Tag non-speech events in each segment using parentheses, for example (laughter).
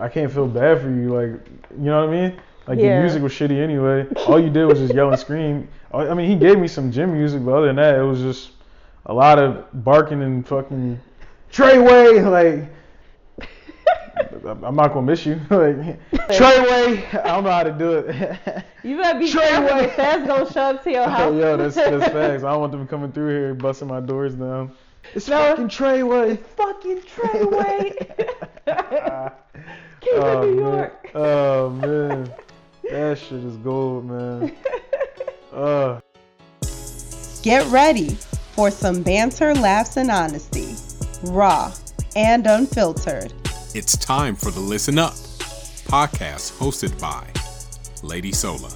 I can't feel bad for you. Like, you know what I mean? Like Yeah. your music was shitty anyway. All you did was just yell and scream. I I mean, he gave me some gym music, but other than that, it was just a lot of barking and fucking Treyway. Like, I'm not gonna miss you. (laughs) like, Treyway. I don't know how to do it. You better be Trey careful. Feds gonna show up to your (laughs) house. Oh, yo, that's that's (laughs) facts. I don't want them coming through here busting my doors down. It's No. fucking Treyway. fucking Treyway. (laughs) Keep oh, in New man. York. Oh man, that shit is gold, man. (laughs) Uh, Get ready for some banter, laughs, and honesty. Raw and unfiltered. It's time for the Listen Up podcast hosted by Lady Sola.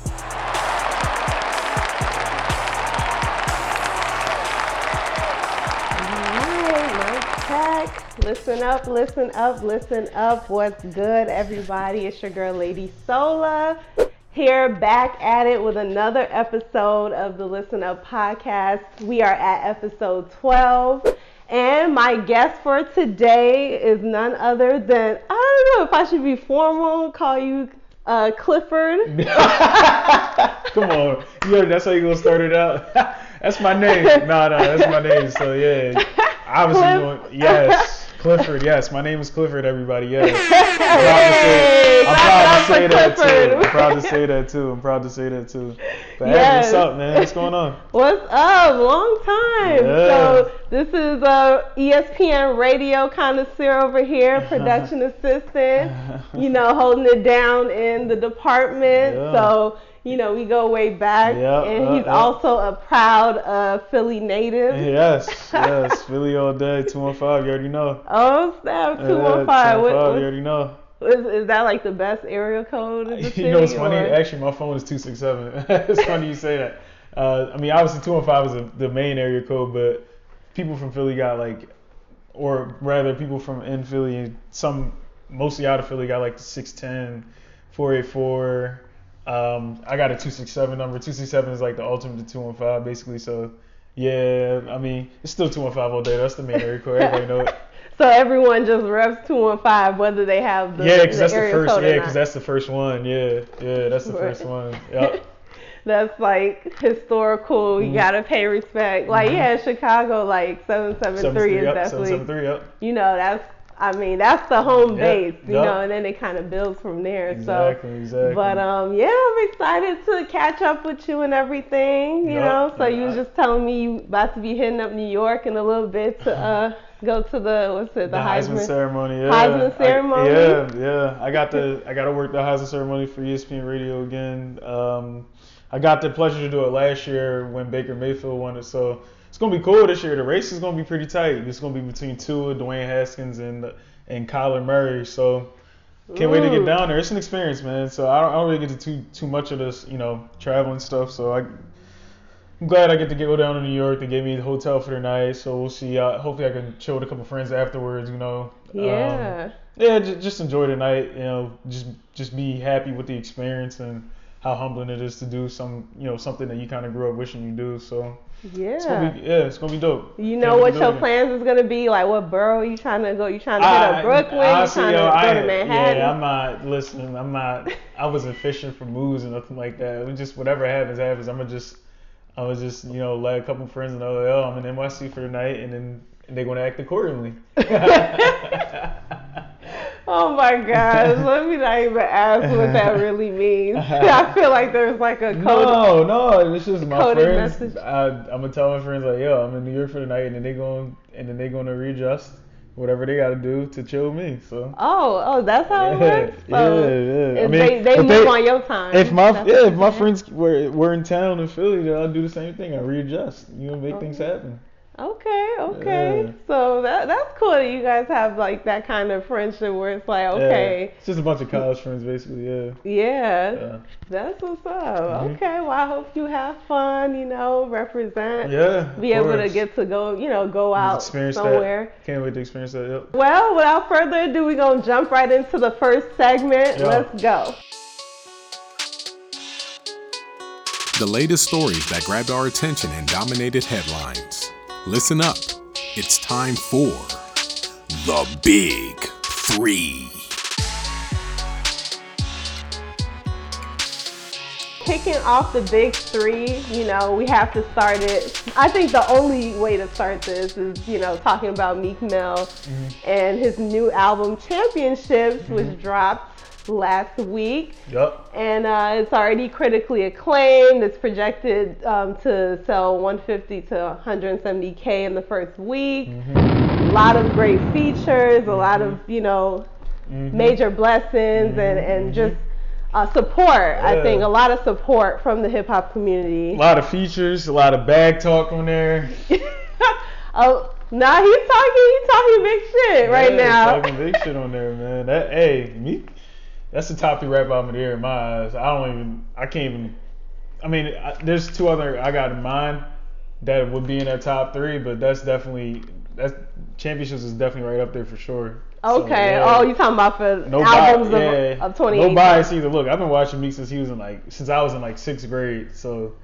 Listen up, listen up, listen up. What's good, everybody? It's your girl, Lady Sola, here back at it with another episode of the Listen Up podcast. We are at episode 12, and my guest for today is none other than I don't know if I should be formal, call you uh, Clifford. (laughs) come on, yo, that's how you gonna start it out. (laughs) that's my name. Nah, nah, that's my name. So yeah, (laughs) obviously, Cliff. going, yes, Clifford. Yes, my name is Clifford. Everybody, yes. (laughs) I'm proud to say, I'm proud to say that too. I'm proud to say that too. I'm proud to say that too. But hey, what's up, man? What's going on? What's up? Long time. Yeah. So this is a ESPN radio connoisseur over here, (laughs) production assistant. You know, holding it down in the department. Yeah. So you know, we go way back, Yeah, and uh, he's uh. also a proud uh, Philly native. Yes, (laughs) yes, Philly all day, two one five. You already know. Oh snap! Yeah, Two one five. 215, What, you already know. is, is that like the best area code in (laughs) the city? You know what's funny? or- Actually, my phone is two six seven. (laughs) it's funny you say that. Uh, I mean, obviously two one five is the- the main area code, but people from Philly got like, or rather, people from in Philly some mostly out of Philly got like the 610, 484. Um, I got a two six seven number. Two six seven is like the ultimate two one five, basically. So. Yeah, I mean, it's still 215 all day. That's the main area code. Everybody know it. (laughs) So everyone just reps two one five, whether they have the yeah, because that's the first. Yeah, because that's the first one. Yeah, yeah, that's the Right. first one. Yep. (laughs) That's like historical. You Mhm. gotta pay respect. Like Mhm. yeah, Chicago like seven seven three is definitely. 773, yep. You know that's. I mean that's the home Yeah, base. You know, and then it kind of builds from there. Exactly, So. exactly. But um, yeah, I'm excited to catch up with you and everything. You know, so you was just telling me you about to be hitting up New York in a little bit to uh (laughs) go to the what's it the, the Heisman, Heisman. ceremony. Yeah. Heisman I- ceremony? yeah, yeah. I got the I got to work the Heisman ceremony for ESPN Radio again. Um, I got the pleasure to do it last year when Baker Mayfield won it. So gonna be cool this year. The race is gonna be pretty tight. It's gonna be between Tua, Dwayne Haskins, and and Kyler Murray. So can't wait to get down there. It's an experience, man. So I don't, I don't really get to too too much of this, you know, traveling stuff. So I. I'm glad I get to go down to New York. They gave me the hotel for the night, so we'll see. Uh, hopefully, I can chill with a couple friends afterwards. You know. Um, Yeah. yeah, just, just enjoy the night. You know, just just be happy with the experience and how humbling it is to do some, you know, something that you kind of grew up wishing you do. So it's yeah. gonna be, yeah, it's gonna be dope. You Can't know what your plans is gonna be? Like what borough you trying to go? You trying to hit I- up Brooklyn? honestly, you trying yo, to I, go to Manhattan? Yeah, I'm not. Listen, I'm not. I wasn't fishing for moves or nothing like that. It was just whatever happens, happens. I'm gonna just, I'm gonna just, you know, let a couple friends know, oh, I'm in NYC for the night, and then and they're gonna act accordingly. (laughs) (laughs) oh my gosh, (laughs) let me not even ask what that (laughs) really means. I feel like there's like a code. No, no, it's just my friends. message. I, I'm gonna tell my friends like, yo, I'm in New York for the night, and then they going and then they gonna readjust whatever they gotta do to chill me. So. Oh, oh, that's how it Yeah, works. So yeah, oh, yeah. I mean, they they move they- on your time. If my That's yeah, if my friends were were in town in Philly, then I'll do the same thing. I readjust. You know, make things happen. Okay, okay. Yeah. So that that's cool that you guys have like that kind of friendship where it's like, Yeah. okay, It's just a bunch of college friends, basically. Yeah. yeah, Yeah. that's what's up. Mhm. Okay, well I hope you have fun. You know, represent. Yeah. Be of able to get to go, you know, go out experience somewhere. that. Can't wait to experience that. Yep. Well, without further ado, we're gonna jump right into the first segment. Yeah. Let's go. The latest stories that grabbed our attention and dominated headlines. Listen up. It's time for The Big Three. Kicking off the big three, you know, we have to start it. I think the only way to start this is, you know, talking about Meek Mill mm-hmm. and his new album Championships, mm-hmm. which dropped last week. Yup. And uh, it's already critically acclaimed. It's projected um, to sell 150 to 170k in the first week. Mm-hmm. A lot of great features, a lot of you know Mhm. major blessings and, and just uh, support. I think a lot of support from the hip hop community. A lot of features, a lot of bag talk on there. (laughs) oh, nah, he's talking, he's talking big shit right Yeah, now. Talking big shit on there, man. That hey, me, that's the top three rap album of the year in my eyes. I don't even, I can't even. I mean, I, there's two other I got in mind that would be in that top three, but that's definitely that's championships is definitely right up there for sure. So, Okay. yeah. Oh, you talking about for No albums of, yeah. of 2018? No bias either. Look, I've been watching Meek since he was in like since I was in like sixth grade. So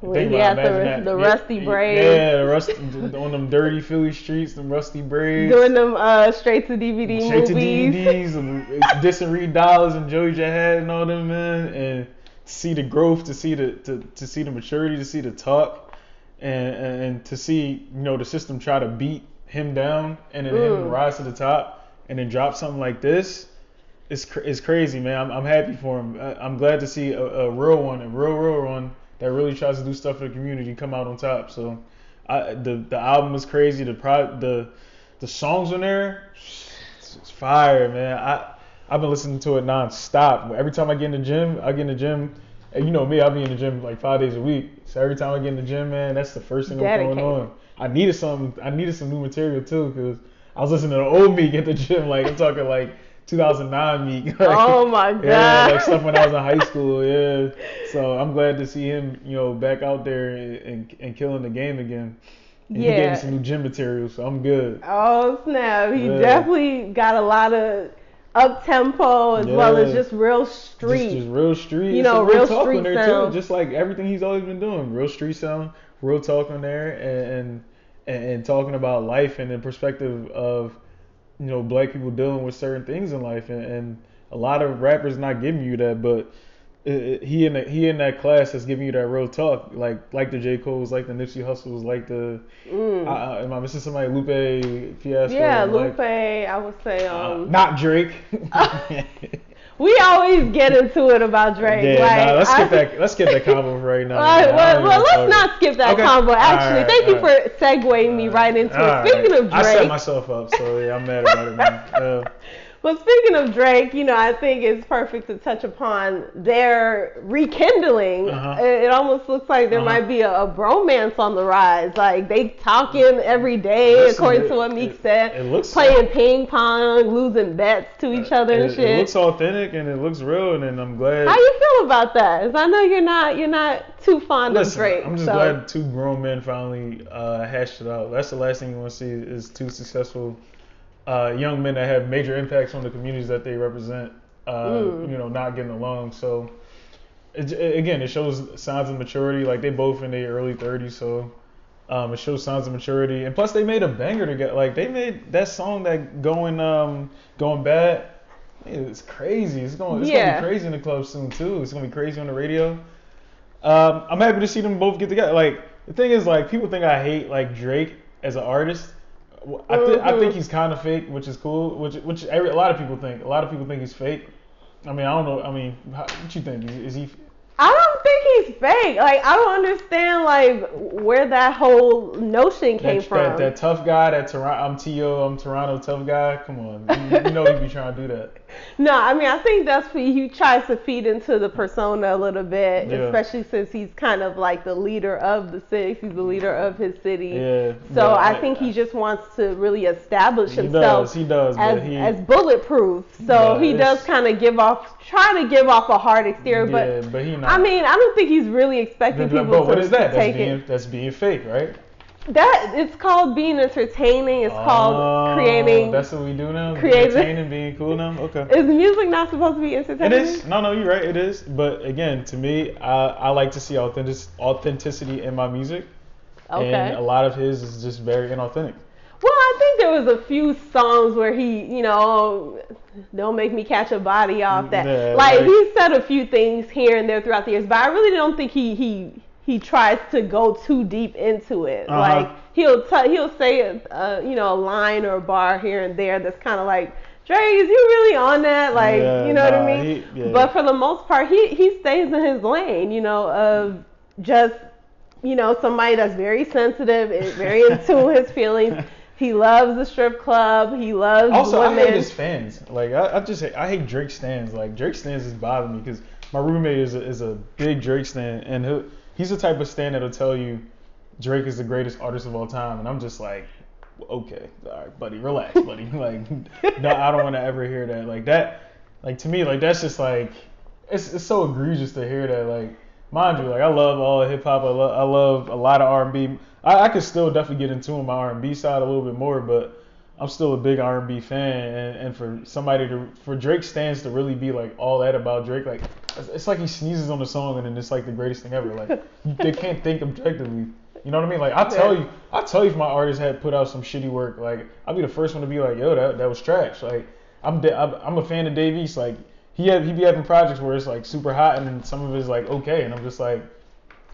think about had the, the rusty Yeah, braids. Yeah, the rusty on them dirty Philly streets, them rusty braids. Doing them uh, straight to DVD Straight movies. to DVDs and dissing Reed Dollaz and Joey Jihad and all them man, and see the growth, to see the to, to see the maturity, to see the talk, and, and and to see you know the system try to beat him down and then him Mm. rise to the top and then drop something like this. It's, cr- it's crazy, man. I'm, I'm happy for him. I, I'm glad to see a, a real one, a real, real one that really tries to do stuff for the community come out on top. So, I, the the album is crazy. The pro, the the songs on there, it's, it's fire, man. I I've been listening to it nonstop. Every time I get in the gym, I get in the gym. And you know me, I'll be in the gym like five days a week. So every time I get in the gym, man, that's the first thing I'm throwing Dedicated. on. I needed some. I needed some new material too, cause I was listening to the old me at the gym. Like I'm talking like 2009 Meek. (laughs) Like, Oh my god. (laughs) Yeah, like stuff when I was in high (laughs) school. Yeah. So I'm glad to see him, you know, back out there and, and, and killing the game again. And He gave me some new gym material, so I'm good. Oh snap! He Yeah. definitely got a lot of up tempo as well as just real street. just real street. You know, real talk street sound. too. Just like everything he's always been doing. Real street sound, real talk on there, and and, and talking about life and the perspective of you know black people dealing with certain things in life, and, and a lot of rappers not giving you that, but. It, it- he in the, he in that class that's giving you that real talk, like like the J Cole's, like the Nipsey Hussle's, like the Mm. uh, uh, am I missing somebody? Lupe Fiasco. yeah, like, Lupe. I would say uh, um. not Drake. (laughs) (laughs) we always get into it about Drake. Yeah, like, nah, let's I- skip that. Let's skip that combo right now. (laughs) Right. Well, well, let's talk- not skip that Okay. combo. Actually, Alright, thank you alright. for segueing me right into it. Speaking of Drake, I set myself up, so yeah, I'm mad about it, man. (laughs) Uh, Well, speaking of Drake, you know, I think it's perfect to touch upon their rekindling. Uh-huh. It, it almost looks like there Uh-huh. might be a, a bromance on the rise. Like they talking every day, Listen, according it- to what Meek it- said. it looks- playing ping pong, losing bets to each other and it, shit. it looks authentic and it looks real, and, then I'm glad. How you feel about that? 'Cause I know you're not you're not too fond of Listen, Drake. I'm just so. glad two grown men finally uh, hashed it out. That's the last thing you want to see is two successful uh, young men that have major impacts on the communities that they represent. Uh, Mm. You know, not getting along. So it, again, it shows signs of maturity. Like they both in their early 30s, so um, it shows signs of maturity. And plus, they made a banger together. Like they made that song that going um going bad. It's crazy. It's going. It's Yeah. gonna be crazy in the club soon too. It's gonna be crazy on the radio. Um, I'm happy to see them both get together. Like the thing is, like people think I hate like Drake as an artist. I, th- I Mhm. think he's kind of fake, which is cool. Which which every, a lot of people think. A lot of people think he's fake. I mean, I don't know. I mean, how, what do you think? Is, is he? I don't think he's fake. Like I don't understand like where that whole notion came That, from. that, that tough guy, that Toronto, I'm T.O., I'm Toronto tough guy. Come on, you, you know he be trying to do that. (laughs) No, I mean I think that's what he tries to feed into the persona a little bit, Yeah. especially since he's kind of like the leader of the city. He's the leader of his city. Yeah. So but I think he just wants to really establish He himself does. He does. as he, as bulletproof. So Yeah, he does kind of give off, try to give off a hard exterior, yeah, but but he not. I mean I don't think he's really expecting people but what to, is that? That's take being it. that's being fake, right? That it's called being entertaining. It's Oh, called creating. That's what we do now. Creating, Entertaining, being cool now. Okay. Is music not supposed to be entertaining? is. No, no, you're right. It is. But again, to me, I, I like to see authentic, authenticity in my music. Okay. And a lot of his is just very inauthentic. Well, I think there was a few songs where he, you know, don't make me catch a body off that. Yeah, like like- he said a few things here and there throughout the years, but I really don't think he he he tries to go too deep into it. Uh-huh. Like he'll t- he'll say a, a you know a line or a bar here and there that's kind of like. Dre, is you really on that? Like, Yeah, you know what I mean? he- yeah. But for the most part, he he stays in his lane, you know, of just you know, somebody that's very sensitive, is very into his (laughs) feelings. He loves the strip club. He loves Also, I hate his fans. Like, I, I just hate, I hate Drake stands. Like, Drake stands is bothering me because my roommate is a, is a big Drake stan, and he he's the type of stan that'll tell you Drake is the greatest artist of all time, and I'm just like, okay, all right, buddy, relax, (laughs) buddy. like, no, I don't want to ever hear that. Like that, like to me, like that's just like, it's it's so egregious to hear that. Like, mind you, like I love all hip hop. I love I love a lot of R&B. I, I could still definitely get into my R&B side a little bit more, but I'm still a big R&B fan, and, and for somebody to, for Drake stands to really be like all that about Drake, like it's, like he sneezes on the song and then it's like the greatest thing ever. Like (laughs) they can't think objectively. You know what I mean? Like I tell you, I tell you if my artist had put out some shitty work, like I'd be the first one to be like, yo, that that was trash. Like I'm I'm, I'm a fan of Dave East. Like he had he be having projects where it's like super hot and then some of it's like okay, and I'm just like.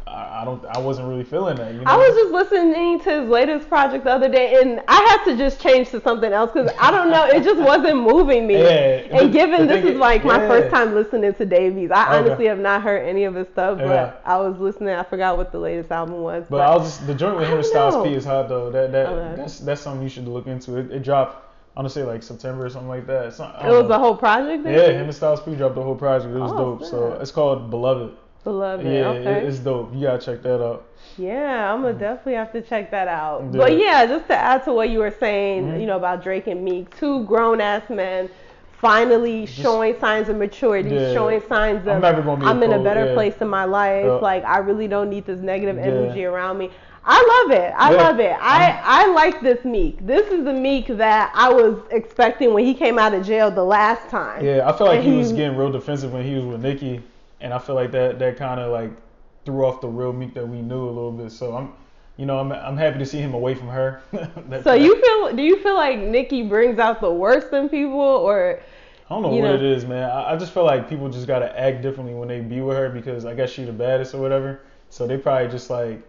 I don't. I wasn't really feeling that. You know? I was just listening to his latest project the other day, and I had to just change to something else because I don't know, it just wasn't moving me. (laughs) Yeah, and given this is like my first time listening to Dave East, I Okay. honestly have not heard any of his stuff, but Yeah. I was listening. I forgot what the latest album was. But I was just the joint with I him and don't Styles. P is hot though. That that Okay. that's that's something you should look into. It, it dropped. I want to say like September or something like that. Not, it was know. a whole project. Yeah, him and Styles P dropped the whole project. It was Oh, dope. So it's called Beloved. Beloved. Yeah, okay. it, it's dope. You gotta check that out. Yeah, I'm gonna definitely have to check that out. Yeah. But yeah, just to add to what you were saying, Mhm. you know, about Drake and Meek, two grown ass men finally showing signs of maturity, Yeah. showing signs of I'm of never gonna be I'm in a better yeah. place in my life. Yeah. Like I really don't need this negative energy around me. I love it. I love it. I, I like this Meek. This is the Meek that I was expecting when he came out of jail the last time. Yeah, I feel like And he was getting real defensive when he was with Nicki, and I feel like that that kind of like threw off the real Meek that we knew a little bit. So I'm, you know, I'm I'm happy to see him away from her. (laughs) So you feel? Do you feel like Nicki brings out the worst in people, or I don't know what know. it is, man. I, I just feel like people just gotta act differently when they be with her because I guess she the baddest or whatever. So they probably just like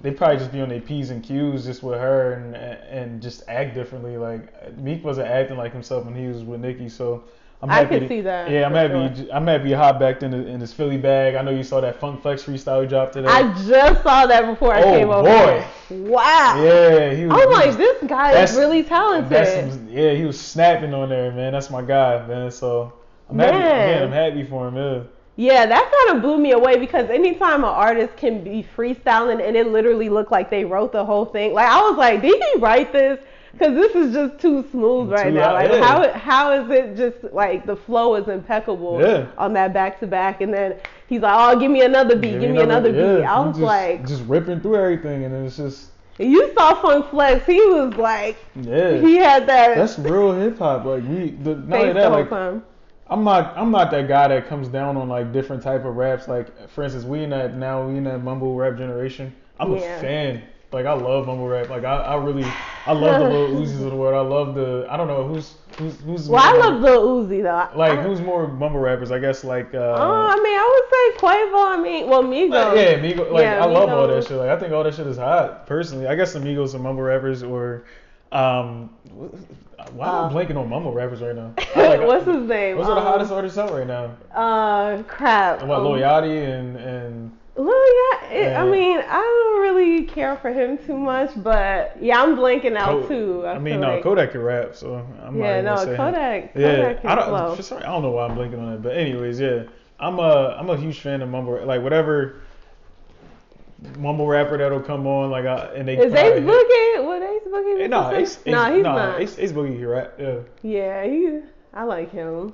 they probably just be on their p's and q's just with her and and just act differently. Like Meek wasn't acting like himself when he was with Nicki, so I'm I happy. could to- see that, Yeah, I'm happy. sure. I'm happy he hopped back in, the, in his Philly bag. I know you saw that Funk Flex freestyle he dropped today. I just saw that before I Oh, came over. Oh boy. Wow. yeah, he was. I'm like, this guy is really talented. That's some, yeah, he was snapping on there, man. That's my guy, man. So I'm happy. Man. I'm happy for him. Yeah. yeah, that kind of blew me away because anytime an artist can be freestyling and it literally looked like they wrote the whole thing, like I was like, did he write this? Because this is just too smooth right Too now. Like yeah. how how is it just like the flow is impeccable Yeah. on that back to back, and then he's like, oh, give me another beat, give, me another, beat. yeah, I was just, like, just ripping through everything, and then it's just you saw Funk Flex, he was like, yeah. he had that that's real hip hop. Like we, the, not only face that, like time. I'm not, I'm not that guy that comes down on like different type of raps. Like for instance, we in that now we in that mumble rap generation. I'm Yeah. a fan. Like I love mumble rap. Like I, I really, I love the little (laughs) Uzis of the world. I love the, I don't know who's, who's, who's. Well, I more- love Lil Uzi though. Like I, who's more mumble rappers? I guess like. uh Oh, I mean, I would say Quavo. I mean, well, Migos. Yeah, Migos. Like Yeah, I love all that shit. Like I think all that shit is hot. Personally, I guess the Migos are mumble rappers or, um, why am Uh, I blanking on mumble rappers right now? (laughs) Like- What's his name? What's the Um, hottest artist out right now? Uh, crap. What um, Lil Yachty and and Lil yeah. it- I uh, mean, I don't really care for him too much, but yeah, I'm blanking out too. I, I mean, no, like, Kodak can rap, so I'm not Yeah, no, gonna him. Kodak. Yeah, Kodak I don't. slow. For some, I don't know why I'm blanking on that, but anyways, yeah, I'm a I'm a huge fan of mumble like whatever mumble rapper that'll come on like I, and they Is Ace Boogie? What Ace Boogie? No, Ace. Ace, no, he's nah, not. Ace, Ace Boogie can rap. Yeah. Yeah, he. I like him.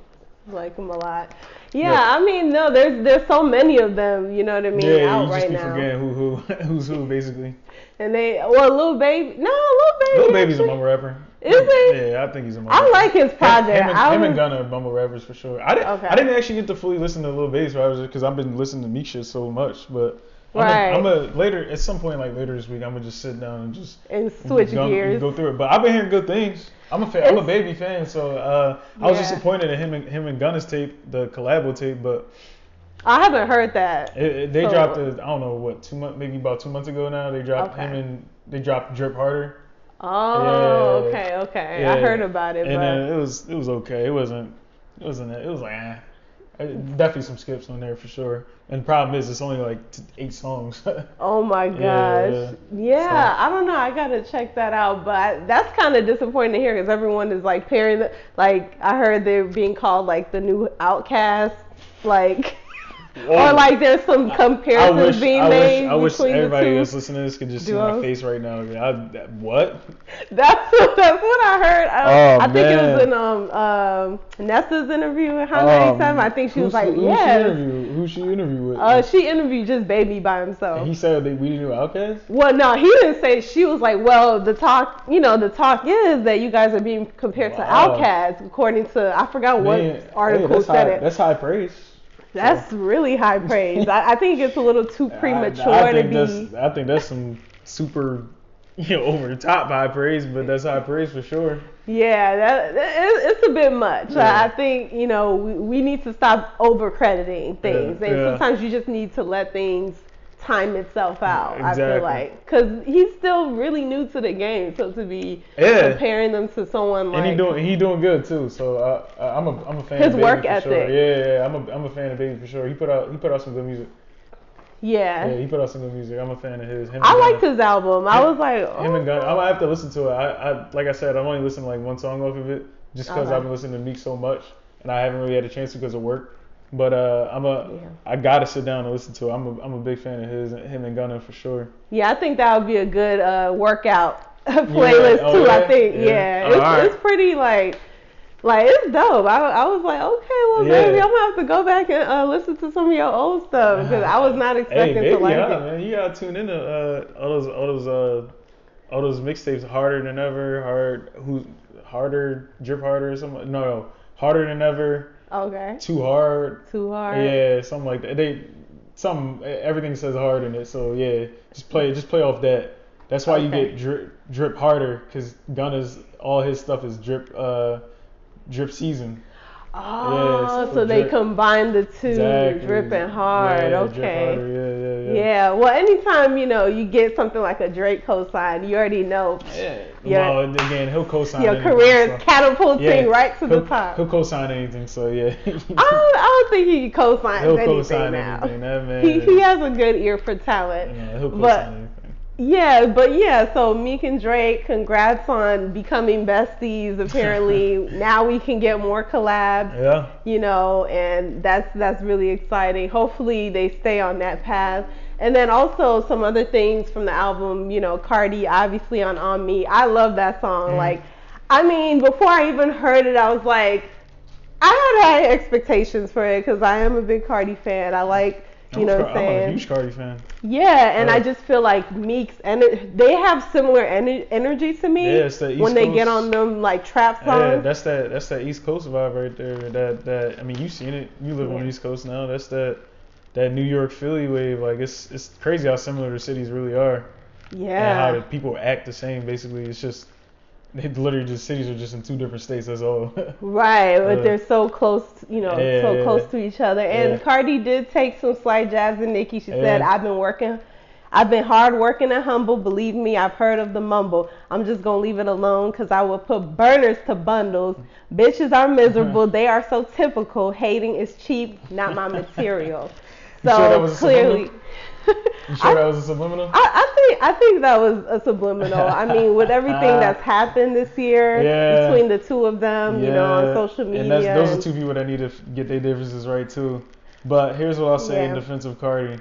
I like him a lot. Yeah, Yeah. I mean, no, there's there's so many of them. You know what I mean? yeah, out you just right be forgetting who who (laughs) who's who basically. And they, well, Lil Baby, no, Lil Baby. Lil Baby's a mumble rapper. Is he? Yeah, I think he's a mumble. I rapper. like his project. Him, and, I him and Gunna are mumble rappers for sure. I didn't. Okay. I didn't actually get to fully listen to Lil Baby's rappers because I've been listening to Meek shit so much. But Right. I'm a later at some point like later this week. I'm gonna just sit down and just and switch go, gears. go through it. But I've been hearing good things. I'm a fan, I'm a baby fan, so uh, I was Yeah. disappointed in him and him and Gunna's tape, the collabo tape, but I haven't heard that. it, it- they So- dropped it. I don't know what two months, maybe about two months ago now. They dropped Okay. him and they dropped Drip Harder. Oh, Yeah. okay, okay. Yeah. I heard about it, and but then it was it was okay. It wasn't it wasn't it was like eh. Definitely some skips on there for sure. And the problem is it's only like eight songs. (laughs) oh my Yeah, gosh. Yeah, So- I don't know. I gotta check that out, but that's kind of disappointing to hear because everyone is like pairing. The, like I heard they're being called like the new Outkast, like. Or like there's some I comparisons wish being I made wish I wish everybody that's listening to this could just see my face right now. I, that, what? That's that's what I heard. I, Oh, I think it was in um um Nessa's interview with Hot Um, 97. I think she was like, who, who. She interviewed, who she interviewed with? Uh, she interviewed just Baby by himself. and he said that we knew Outkast. Well, no, he didn't say. She was like, well, the talk, you know, the talk is that you guys are being compared to Wow. Outkast, according to I forgot what Man, hey, article that's said high, it. That's high praise. That's really high (laughs) praise. I, I think it's a little too premature I, I to be. I think that's some super, you know, over the top high praise, but that's high praise for sure. Yeah, that, it, it's a bit much. Yeah. I, I think you know we, we need to stop over crediting things, Yeah, and yeah. sometimes you just need to let things time itself out. I feel like because he's still really new to the game, so to be Yeah. comparing them to someone like and he doing he doing good too. So uh, uh, I'm a I'm a fan. His of Baby work for ethic. Sure. Yeah, yeah, yeah, I'm a I'm a fan of Baby for sure. He put out he put out some good music. yeah. Yeah, he put out some good music. I'm a fan of his. Him I liked Gunna. his album. I Him- was like, Him and Gunna. I'm oh. gonna have to listen to it. I, I like I said, I've only listened to like one song off of it, just because Okay. I've been listening to Meek so much, and I haven't really had a chance because of work. But uh, I'm a Yeah. I gotta sit down and listen to it. I'm a I'm a big fan of his, him and Gunna for sure. yeah, I think that would be a good uh, workout (laughs) playlist oh, too. I think, Yeah. yeah, it's, alright. it's pretty like. Like it's dope. I, I was like, okay, well, Yeah. maybe I'm gonna have to go back and uh, listen to some of your old stuff because I was not Hey, expecting baby, to like yeah, it. man, you gotta tune into uh, all those all those uh, all those mixtapes. Harder than ever, hard who harder, drip harder, or something. No, no, harder than ever, Okay, too hard. too hard. Yeah, something like that. They some everything says hard in it. So yeah, just play just play off that. That's why you get drip drip harder because Gunna's all his stuff is drip uh drip season. Oh, Yeah, so, they drip- combine the two, Exactly. dripping hard. Yeah, okay. Drip harder. Yeah, yeah, yeah. Yeah, well, anytime you know you get something like a Drake cosign, you already know Yeah. Your- well, and again, he'll co-sign. your anything, career so- is catapulting Yeah, right to he'll, the top. He'll co-sign anything, so yeah. I don't, I don't think he co-signs He'll anything co-sign now. anything. That man. He, he has a good ear for talent. yeah, he'll co-sign but- anything. Yeah, but yeah, so Meek and Drake, congrats on becoming besties. (laughs) Apparently, now we can get more collabs. Yeah. you know, and that's that's really exciting. Hopefully they stay on that path. And then also some other things from the album, you know, Cardi obviously on On Me. I love that song. Mhm. Like I mean, before I even heard it, I was like I had high expectations for it cuz I am a big Cardi fan. I like, you I'm know what I'm saying? I'm a huge Cardi fan. Yeah, and uh, I just feel like Meeks and they have similar ener- energy to me Yeah, it's the East when they get on them like trap songs. Yeah, that's that. That's that East Coast vibe right there. That that. I mean, you've seen it. You live on the East Coast now. That's that. That New York Philly wave. Like it's it's crazy how similar the cities really are. Yeah. And how the people act the same. Basically, it's just. (laughs) They literally just cities are just in two different states. That's all. (laughs) Right, but Uh, they're so close, you know, yeah, so close yeah. to each other. And Yeah. Cardi did take some slight jabs at Nicki. She said, "I've been working, I've been hard working and humble. Believe me, I've heard of the mumble. I'm just gonna leave it alone, cause I will put burners to bundles. Bitches are miserable. (laughs) they are so typical. Hating is cheap, not my material. So sure that was a clearly." You sure I- that was a subliminal? I, I think I think that was a subliminal. I (laughs) mean, with everything that's happened this year Yeah. between the two of them, you know, on social media. And those are two people that need to get their differences right too. But here's what I'll say in defense of Cardi.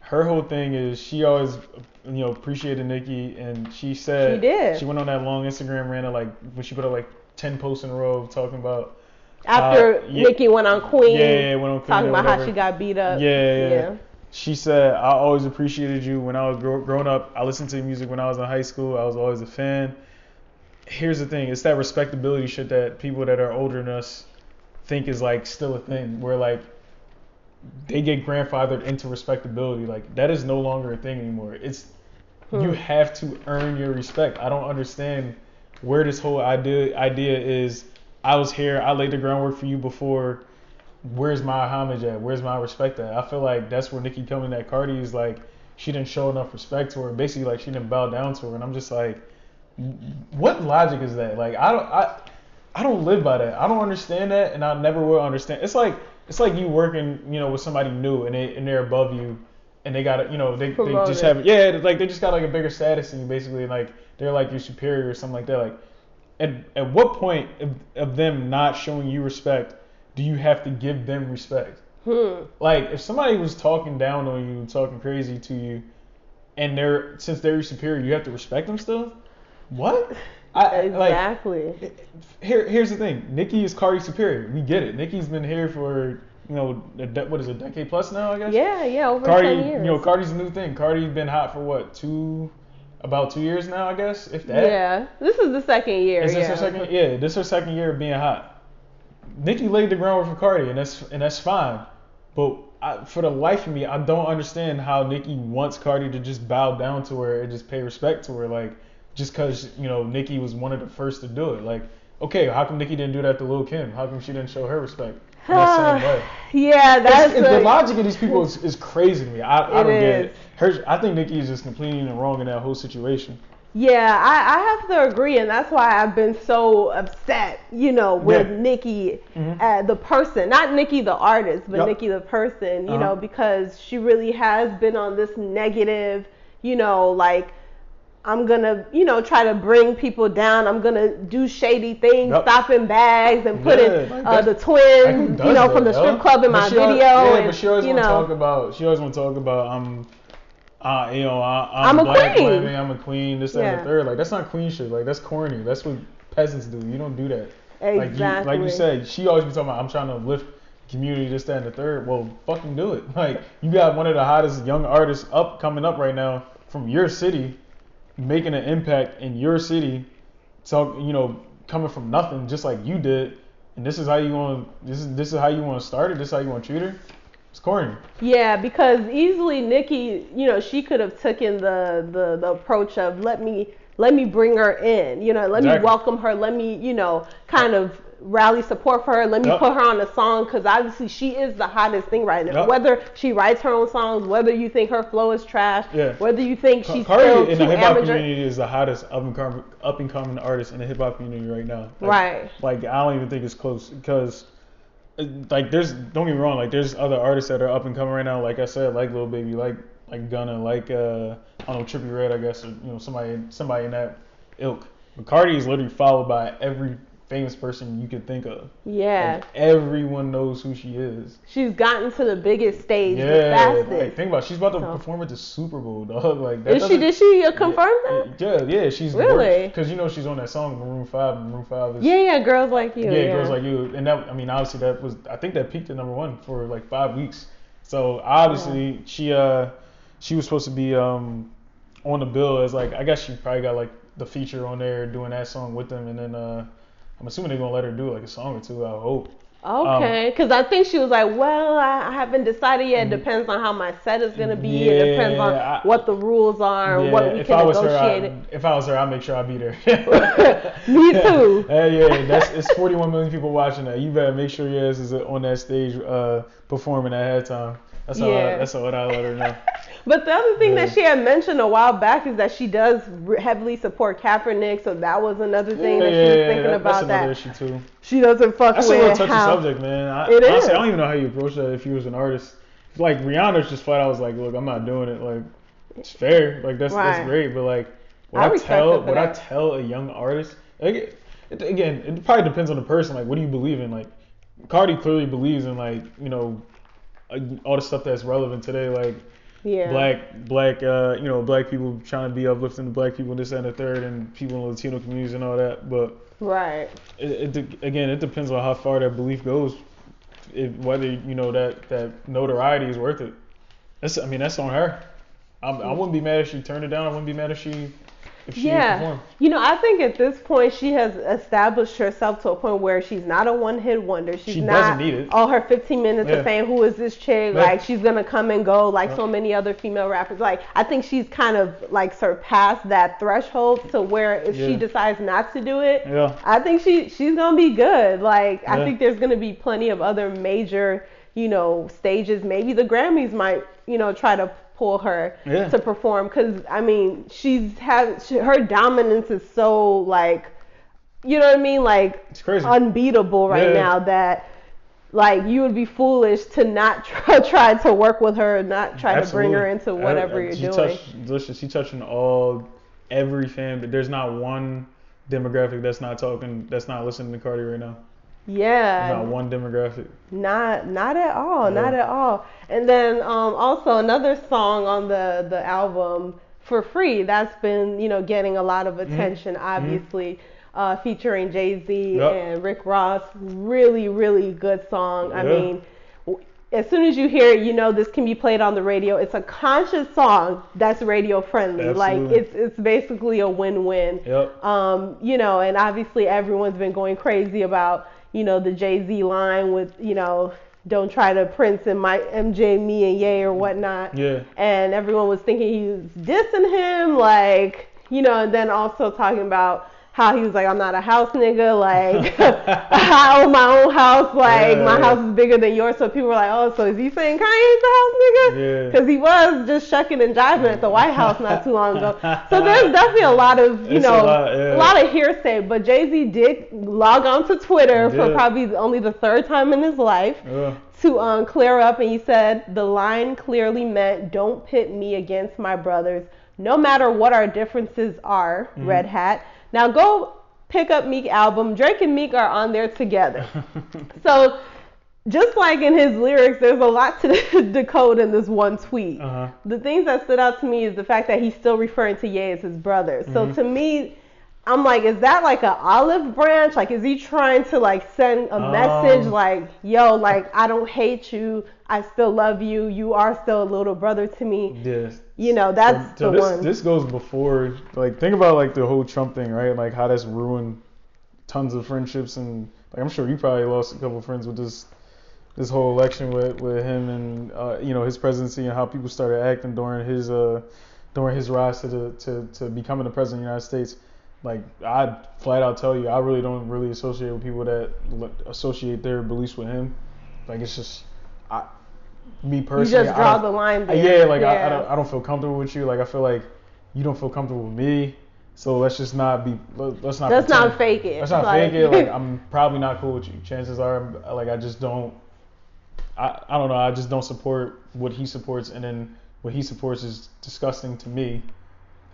Her whole thing is she always, you know, appreciated Nicki, and she said She did. She went on that long Instagram rant of like when she put up like ten posts in a row talking about After Uh, yeah. Nicki went on Queen, yeah, yeah, went on Queen talking about how she got beat up. Yeah, yeah, yeah. She said, I always appreciated you when I was grow- growing up. I listened to your music when I was in high school. I was always a fan. Here's the thing it's that respectability shit that people that are older than us think is like still a thing. Where like they get grandfathered into respectability. Like that is no longer a thing anymore. It's hmm. you have to earn your respect. I don't understand where this whole idea idea is. I was here. I laid the groundwork for you before. Where's my homage at? Where's my respect at? I feel like that's where Nicki coming at Cardi is like she didn't show enough respect to her. Basically, like she didn't bow down to her. And I'm just like, what logic is that? Like I don't I I don't live by that. I don't understand that, and I never will understand. It's like it's like you working, you know, with somebody new, and they and they're above you, and they got you know they, they just Promoted. have yeah like they just got like a bigger status than you basically and, like they're like your superior or something like that. Like at at what point of, of them not showing you respect do you have to give them respect? Hmm. Like if somebody was talking down on you, talking crazy to you, and they're since they're your superior, you have to respect them still. What? I like Exactly. here, here's the thing. Nicki is Cardi's superior. We get it. Nicki's been here for you know a de- what is it, a decade plus now, I guess. yeah, yeah, over Cardi, ten years. you know, Cardi's a new thing. Cardi's been hot for what two, about two years now, I guess, if that. yeah, this is the second year. Is this yeah. her second? Yeah, this is her second year of being hot. Nicki laid the groundwork for Cardi, and that's and that's fine. But I, for the life of me, I don't understand how Nicki wants Cardi to just bow down to her and just pay respect to her, like just because you know Nicki was one of the first to do it. Like, okay, how come Nicki didn't do that to Lil Kim? How come she didn't show her respect in that same (sighs) way? yeah, that's it's- the logic of these people is, is crazy to me. I, I don't get it. Her, I think Nicki is just completely in the wrong in that whole situation. Yeah, I, I have to agree, and that's why I've been so upset, you know, with Yeah. Nicki, Mhm. uh, the person, not Nicki the artist, but Yep. Nicki the person, you Uh-huh. know, because she really has been on this negative, you know, like I'm gonna, you know, try to bring people down. I'm gonna do shady things, Yep. stopping bags and putting Yeah, uh, the twins, you know, from the strip club in But my video. Yeah, and, but she always you want to know, talk about. She always want to talk about. Um, uh, you know, I, I'm I'm, a black queen. women. I'm a queen. This, that, and the third. Like that's not queen shit. Like that's corny. That's what peasants do. You don't do that. Like you, like you said, she always be talking about. I'm trying to lift community. This, that, and the third. Well, fucking do it. (laughs) Like you got one of the hottest young artists up coming up right now from your city, making an impact in your city. So you know, coming from nothing, just like you did. And this is how you want. This is this is how you want to start it. This is how you want to treat her. It's corny. Yeah, because easily Nicki, you know, she could have taken the, the the approach of let me let me bring her in, you know, let me welcome her, let me, you know, kind of rally support for her, let me Yep. put her on a song because obviously she is the hottest thing right now. Yep. Whether she writes her own songs, whether you think her flow is trash, Yeah. whether you think she's Cardi still in the hip hop community is the hottest up and coming up and coming artist in the hip hop community right now. Like, Right. Like I don't even think it's close because. Like there's don't get me wrong like there's other artists that are up and coming right now. Like I said like Lil Baby like like Gunna like uh I don't know Trippie Redd I guess or you know somebody somebody in that ilk. But Cardi is literally followed by every famous person you could think of Yeah, everyone knows who she is she's gotten to the biggest stage the yeah fastest. like, think about it. she's about to So- perform at the Super Bowl dog (laughs) like that Is she? Did she uh, confirm that? yeah, yeah, she's Really? because you know she's on that song Maroon Five. and Maroon Five is Yeah, yeah, girls like you. yeah, Yeah, girls like you, and that I mean obviously that was I think that peaked at number one for like five weeks. So obviously she uh she was supposed to be um on the bill as like I guess she probably got like the feature on there doing that song with them, and then uh I'm assuming they're gonna let her do like a song or two. I hope. Okay, because I think she was like, well, I I haven't decided yet. It depends on how my set is gonna be. it depends on Mm. I- what the rules are, Yeah, what we if can I was negotiate. her, I, if I was her, I'd make sure I'd be there. (laughs) Me (laughs) too. Hey, yeah, that's it's 41 million people watching that. You better make sure your ass is on that stage uh, performing at halftime. That's all. I, Yeah. that's all I let her know. (laughs) But the other thing Yeah. that she had mentioned a while back is that she does heavily support Kaepernick, so that was another thing that she was thinking that- about that's another that issue too. she doesn't fuck That's a real with touchy how. subject, man. I, It honestly, is. I don't even know how you approach that if you was an artist. Like Rihanna's just flat out was like, look, I'm not doing it. Like, it's fair. Like that's Right. that's great. But like, what I I, tell what I tell a young artist, like, it, again, it probably depends on the person. Like, what do you believe in? Like, Cardi clearly believes in like, you know, all the stuff that's relevant today. Like, Yeah. black black uh you know black people trying to be uplifting to black people this and the third and people in the Latino communities and all that but Right. it, it again it depends on how far that belief goes if, whether you know that that notoriety is worth it that's I mean that's on her I'm, I wouldn't be mad if she turned it down I wouldn't be mad if she Yeah. You know, I think at this point she has established herself to a point where she's not a one hit wonder. She's She not doesn't need it. all her 15 minutes Yeah. of saying who is this chick, Yeah. like she's gonna come and go like Yeah. so many other female rappers. Like I think she's kind of like surpassed that threshold to where if she decides not to do it, Yeah. I think she she's gonna be good. Like I think there's gonna be plenty of other major, you know, stages. Maybe the Grammys might, you know, try to pull her Yeah. to perform because I mean she's had she, her dominance is so like, you know what I mean, like It's crazy. unbeatable right Yeah. now that. Like you would be foolish to not (laughs) try, try to work with her, not try to bring her into Absolutely. whatever Uh, you're she doing. Touched, listen, she touching all every fan, but there's not one demographic that's not talking, that's not listening to Cardi right now. Yeah, Not one demographic. Not not at all, not at all. And then um, also another song on the the album for free that's been you know getting a lot of attention, obviously. Uh, featuring Jay Z Yep. and Rick Ross, really, really good song. I Yeah. mean, w- as soon as you hear it, you know this can be played on the radio. It's a conscious song that's radio friendly. Like it's it's basically a win-win. Yep. Um, you know, and obviously everyone's been going crazy about, you know, the Jay Z line with, you know, don't try to Prince and my MJ, me and Ye or whatnot. Yeah. And everyone was thinking he was dissing him, like, you know, and then also talking about how he was like, I'm not a house nigga, like, (laughs) I own my own house, like, my Yeah. house is bigger than yours. So people were like, oh, so is he saying Kanye's a house nigga? Yeah. Because he was just shucking and jiving at the White House not too long ago. So there's definitely a lot of, you It's a know, lot, yeah. a lot of hearsay. But Jay Z did log on to Twitter for probably only the third time in his life Yeah. to um, clear up, and he said the line clearly meant, "Don't pit me against my brothers, no matter what our differences are." Mm-hmm. Red Hat. Now go pick up Meek album. Drake and Meek are on there together. (laughs) so just like in his lyrics, there's a lot to (laughs) decode in this one tweet. Uh-huh. The things that stood out to me is the fact that he's still referring to Ye as his brother. Mm-hmm. So to me, I'm like, is that like an olive branch? Like, is he trying to like send a message Um. like, yo, like I don't hate you, I still love you, you are still a little brother to me. Yes. You know, that's so the this, one. This goes before, like, think about like the whole Trump thing, right? Like how that's ruined tons of friendships, and like I'm sure you probably lost a couple of friends with this this whole election with with him and uh, you know his presidency and how people started acting during his uh during his rise to the to to becoming the president of the United States. Like I flat out tell you, I really don't really associate with people that associate their beliefs with him. Like it's just, I, me personally, you just draw the line there. Yeah, like I, I don't I don't feel comfortable with you. Like I feel like you don't feel comfortable with me. So let's just not be let- let's not Let's pretend. not fake it. Let's not Like- fake it. Like (laughs) I'm probably not cool with you. Chances are like I just don't I, I don't know, I just don't support what he supports and then what he supports is disgusting to me.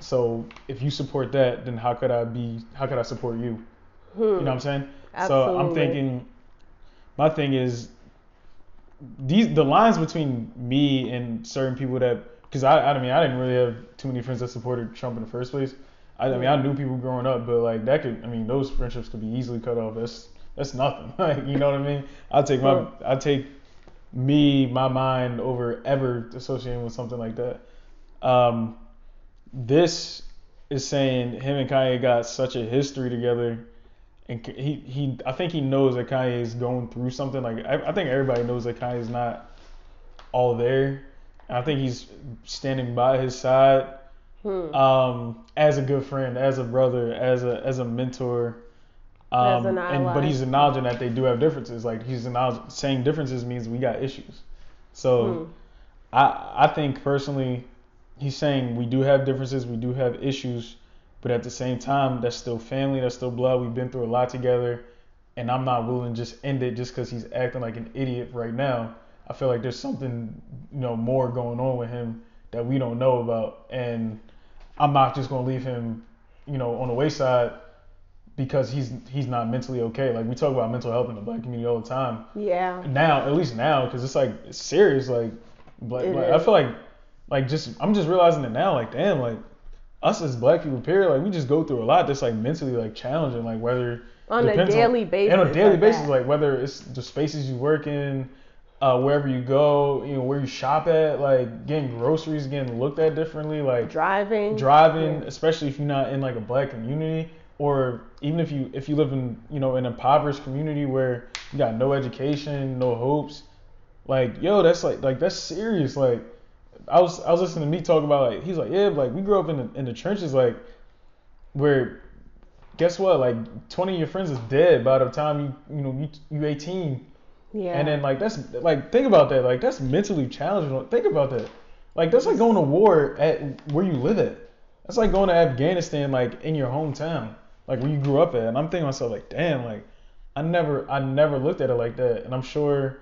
So if you support that, then how could I be how could I support you? You know what I'm saying? Absolutely. So I'm thinking my thing is these the lines between me and certain people that because I I mean I didn't really have too many friends that supported Trump in the first place. I, I mean I knew people growing up, but like that could I mean those friendships could be easily cut off. That's that's nothing. (laughs) Like you know what I mean? I'll take my. I take me my mind over ever associating with something like that. Um, this is saying him and Kanye got such a history together and he he I think he knows that Kanye is going through something. Like I, I think everybody knows that Kanye's not all there. And I think he's standing by his side Hmm. um, as a good friend, as a brother, as a as a mentor. Um, an and, but he's acknowledging that they do have differences. Like he's acknowledging saying differences means we got issues. So Hmm. I I think personally, he's saying we do have differences, we do have issues, but at the same time, that's still family, that's still blood. We've been through a lot together, and I'm not willing to just end it just because he's acting like an idiot right now. I feel like there's something you know more going on with him that we don't know about, and I'm not just gonna leave him, you know, on the wayside because he's he's not mentally okay. Like we talk about mental health in the black community all the time Yeah. now, at least now, because it's like it's serious. Like, but It like, I feel like, like just I'm just realizing it now. Like, damn, like us as black people, period. Like we just go through a lot that's like mentally like challenging. Like whether On a daily basis. and on a daily at basis, that. like whether it's the spaces you work in, uh, wherever you go, you know, where you shop at, like getting groceries, getting looked at differently, like Driving. driving, especially if you're not in like a black community, or even if you if you live in you know an impoverished community where you got no education, no hopes, like yo, that's like like that's serious. Like I was I was listening to me talk about like he's like yeah, like we grew up in the in the trenches, like where guess what, like 20 of your friends is dead by the time you you know you you 18. Yeah. And then like that's like think about that. Like that's mentally challenging. Think about that. Like that's like going to war at where you live at. That's like going to Afghanistan like in your hometown, like where you grew up at. And I'm thinking to myself like, damn, like I never I never looked at it like that. And I'm sure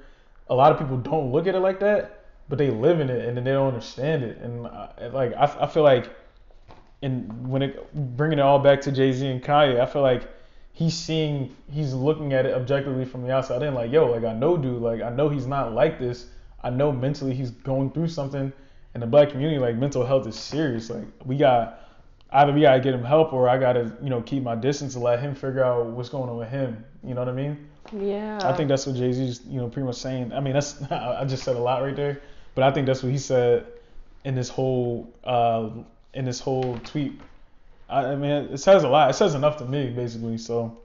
a lot of people don't look at it like that, but they live in it and then they don't understand it. And uh, like I, I feel like, and when it bringing it all back to Jay Z and Kanye, I feel like he's seeing he's looking at it objectively from the outside in like yo like i know dude like i know he's not like this. I know mentally he's going through something. In the black community like mental health is serious. Like we got either we gotta get him help or i gotta you know keep my distance and let him figure out what's going on with him. You know what i mean? Yeah. i think that's what jay-z's you know pretty much saying. I mean that's (laughs) i just said a lot right there but i think that's what he said in this whole uh in this whole tweet I, I mean, it says a lot. It says enough to me, basically. So.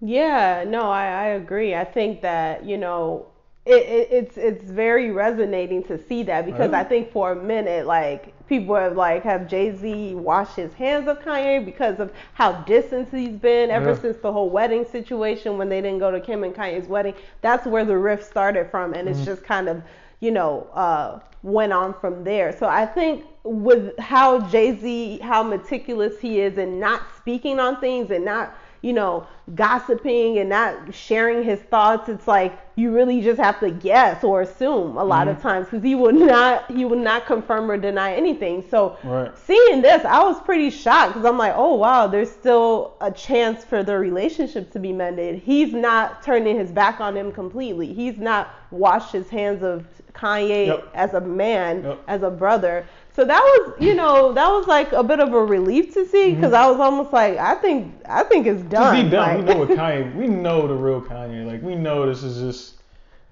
Yeah, no, I, I agree. I think that you know it, it, it's it's very resonating to see that because Right. I think for a minute like people have like have Jay Z washed his hands of Kanye because of how distant he's been ever Yeah. since the whole wedding situation when they didn't go to Kim and Kanye's wedding. That's where the rift started from, and Mm-hmm. it's just kind of you know uh, went on from there. So I think with how Jay Z, how meticulous he is in not speaking on things and not you know, gossiping and not sharing his thoughts, it's like you really just have to guess or assume a lot of times because he would not he would not confirm or deny anything. So Right. seeing this, I was pretty shocked because I'm like, oh wow, there's still a chance for the relationship to be mended. He's not turning his back on him completely. He's not washed his hands of Kanye Yep. as a man, Yep. as a brother. So that was, you know, that was like a bit of a relief to see because mm-hmm. I was almost like, I think, I think it's done. He done. We know what (laughs) Kanye. We know the real Kanye. Like we know this is just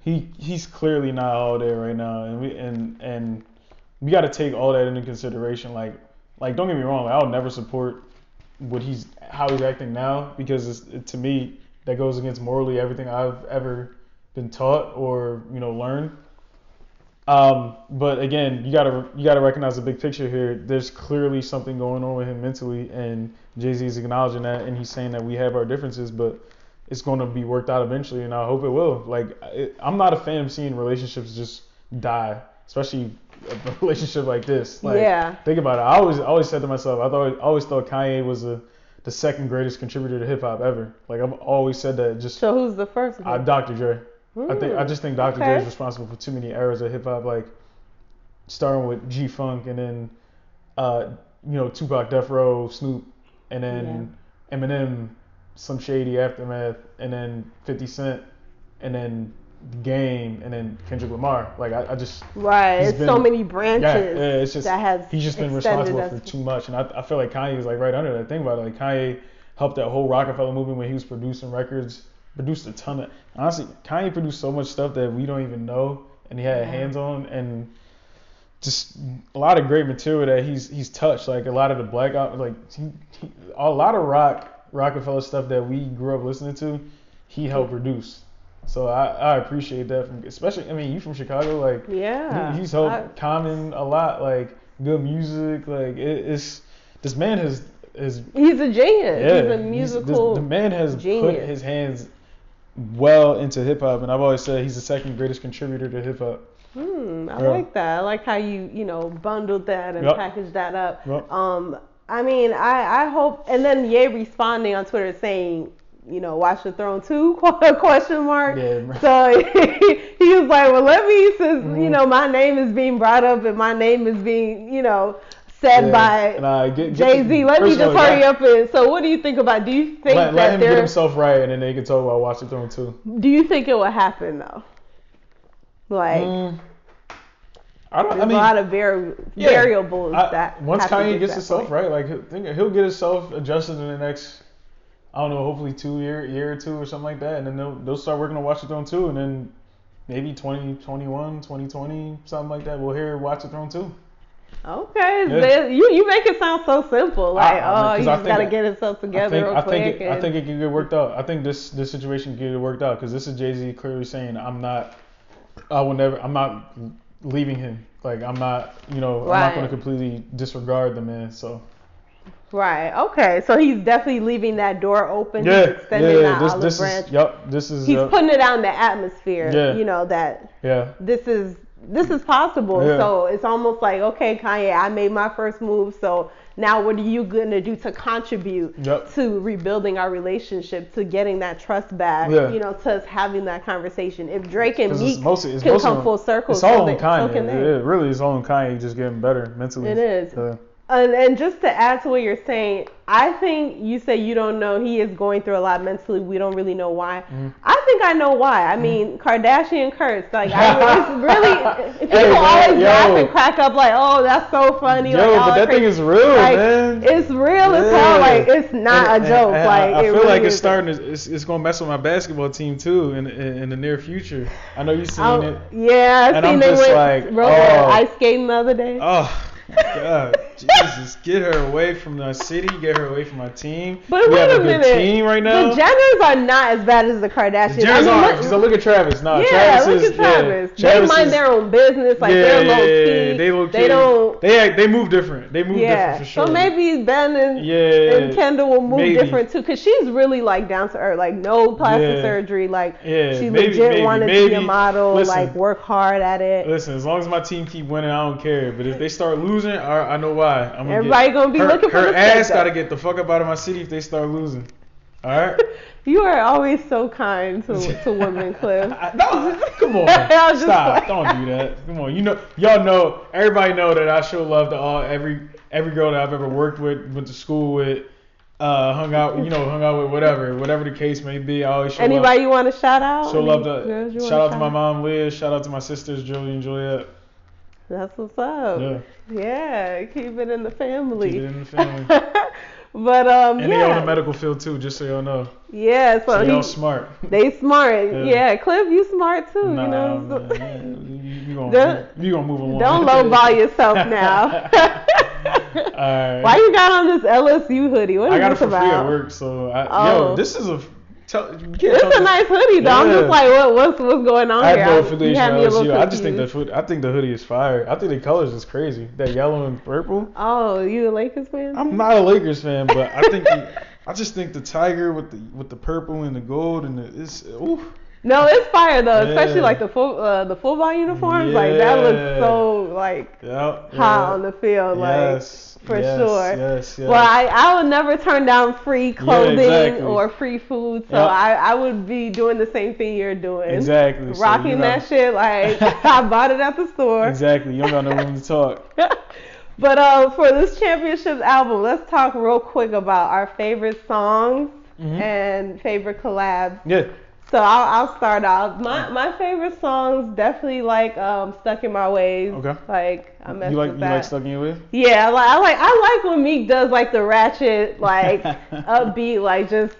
he. He's clearly not all there right now, and we and and we got to take all that into consideration. Like like don't get me wrong. Like, I'll never support what he's how he's acting now because it's, it, to me that goes against morally everything I've ever been taught or you know learned. Um, but again, you gotta you gotta recognize the big picture here. There's clearly something going on with him mentally, and Jay Z is acknowledging that, and he's saying that we have our differences, but it's going to be worked out eventually, and I hope it will. Like, it, I'm not a fan of seeing relationships just die, especially a (laughs) relationship like this. Like, Yeah. Think about it. I always I always said to myself, I thought I always thought Kanye was the the second greatest contributor to hip hop ever. Like I've always said that. Just So who's the first uh, Dr. Dre. I think I just think Dr. Dre okay. is responsible for too many eras of hip hop, like starting with G Funk and then uh, you know Tupac, Death Row, Snoop, and then Eminem, some shady aftermath, and then 50 Cent, and then The Game, and then Kendrick Lamar. Like I, I just right. It's so many branches yeah, yeah, it's just that has he's just been responsible us- for too much, and I, I feel like Kanye is like right under that. thing about it, like Kanye helped that whole Rockefeller movement when he was producing records, produced a ton of. Honestly, Kanye produced so much stuff that we don't even know, and he had Yeah. hands on, and just a lot of great material that he's he's touched. Like a lot of the black out, like he, he, a lot of rock Rockefeller stuff that we grew up listening to, he helped produce. So I, I appreciate that from especially I mean you from Chicago like Yeah. he- he's helped I- Common a lot, like good music. Like it, it's this man has is he's a genius. yeah, he's a this- musical. the man has put his hands well into hip hop, and I've always said he's the second greatest contributor to hip hop. Hmm, I Yeah. like that. I like how you, you know, bundled that and Yep. packaged that up. Yep. Um, I mean, I, I hope, and then Ye responding on Twitter saying, you know, Watch the Throne 2, (laughs) question mark. Yeah. (laughs) So (laughs) he was like, well, let me, since, Mm-hmm. you know, my name is being brought up and my name is being, you know, said Yeah, by get Jay Z. Let me just all, hurry yeah, up and, so what do you think about, do you think Let, that let him get himself right, and then they can talk about Watch the Throne too. do you think it will happen though? Like, Mm, I don't. There's I mean, a lot of vari- yeah, variables I- that once Kanye get gets himself point. right, like he'll get himself adjusted in the next, I don't know, hopefully two year year or two or something like that, and then they'll they'll start working on Watch the Throne too, and then maybe 2021, 2020, something like that. We'll hear Watch the Throne too. Okay, Yeah. you you make it sound so simple. Like, I- I mean, oh, I just gotta get himself I together think real I think it, I think it can get worked out. I think this this situation can get worked out because this is Jay Z clearly saying I'm not, I will never, I'm not leaving him. Like I'm not, you know, I'm not going to completely disregard the man. So right. Okay, so he's definitely leaving that door open. yeah, he's extending yeah, that this olive this branch. is, yep, this is, he's putting it out in the atmosphere. Yeah. You know that yeah, this is this is possible. Yeah. So it's almost like, okay, Kanye, I made my first move. So now what are you gonna do to contribute Yep. to rebuilding our relationship, to getting that trust back? Yeah. You know, to us having that conversation. If Drake and 'Cause it's Meek mostly, it's can mostly come full circle, It's all on so Kanye. can they. It really is all on Kanye just getting better mentally. It is. Yeah. And, and just to add to what you're saying, I think you say you don't know he is going through a lot mentally. We don't really know why. Mm-hmm. I think I know why. I mean, Kardashian curse, like I, (laughs) it's really (laughs) people Hey, man, always yo. laugh and crack up like, oh, that's so funny. Yo, like, but that crazy. thing is real, like, man. It's real as hell. Like it's not And- a joke. and- like I, I feel really like it's starting. To, it's, it's gonna mess with my basketball team too in in, in the near future. I know you've seen Oh, it. yeah, I And seen I'm they just went like, rode oh. ice skating the other day. Oh God, Jesus, get her away from the city. Get her away from my team. But we wait have a a good minute. team right now. The Jenners are not as bad as the Kardashians. The I mean, are look- because look at Travis. No, yeah, Travis look is at Travis. Yeah, Travis they mind is, their own business. Like yeah, they're low yeah, key. They low key. They don't. They act, they move different. They move yeah. different for sure. So maybe Ben and Yeah. and Kendall will move maybe. different too, cause she's really like down to earth. Like no plastic surgery. Like she maybe, legit wanted to be a model. Listen. like work hard at it. Listen, as long as my team keep winning, I don't care. But if they start losing, I, I know why. I'm gonna Everybody get, gonna be her, looking for her the ass gotta get the fuck up out of my city if they start losing. All right. (laughs) You are always so kind to to women, (laughs) Cliff. No, come on. (laughs) I was just Stop. like- Don't do that. Come on. You know, y'all know, everybody know that I show love to all every every girl that I've ever worked with, went to school with, uh, hung out, you know, hung out with, whatever, whatever the case may be. I always show Anybody love. you want to shout out? Show Any love to shout out to my mom Liz, shout out to my sisters Julie and Juliet. That's what's up. Yeah, Yeah, keep it in the family. keep it in the family. (laughs) but um, And they own yeah, the medical field too, just so y'all know. yeah. So, So y'all smart. they smart. (laughs) Yeah. Yeah. Cliff, you smart too. Nah, you know. so- man, you, you gonna (laughs) Don't- you gonna move along. Don't lowball yourself now. Why you got on this LSU hoodie? What is I got it this for free about? at work, so I, Oh. yo, this is a. Tell, you It's tell a nice hoodie though. I'm just like, what, what's what's going on I have here? no I- you affiliation had me a with little LSU. I just think the confused. hood, I think the hoodie is fire. I think the colors is crazy. That yellow and purple. Oh, you a Lakers fan? I'm not a Lakers fan, but I think the, (laughs) I just think the tiger with the with the purple and the gold and the it's ooh. No, it's fire though, especially like the full uh, the football uniforms. Like that looks so like Yeah, hot yeah. on the field. Like yes, for yes, sure. Yes, yes. Well, I, I would never turn down free clothing exactly. or free food, so Yep. I, I would be doing the same thing you're doing. exactly. So Rocking you know- that shit like (laughs) I bought it at the store. Exactly. You don't got no room to talk. (laughs) but uh, for this championships album, let's talk real quick about our favorite songs Mhm. and favorite collabs. Yeah. So I'll, I'll start off. My my favorite songs definitely like um Stuck in My Ways. Okay. Like I mess You like with you like stuck in your way? Yeah, I like I like I like when Meek does like the ratchet, like (laughs) upbeat, like just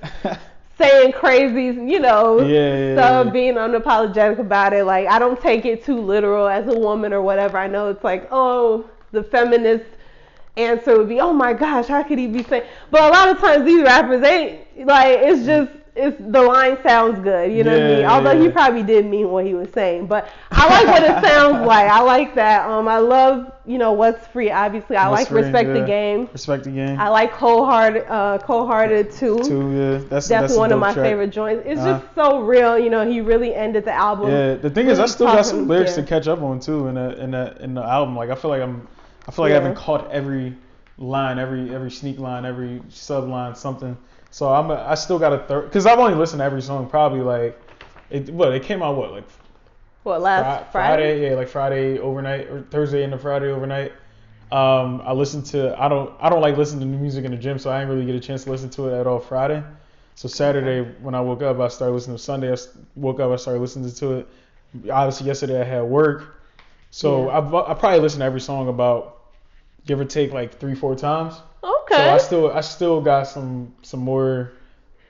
saying crazy, you know, Yeah, yeah, stuff, yeah. being unapologetic about it. Like I don't take it too literal as a woman or whatever. I know it's like, oh, the feminist answer would be, oh my gosh, how could he be saying? But a lot of times these rappers ain't like it's just. It's the line sounds good, you know what I mean. Although yeah. he probably didn't mean what he was saying, but I like what it sounds (laughs) like. I like that. Um, I love, you know, what's free. Obviously, I What's like Free, respect the game. Respect the game. I like cold hearted, uh, cold hearted too. Too, yeah. That's That's, that's one of my track. favorite joints. It's Uh-huh. just so real. You know, he really ended the album. Yeah, the thing is, I still got some lyrics yeah. to catch up on too in the in the in the album. Like I feel like I'm, I feel like Yeah. I haven't caught every line, every every sneak line, every sub line, something. So I'm a, I still got a third because I've only listened to every song probably like it. What it came out what like What last Fri- Friday? yeah, like Friday overnight or Thursday into Friday overnight. Um, I listened to I don't I don't like listening to new music in the gym, so I didn't really get a chance to listen to it at all Friday. So Saturday when I woke up, I started listening to Sunday. I woke up, I started listening to it. Obviously yesterday I had work, so Yeah. I I probably listened to every song about give or take like three four times. Okay. So I still I still got some some more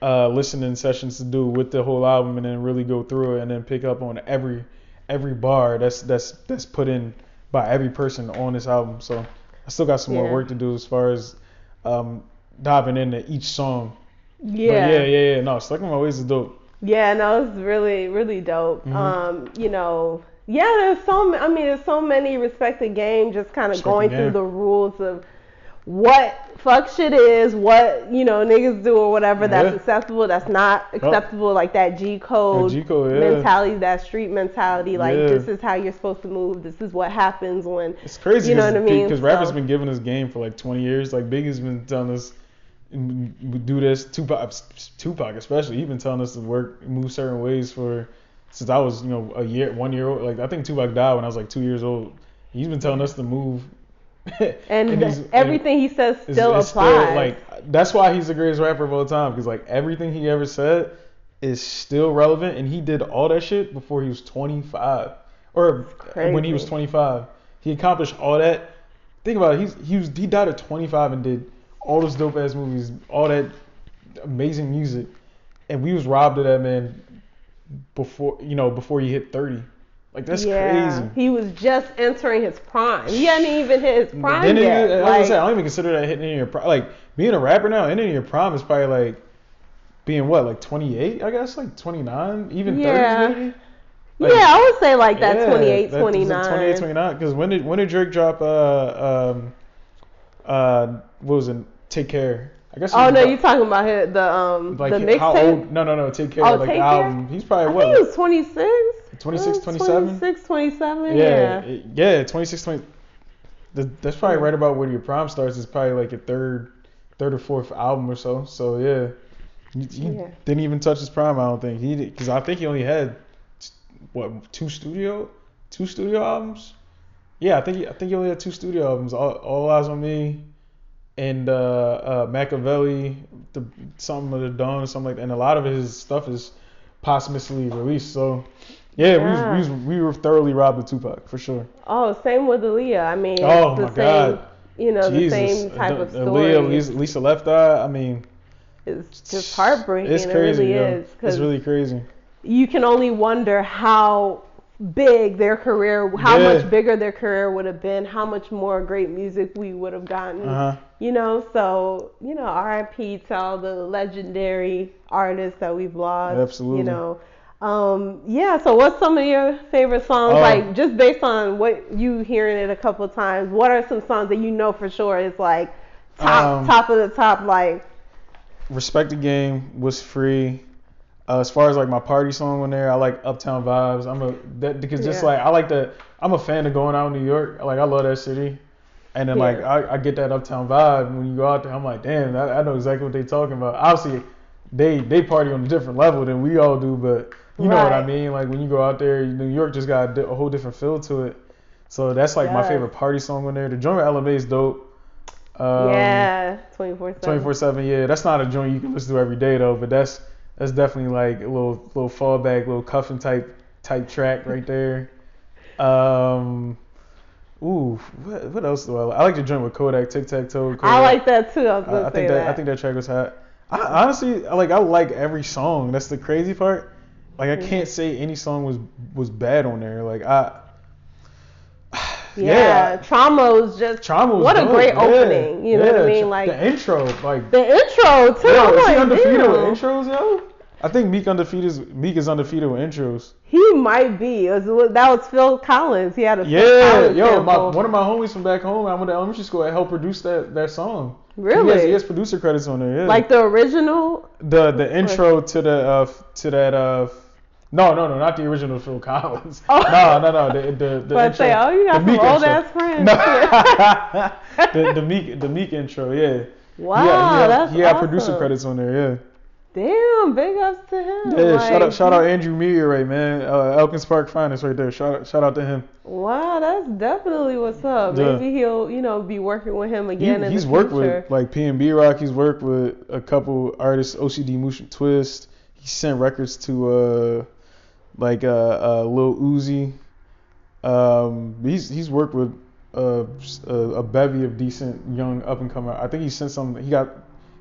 uh, listening sessions to do with the whole album, and then really go through it, and then pick up on every every bar that's that's that's put in by every person on this album. So I still got some more work to do as far as um, diving into each song. Yeah. But yeah, yeah, yeah. No, Stuck in My Ways is dope. Yeah, no, it's really, really dope. Mhm. Um, you know, yeah, there's so I mean, there's so many respected game just kind of going game. through the rules of what fuck shit is, what you know niggas do or whatever that's Yeah. acceptable, that's not acceptable, like that G code G code, yeah. mentality, that street mentality. Like Yeah. this is how you're supposed to move. This is what happens when It's crazy. You know what I mean? Because rappers So- been giving us game for like 20 years. Like Biggie's been telling us mm, do this. Tupac, Tupac especially, he been telling us to work, move certain ways for since I was you know a year, one year old. Like I think Tupac died when I was like two years old. He's been telling us to move. (laughs) and, he's- everything he says still is applies. like that's why he's the greatest rapper of all time because like everything he ever said is still relevant and he did all that shit before he was 25 or when he was 25 he accomplished all that think about it he's he was he died at 25 and did all those dope ass movies all that amazing music and we was robbed of that man before you know before he hit 30 like that's yeah, crazy he was just entering his prime. He hadn't even hit his prime Then it- yet. I, was Like, say, I don't even consider that hitting in your prime. Like being a rapper now, ending your prime is probably like being what, like 28, I guess, like 29, even Yeah. 30 maybe. yeah, I would say like that Yeah, 28, that- 29. 28, 29. Because when did when did Drake drop? Uh, um, uh, what was it? Take care. I guess. he Oh no, about- you talking about his, the um like the how mixtape? old? No, no, no. Take care. Oh, like Take the Care? album. He's probably I what? think it was 26. 26, Uh, 27? 26, 27. Yeah, Yeah. yeah, 26, 20. The, that's probably right about where your prime starts. Is probably like your third, third or fourth album or so. So yeah, he, he Yeah. didn't even touch his prime. I don't think he did because I think he only had what two studio, two studio albums. Yeah, I think he, I think he only had two studio albums. All, All Eyes on Me, and uh, uh, Machiavelli, the something of the dawn something like that. And a lot of his stuff is posthumously released. So yeah, we, was, we was we were thoroughly robbed of Tupac for sure. Oh, same with Aaliyah. I mean, Oh it's the my same, God. you know, Jesus, the same type of story. Aaliyah, Lisa, Lisa Left Eye. I mean, it's just heartbreaking. It's It crazy. really yo. is. It's really crazy. you can only wonder how big their career, how Yeah. much bigger their career would have been, how much more great music we would have gotten. Uh huh. You know, so you know, R.I.P. to all the legendary artists that we've lost. Absolutely. You know, um, yeah. So, what's some of your favorite songs? Oh. Like, just based on what you hearing it a couple of times, what are some songs that you know for sure is like top, Um, top of the top? Like, Respect the game was free. Uh, as far as like my party song on there, I like Uptown Vibes. I'm a that because just Yeah. like I like the I'm a fan of going out in New York. Like I love that city. And then like I, I get that Uptown vibe when you go out there. I'm like, damn, I, I know exactly what they're talking about. Obviously, they they party on a different level than we all do, but you know what I mean. Like when you go out there, New York just got a, di- a whole different feel to it. So that's like my favorite party song on there. The joint with Ella Mai is dope. Um, yeah, 24 7. 24 seven. Yeah, that's not a joint you can listen to every day though, but that's that's definitely like a little little fallback, little cuffing type type track right there. Um, ooh, what, what else do I like? I like the joint with Kodak, Tic Tac Toe. I like that too. I was I, I think that, that. I think that track was hot. I, honestly, like I like every song. That's the crazy part. Like I can't say any song was was bad on there. Like I. yeah, trauma was just Trauma was what a great yeah, opening. You know what I mean? Like the intro, like the intro too. Yo, I'm he like, undefeated with intros, yo? I think Meek undefeated is Meek is undefeated with intros. He might be. Was- that was Phil Collins. He had a Yeah, yo, my, one of my homies from back home, I went to elementary school, I helped produce that that song. He Really? has, he has producer credits on there. Yeah. like the original. the the intro to the uh to that uh. No, no, no, not the original Phil Collins. (laughs) Oh. No, no, no, the the the But intro. say, oh, you got the some Meek old intro. ass friends. No. (laughs) the the Meek the Meek intro, yeah. wow, he he had, that's he had awesome. producer credits on there, yeah. Damn, big ups to him. Yeah, shout out, shout out Andrew Meteorite, man. Uh, Elkins Park Finest right there. Shout out, shout out to him. Wow, that's definitely what's up. Yeah. Maybe he'll, you know, be working with him He, again in he's the worked future. with like PnB Rock. He's worked with a couple artists, OCD Moosh & Twist. He sent records to uh like uh, uh Lil Uzi. Um, he's he's worked with uh, a, a bevy of decent young up and coming. I think he sent some. He got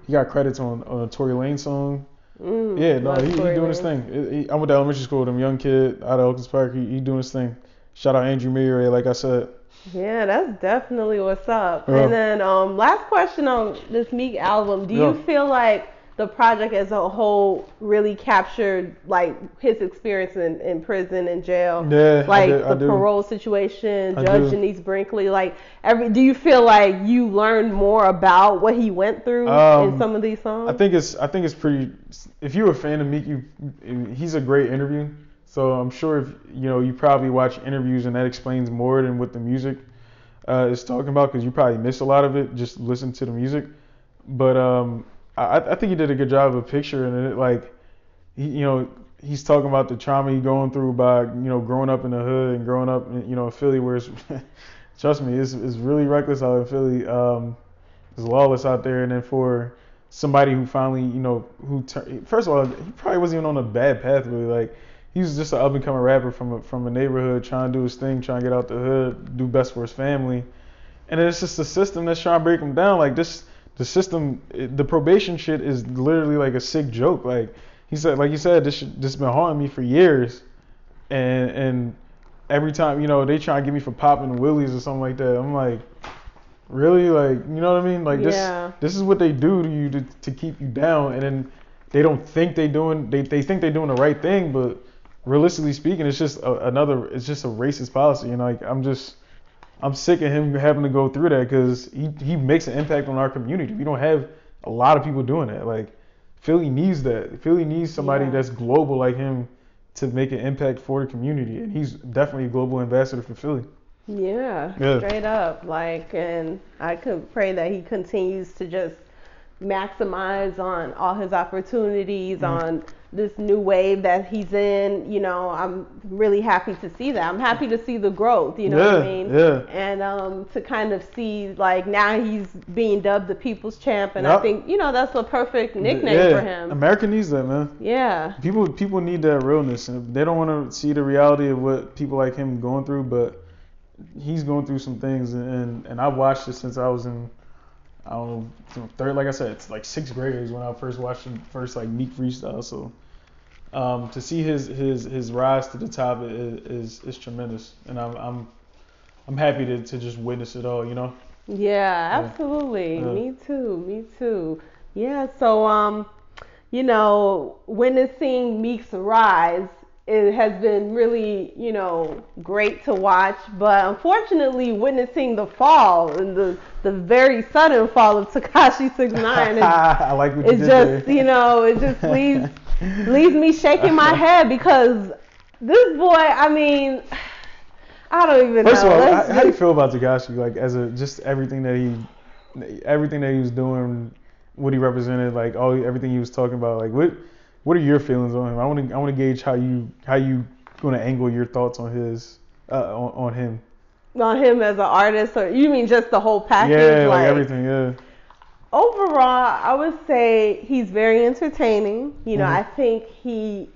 he got credits on on a Tory Lane song. Mm, Yeah, no, he, he doing his thing. He- he- I went to elementary school with him, young kid out of Elkins Park. He, he doing his thing. Shout out Andrew Mayer, like I said. Yeah, that's definitely what's up. Yeah. And then um, last question on this Meek album: Do you feel like the project as a whole really captured like his experience in, in prison and jail? Yeah, like do- the parole situation, I Judge do. Genece Brinkley. Like every, do you feel like you learned more about what he went through in Um, some of these songs? I think it's I think it's pretty. If you're a fan of Meek, you he's a great interview. So I'm sure if you know you probably watch interviews and that explains more than what the music uh, is talking about because you probably miss a lot of it just listen to the music. But um, I, I think he did a good job of picturing it. Like he, you know he's talking about the trauma he going through by you know growing up in the hood and growing up in, you know in Philly where it's (laughs) trust me it's, it's really reckless out in Philly. Um, it's lawless out there, and then for somebody who finally, you know, who first of all, he probably wasn't even on a bad path really. Like he was just an up and coming rapper from a, from a neighborhood, trying to do his thing, trying to get out the hood, do best for his family, and it's just the system that's trying to break him down. Like this, the system, the probation shit is literally like a sick joke. Like he said, like you said, this shit, this been haunting me for years, and and every time you know they try to get me for popping willies or something like that, I'm like. Really, like you know what I mean? Like this, Yeah. this is what they do to you to, to keep you down, and then they don't think they doing they, they think they're doing the right thing, but realistically speaking, it's just a, another it's just a racist policy, and like I'm just I'm sick of him having to go through that because he he makes an impact on our community. We don't have a lot of people doing that. Like Philly needs that. Philly needs somebody Yeah. that's global like him to make an impact for the community, and he's definitely a global ambassador for Philly. Yeah, Yeah. straight up. Like, and I could pray that he continues to just maximize on all his opportunities Mm-hmm. on this new wave that he's in. You know, I'm really happy to see that. I'm happy to see the growth. You know what I mean? yeah. And um, to kind of see like now he's being dubbed the People's Champ, and I think you know that's a perfect nickname yeah, for him. America needs that, man. yeah. People people need that realness, and they don't want to see the reality of what people like him going through. But he's going through some things, and and I've watched it since I was in I don't know third. Like I said, it's like sixth grade is when I first watched him first like Meek freestyle. So um, to see his his his rise to the top is is, is tremendous, and I'm I'm I'm happy to, to just witness it all. You know. Yeah, absolutely. Yeah. Me too. Me too. Yeah. So, um, you know, witnessing Meek's rise, it has been really, you know, great to watch. But unfortunately, witnessing the fall and the the very sudden fall of Tekashi Six Nine (laughs) I like what you it did just there. you know it just (laughs) leaves leaves me shaking my (laughs) head because this boy i mean i don't even First know of all, Let's how, how do you feel about Tekashi? Like as a just everything that he, everything that he was doing, what he represented, like all everything he was talking about. Like what, what are your feelings on him? I want to I want to gauge how you how you going to angle your thoughts on his uh, on, on him. on him as an artist or you mean just the whole package yeah, like, everything. Yeah. overall i would say he's very entertaining you know Mhm. i think he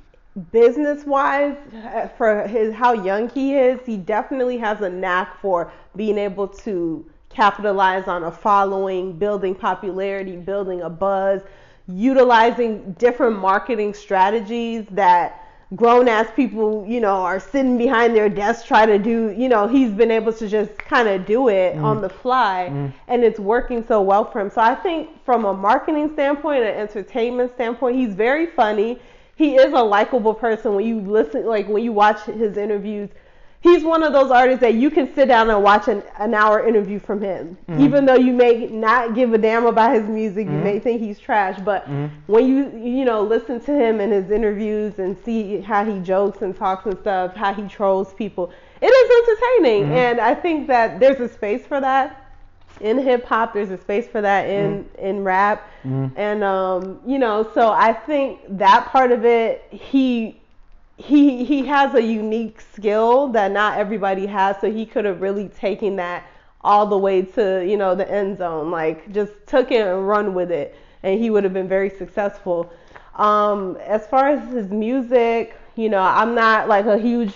business wise for his how young he is he definitely has a knack for being able to capitalize on a following building popularity building a buzz utilizing different marketing strategies that grown ass people, you know, are sitting behind their desks trying to do, you know, he's been able to just kind of do it on the fly Mm. and it's working so well for him. So I think from a marketing standpoint, an entertainment standpoint, he's very funny. He is a likable person when you listen like when you watch his interviews. He's one of those artists that you can sit down and watch an, an hour interview from him. Mhm. Even though you may not give a damn about his music, you Mhm. may think he's trash, but Mhm. when you you know listen to him in his interviews and see how he jokes and talks and stuff, how he trolls people, it is entertaining. Mhm. And I think that there's a space for that in hip hop. There's a space for that in in rap, Mhm. and um, you know, so I think that part of it, he. He he has a unique skill that not everybody has, so he could have really taken that all the way to you know the end zone like just took it and run with it and he would have been very successful um as far as his music you know i'm not like a huge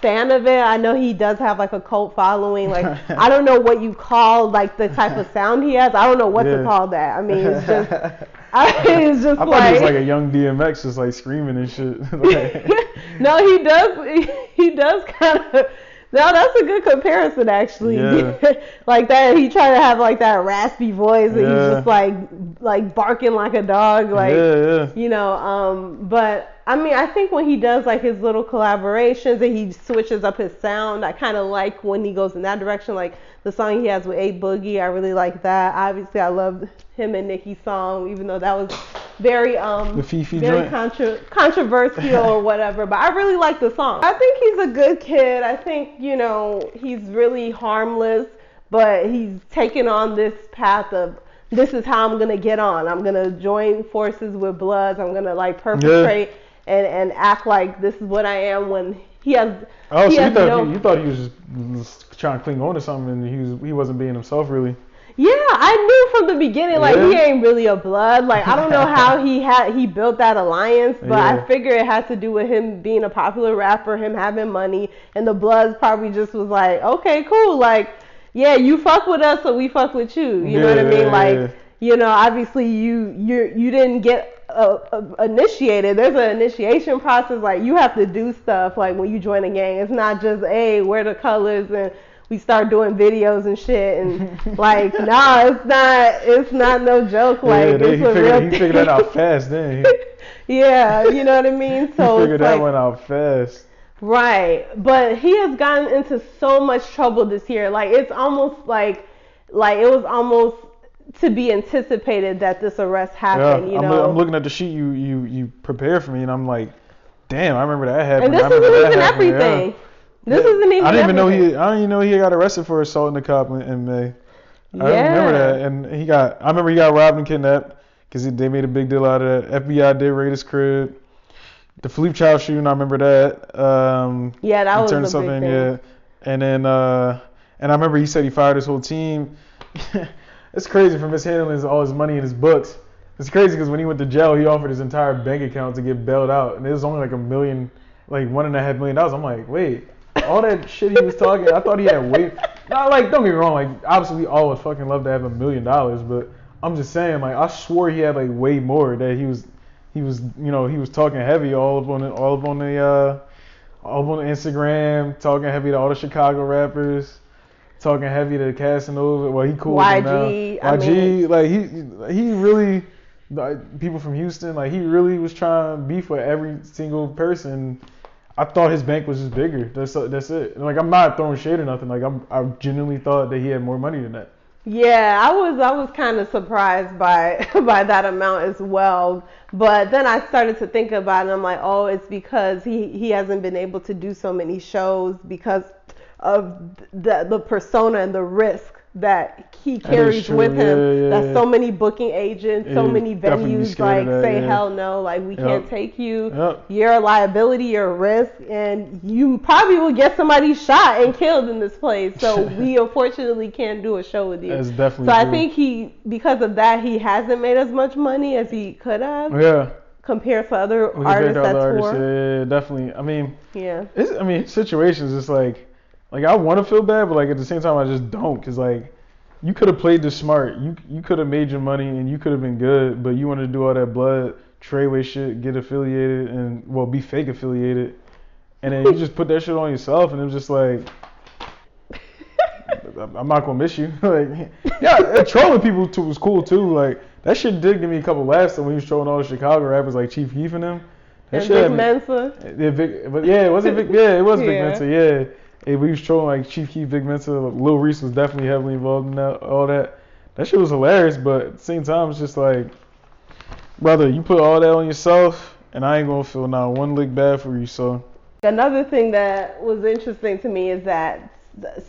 fan of it. I know he does have like a cult following. Like (laughs) I don't know what you call like the type of sound he has. I don't know what Yeah. to call that. I mean, it's just (laughs) I, (laughs) it's just I thought like, he was like a young DMX, just like screaming and shit. (laughs) (laughs) No, he does. He does kind of. No, that's a good comparison actually. Yeah. like that, he tried to have like that raspy voice, and Yeah. he's just like like barking like a dog. Like yeah, yeah. you know um but i mean i think when he does like his little collaborations and he switches up his sound i kind of like when he goes in that direction like the song he has with a boogie i really like that obviously i love him and nicki's song even though that was very um very contra- controversial or whatever but i really like the song i think he's a good kid i think you know he's really harmless but he's taken on this path of this is how I'm gonna get on. I'm gonna join forces with Bloods. I'm gonna like perpetrate and and act like this is what I am when he has. Oh, he so you thought no- he, you thought he was just just trying to cling on to something, and he was he wasn't being himself really. Yeah, I knew from the beginning like he ain't really a blood. Like I don't know (laughs) how he had he built that alliance, but I figure it had to do with him being a popular rapper, him having money, and the Bloods probably just was like, okay, cool, like yeah, you fuck with us, so we fuck with you. You know what I mean? Like you know, obviously you you you didn't get uh, uh, initiated. There's an initiation process. Like you have to do stuff. Like when you join a gang, it's not just hey, wear the colors and we start doing videos and shit. And like, (laughs) nah, it's not. It's not no joke. Like yeah, they, it's he a real figured he thing. figured that out (laughs) fast. Then yeah, you know what I mean. (laughs) So he figured that like, one out fast. Right, but he has gotten into so much trouble this year. Like it's almost like, like it was almost to be anticipated that this arrest Yeah, happened. you I'm, know, I'm looking at the sheet you you you prepared for me, and I'm like, damn, I remember that happened. and this I isn't even happened, yeah. This Yeah. isn't even. I didn't even know he. I didn't even know he got arrested for assaulting the cop in, in May. I Yeah. remember that, and he got. I remember he got robbed and kidnapped because they made a big deal out of that. FBI did raid his crib. The Philippe Child shooting, I remember that. Um, Yeah, that he was turned a big in, thing. yeah. And then, uh, and I remember he said he fired his whole team. (laughs) it's crazy for mishandling all his money in his books. It's crazy because when he went to jail, he offered his entire bank account to get bailed out, and it was only like a million, like one and a half million dollars. I'm like, wait, all that shit he was talking, I thought he had way. Not like, don't get me wrong, like obviously we all would fucking love to have a million dollars, but I'm just saying, like I swore he had like way more that he was, he was, you know, he was talking heavy all up on the, all up on the, uh, all up on the Instagram, talking heavy to all the Chicago rappers. Talking heavy to Casanova. Well, he cool them now. YG, I mean- like he he really like, people from Houston, like he really was trying to beef with every single person. I thought his bank was just bigger. That's that's it. Like I'm not throwing shade or nothing. Like I'm I genuinely thought that he had more money than that. Yeah, I was I was kind of surprised by (laughs) by that amount as well. But then I started to think about it. And I'm like, oh, it's because he he hasn't been able to do so many shows because of the the persona and the risk that he carries true. with him. Yeah, yeah, that yeah. so many booking agents, so many venues like that, say hell no, like we Yep. can't take you. Yep. You're a liability, you're a risk, and you probably will get somebody shot and killed in this place. So (laughs) we unfortunately can't do a show with you. That's definitely. So I think he, because of that, he hasn't made as much money as he could have Yeah. compared to other When artists compared that other tour. artists, yeah, yeah, definitely. I mean, Yeah. it's I mean situations. It's like like I want to feel bad, but like at the same time I just don't, cause like you could have played this smart. You you could have made your money and you could have been good, but you wanted to do all that blood Treyway shit, get affiliated and well be fake affiliated, and then you just put that shit on yourself, and it was just like. (laughs) I'm not gonna miss you. (laughs) like, yeah, trolling people too was cool too. Like that shit did give me a couple laughs when he was trolling all the Chicago rappers like Chief Keef and them. That And shit Vic me- Mensa. yeah, Vic, but yeah, it wasn't Vic. Yeah, it was Vic Yeah. Mensa. Yeah, Hey, we was trolling like Chief Keef, Vic Mensa. Lil Reese was definitely heavily involved in that, all that. That shit was hilarious, but at the same time, it's just like, brother, you put all that on yourself, and I ain't gonna feel not one lick bad for you. So Another thing that was interesting to me is that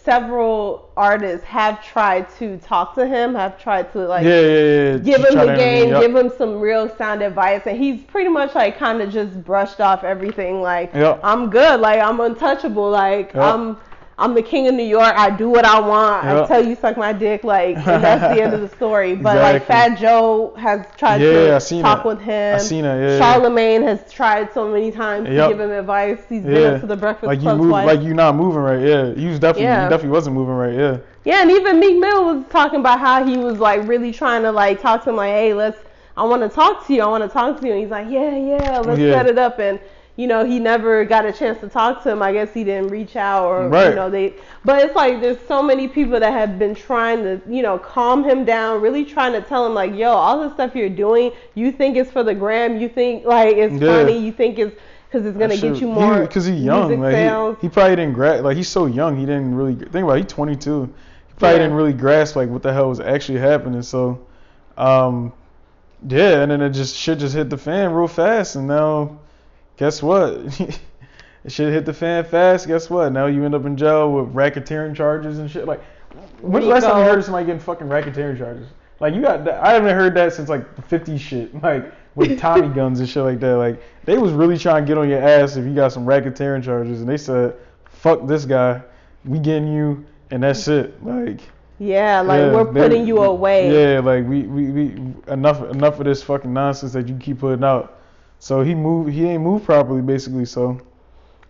several artists have tried to talk to him, have tried to like yeah, yeah, yeah. give him the game, yup. give him some real sound advice, and he's pretty much like kind of just brushed off everything. Like Yep. I'm good, like I'm untouchable, like Yep. I'm I'm the king of New York. I do what I want. I tell you suck my dick. Like, and that's the end of the (laughs) story. But like, Fat Joe has tried Yeah, to talk that. with him. I seen that, yeah, yeah. Has tried so many times Yep. to give him advice. He's been Yeah. up to the Breakfast Like you Club move, twice. like you not moving right. Yeah, he was definitely, Yeah. he definitely wasn't moving right. Yeah. Yeah, and even Meek Mill was talking about how he was like really trying to like talk to him like, hey, let's, I want to talk to you, I want to talk to you, and he's like, yeah, yeah, let's set it up, and you know he never got a chance to talk to him. I guess he didn't reach out or you know they, but it's like there's so many people that have been trying to you know calm him down, really trying to tell him like, yo, all the stuff you're doing, you think it's for the gram, you think like it's Yeah. funny, you think it's because it's gonna get you more because he's young. Like he, he probably didn't grasp. Like he's so young, he didn't really think about. It. He's 22. He probably Yeah. didn't really grasp like what the hell was actually happening. So, um, yeah, and then it just shit just hit the fan real fast, and now, guess what? (laughs) it shit hit the fan fast. Guess what? Now you end up in jail with racketeering charges and shit. Like, when's the last time you heard of somebody getting fucking racketeering charges? Like you got, I haven't heard that since like the 50s shit. (laughs) Like with (laughs) Tommy guns and shit like that. Like they was really trying to get on your ass if you got some racketeering charges, and they said, "Fuck this guy, we getting you, and that's it." Like. yeah, like yeah, we're they- putting you away. Yeah, like we, we, we enough enough of this fucking nonsense that you keep putting out. So he moved he ain't moved properly basically, so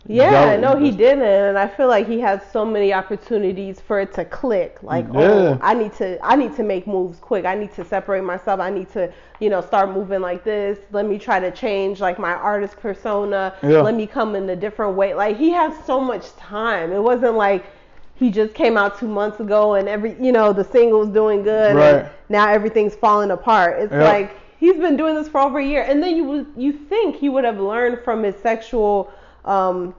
Yeah, no, he (laughs) didn't, and I feel like he has so many opportunities for it to click. Like, oh, Yeah. oh, I need to, I need to make moves quick. I need to separate myself. I need to, you know, start moving like this. Let me try to change like my artist persona. Yeah. Let me come in a different way. Like he has so much time. It wasn't like he just came out two months ago and every, you know, the single's doing good. Right. And now everything's falling apart. It's Yep. like he's been doing this for over a year, and then you would you think he would have learned from his sexual, um,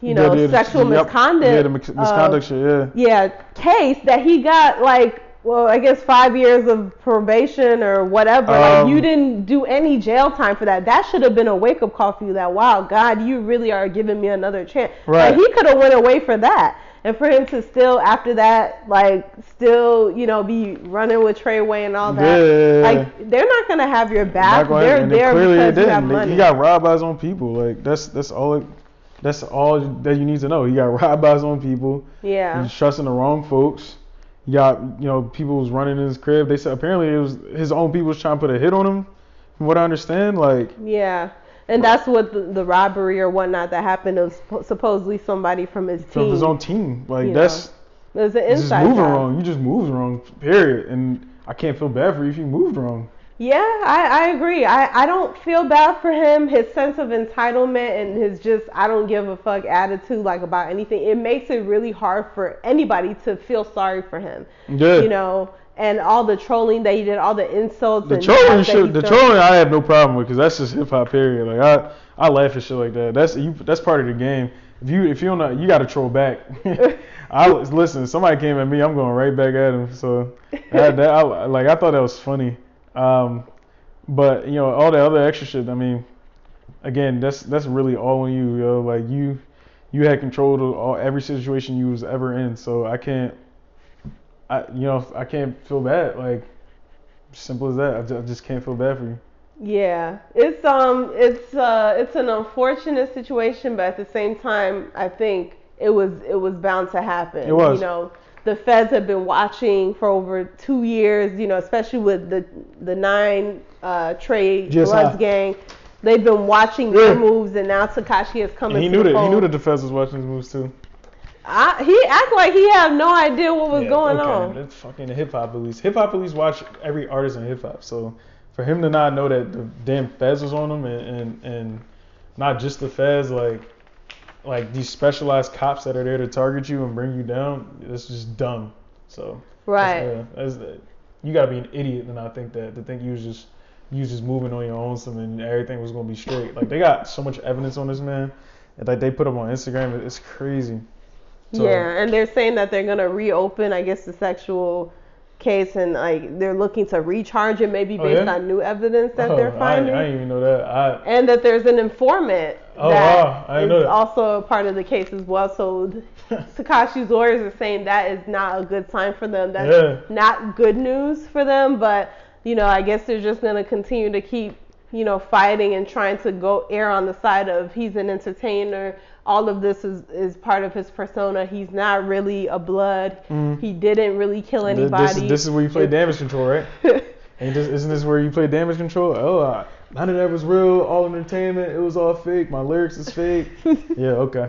you know, Yeah, sexual yep, misconduct. Yeah, the mis- uh, shit, yeah. yeah, case that he got like. Well, I guess five years of probation or whatever. like Um, you didn't do any jail time for that. That should have been a wake up call for you. That wow, God, you really are giving me another chance. Right. Like he could have went away for that, (laughs) and for him to still after that, like still, you know, be running with Treyway and all that. Yeah. Like they're not gonna have your back. They're and there clearly because you have. Money. He got robbed by his own people. Like that's that's all it, that's all that you need to know. He got (laughs) robbed by his own people. yeah. He's trusting the wrong folks. He got you know people was running in his crib. They said apparently it was his own people was trying to put a hit on him. From what I understand, like Yeah. And that's what the, the robbery or whatnot that happened. Was supposedly somebody from his team. from his own team. Like that's It was an just inside moving job. wrong. You just moved wrong. Period. And I can't feel bad for you if you moved wrong. Yeah, I, I agree. I, I don't feel bad for him. His sense of entitlement and his just I don't give a fuck attitude like about anything. It makes it really hard for anybody to feel sorry for him. Yeah. You know, and all the trolling that he did, all the insults The and trolling shit, the trolling, I have no problem with because that's just hip hop. Period. Like I, I laugh at shit like that. That's you. That's part of the game. If you, if you don't know, you got to troll back. (laughs) I was listen. Somebody came at me, I'm going right back at him. So that, that I, like I thought that was funny. Um, but you know all the other extra shit. I mean, again, that's that's really all on you, yo. Like you, you had control of all every situation you was ever in. So I can't, I you know I can't feel bad. Like simple as that. I ju- I just can't feel bad for you. Yeah, it's um, it's uh, it's an unfortunate situation, but at the same time, I think it was it was bound to happen. It was. You know, the feds have been watching for over two years. You know, especially with the the nine uh, trade GSI. Bloods gang, they've been watching their moves, and now Tekashi is coming. And he knew that. He knew that the feds was watching his moves too. I, he act like he had no idea what was Yeah, going okay, on. That's fucking hip hop police. Hip hop police watch every artist in hip hop. So for him to not know that the damn feds was on him and, and and not just the feds, like like these specialized cops that are there to target you and bring you down, it's just dumb. So Right. yeah, that's, you gotta be an idiot to not think that to think you was just you was just moving on your own some and everything was gonna be straight. Like they got so much evidence on this man. And like they put him on Instagram, it's crazy. So- Yeah, and they're saying that they're gonna reopen, I guess, the sexual case, and like they're looking to recharge it, maybe Oh, based yeah? on new evidence that Oh, they're I, finding, I didn't even know that. I and that there's an informant Oh, that wow. I didn't know is that. also a part of the case as well. So (laughs) Tekashi's lawyers are saying that is not a good sign for them. That's Yeah. not good news for them, but you know, I guess they're just gonna continue to keep you know fighting and trying to go err on the side of he's an entertainer. All of this is is part of his persona. He's not really a blood. He didn't really kill anybody. This, is- this is where you play (laughs) damage control, right? This, isn't this where you play damage control? Oh, uh, none of that was real. All entertainment. It was all fake. My lyrics is fake. (laughs) yeah. Okay.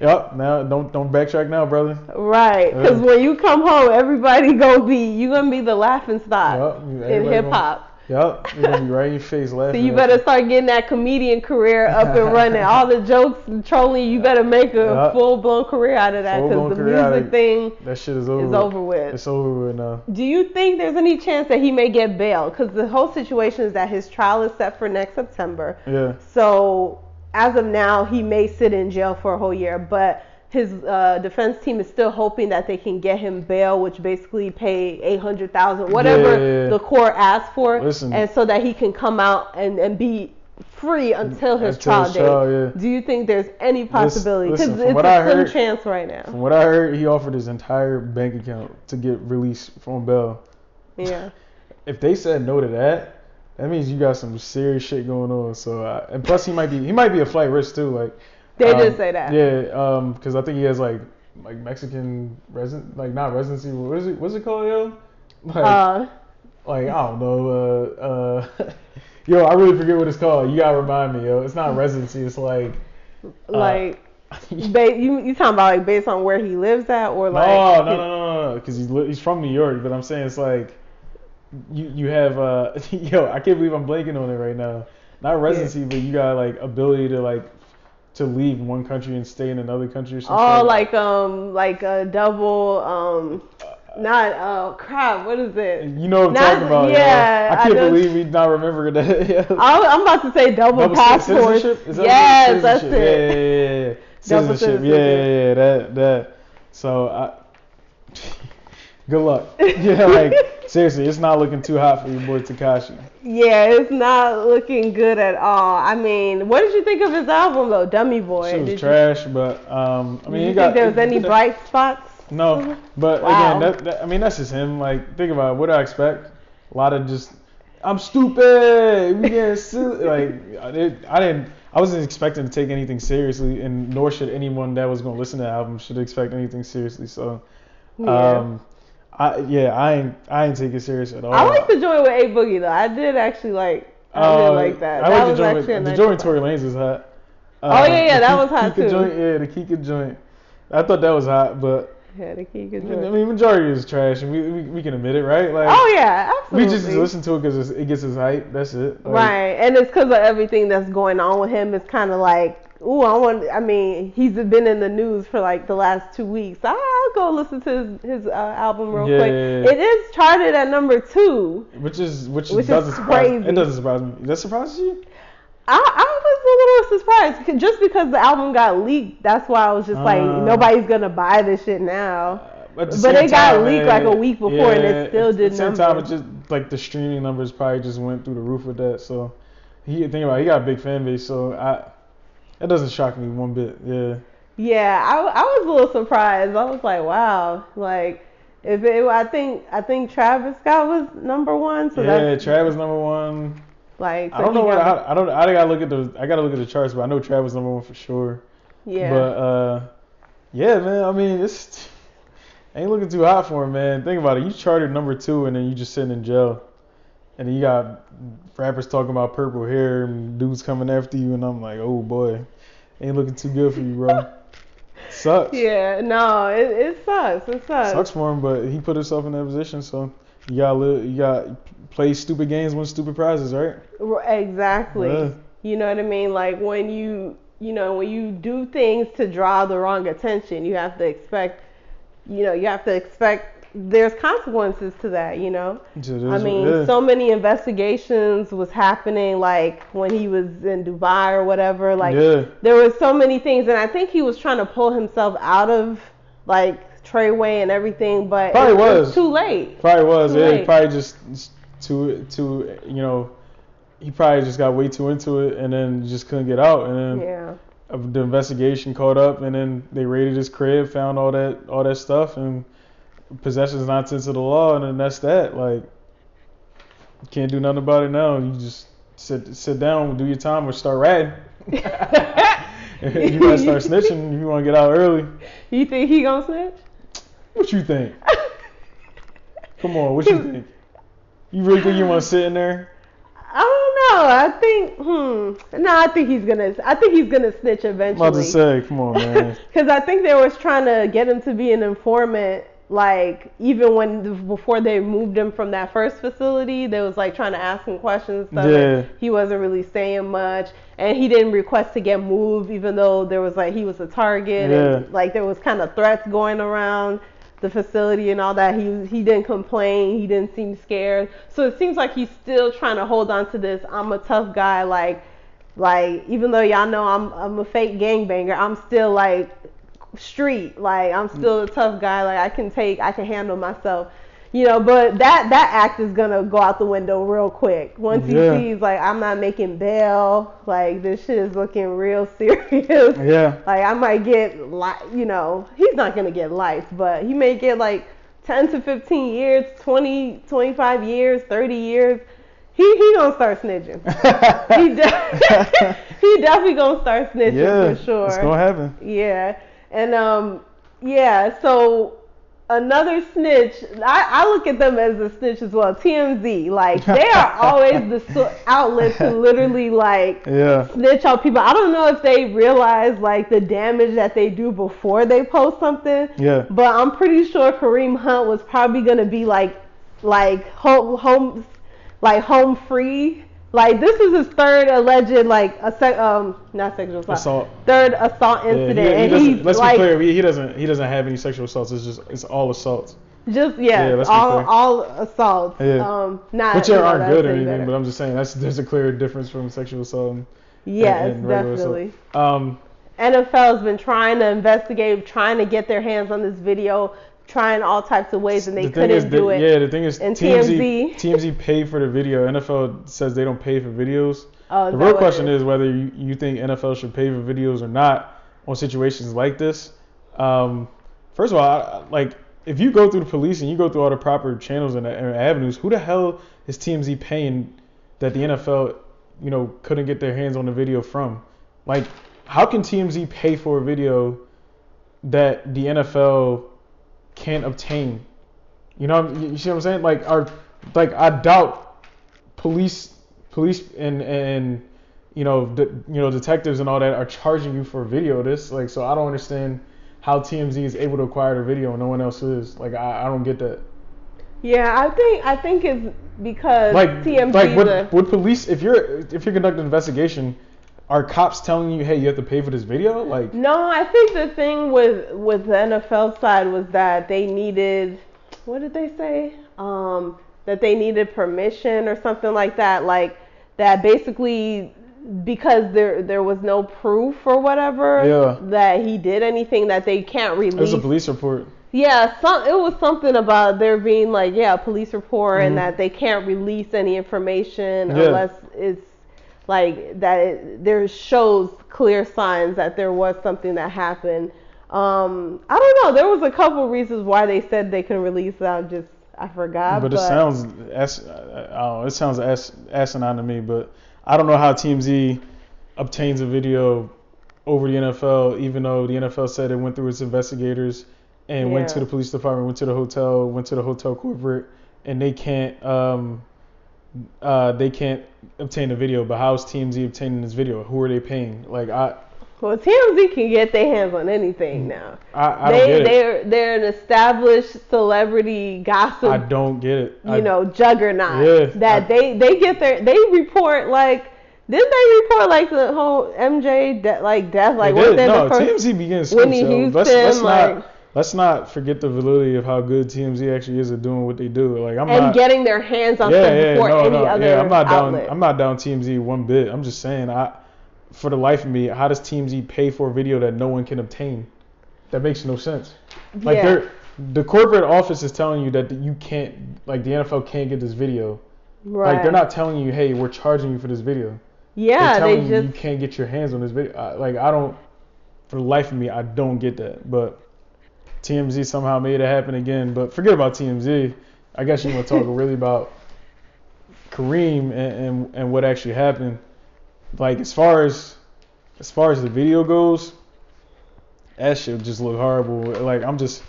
Yep. Now don't don't backtrack now, brother. Right, because Yeah. when you come home, everybody gonna be you gonna be the laughing stock Yup, in hip hop. Yep. You're gonna be right in your face So laughing. you better start getting that comedian career up and running. All the jokes and trolling, you better make a Yup. full blown career out of that because the music of- thing That shit is over. is with. over with. It's over with now. Do you think there's any chance that he may get bail? Because the whole situation is that his trial is set for next September. Yeah. So as of now, he may sit in jail for a whole year, but his uh, defense team is still hoping that they can get him bail, which basically pay eight hundred thousand, whatever Yeah. the court asks for, Listen. and so that he can come out and, and be free until his Until trial his date. yeah. Do you think there's any possibility? Because it's what a I slim heard- chance right now. From what I heard, he offered his entire bank account to get released from bail. Yeah. (laughs) If they said no to that, that means you got some serious shit going on. So, uh, and plus he might be he might be a flight risk too. Like They um, did say that. Yeah, um, because I think he has like like Mexican resident like not residency. What is it? What's it called, yo? (laughs) Like, Uh, like I don't know. Uh, uh, (laughs) yo, I really forget what it's called. You gotta remind me, yo. It's not residency. It's like like, (laughs) ba- you you talking about like based on where he lives at, or like? no, no, no, no, no, because he's li- he's from New York. But I'm saying it's like you you have uh yo, I can't believe I'm blanking on it right now. Not residency, but you got like ability to like to leave one country and stay in another country or something. Oh, like um, like a double um, not uh, crap. What is it? you know what I'm not- talking about. yeah. I I can't don't- believe we not remembering that. (laughs) yeah. I, I'm about to say double, Double passport. that Yes, that's it. Yeah, yeah, yeah, Citizenship. Yeah, yeah, yeah. That, that. So, I, (laughs) good luck. (laughs) Yeah, like seriously, it's not looking too hot for your boy Tekashi. Yeah, it's not looking good at all. I mean, what did you think of his album though, Dummy Boy? Shit was Did you- trash, but um, I mean, you got. think there was any bright spots? No, but Wow. again, that, that, I mean, that's just him. Like, think about it. What do I expect? A lot of just, I'm stupid. We getting silly. (laughs) Like, I, did, I didn't. I wasn't expecting to take anything seriously, and nor should anyone that was gonna listen to the album should expect anything seriously. So, Yeah. um, I yeah, I ain't I ain't take it serious at all. I like the joint with A Boogie though. I did actually like. I did Uh, like that. I that like was the joint. actually the joint with. Tory Lanez was hot. Oh, yeah, yeah, that was hot, Kika too. Joint, yeah, the Kika joint. I thought that was hot, but Yeah, the key I mean, majority is trash, and we, we, we can admit it, right? Like, Oh yeah, absolutely. we just listen to it because it gets us hype. That's it. Like, Right, and it's because of everything that's going on with him. It's kind of like, ooh, I want. I mean, he's been in the news for like the last two weeks. I'll go listen to his, his uh, album real Yeah, quick. yeah, yeah. It is charted at number two. Which is which, Which doesn't surprise. crazy. It doesn't surprise me. That surprises you? I, I was a little surprised just because the album got leaked. That's why I was just like, Uh. nobody's gonna buy this shit now. Uh, at the But it got time, leaked man, like a week before and it still at did the same time, it just like the streaming numbers probably just went through the roof with that. So he think about it, he got a big fan base, so I that doesn't shock me one bit. Yeah. Yeah, I, I was a little surprised. I was like, wow, like if it, I think I think Travis Scott was number one, so yeah, Travis number one. like so I don't know what I, I don't I gotta look at the I gotta look at the charts, but I know Travis number one for sure. yeah. But uh, yeah, man. I mean, it's (laughs) ain't looking too hot for him, man. Think about it. You charted number two, and then you just sitting in jail, and then you got rappers talking about purple hair and dudes coming after you, and I'm like, oh boy, ain't looking too good for you, bro. (laughs) Sucks. yeah, no, it, it sucks. It sucks. Sucks for him, but he put himself in that position, so you gotta live, you got play stupid games, win stupid prizes, right? Exactly. Yeah. You know what I mean? Like when you, you know, when you do things to draw the wrong attention, you have to expect, you know, you have to expect there's consequences to that, you know? I mean, yeah. so many investigations was happening like when he was in Dubai or whatever, like yeah. there was so many things and I think he was trying to pull himself out of like Treyway and everything, but Probably it, it was. too late. Probably was. Too Yeah, he late. probably just too too you know he probably just got way too into it and then just couldn't get out and then Yeah. the investigation caught up and then they raided his crib, found all that all that stuff and possession's not sense of the law and then that's that. Like you can't do nothing about it now. You just sit sit down, do your time, or start ratting. (laughs) you gotta start snitching if you want to get out early. You think he gonna snitch? What you think? Come on, what you (laughs) think? You really think you want to sit in there? I don't know. I think, hmm. No, I think he's gonna. I think he's gonna snitch I'm eventually. about to say, come on, man. (laughs) Because I think they was trying to get him to be an informant, like even when before they moved him from that first facility, they was like trying to ask him questions. Stuff, Yeah. he wasn't really saying much, and he didn't request to get moved, even though there was like he was a target, and Yeah. like there was kind of threats going around the facility and all that. He he didn't complain. He didn't seem scared. So it seems like he's still trying to hold on to this. I'm a tough guy, like. Like even though y'all know I'm I'm a fake gangbanger, I'm still like street. Like I'm still a tough guy. Like I can take, I can handle myself. You know, but that that act is gonna go out the window real quick once he sees like I'm not making bail. Like this shit is looking real (laughs) serious. Yeah. Like I might get like you know he's not gonna get life, but he may get like 10 to 15 years, 20, 25 years, 30 years. He he gonna start snitching. (laughs) He de- (laughs) he definitely gonna start snitching yeah, for sure. it's gonna happen. Yeah, and um, yeah. So another snitch. I, I look at them as a snitch as well. TMZ, like they are (laughs) always the so- outlet to literally like (laughs) Yeah. snitch on people. I don't know if they realize like the damage that they do before they post something. Yeah. But I'm pretty sure Kareem Hunt was probably gonna be like, like home, home, like home free. Like this is his third alleged like a sec, um not sexual assault, Assault. third assault Yeah, he- incident, he and let's like be clear. He, he doesn't. He doesn't have any sexual assaults. It's just. It's all assaults. just yeah, Yeah, all all assaults. Yeah. Um, not Which you aren't that's good or anything, better. but I'm just saying that's there's a clear difference from sexual assault. And, yes, and regular assault. definitely. Um. NFL has been trying to investigate, trying to get their hands on this video, trying all types of ways, and they the couldn't do that- it. yeah, the thing is, And TMZ, TMZ. paid for the video. NFL says they don't pay for videos. Oh, the real question is? is whether you, you think NFL should pay for videos or not on situations like this. Um, first of all, I- like if you go through the police and you go through all the proper channels and, and avenues, who the hell is TMZ paying that the NFL, you know, couldn't get their hands on the video from? Like, how can TMZ pay for a video that the NFL can't obtain? You know, you see what I'm saying? Like, our, like I doubt police, police and and you know, de, you know, detectives and all that are charging you for a video of this. Like, so I don't understand how TMZ is able to acquire the video and no one else is. Like, I, I don't get that. Yeah, I think I think it's because Like, TMZ. like would, would police if you're if you're conducting an investigation, are cops telling you, hey, you have to pay for this video? Like, No, I think the thing with with the NFL side was that they needed what did they say? Um, that they needed permission or something like that. Like that basically because there there was no proof or whatever Yeah. that he did anything that they can't release. it was a police report. Yeah, some it was something about there being like yeah, a police report Mhm. and that they can't release any information Yeah. unless it's like that it, there shows clear signs that there was something that happened. Um, I don't know. There was a couple reasons why they said they couldn't release it. I just I forgot. but it sounds as I don't know, it sounds as, asinine to me. But I don't know how TMZ obtains a video over the NFL, even though the NFL said it went through its investigators and went to the police department, went to the hotel, went to the hotel corporate, and they can't um uh they can't obtain the video. But how's TMZ obtaining this video? Who are they paying? Like I well, TMZ can get their hands on anything now. I, I don't they get it. they're they're an established celebrity gossip I don't get it. you I- know, juggernaut. Yeah, that I- they they get their they report like didn't they report like the whole MJ de- like death like was did. No, the first TMZ begins Whitney so let's, Houston, let's like- not let's not forget the validity of how good TMZ actually is at doing what they do. Like I'm and not getting their hands on yeah, stuff yeah, before no, any no, other yeah, I'm not outlet. down I'm not down TMZ one bit. I'm just saying I for the life of me, how does TMZ pay for a video that no one can obtain? That makes no sense. Like Yeah. they're the corporate office is telling you that you can't like the NFL can't get this video. right. Like they're not telling you, hey, we're charging you for this video. Yeah, they're telling they you you can't get your hands on this video. I, like I don't, for the life of me, I don't get that. But TMZ somehow made it happen again. But forget about TMZ. I guess you want to talk (laughs) really about Kareem and, and and what actually happened. Like as far as as far as the video goes, that shit just looked horrible. Like I'm just,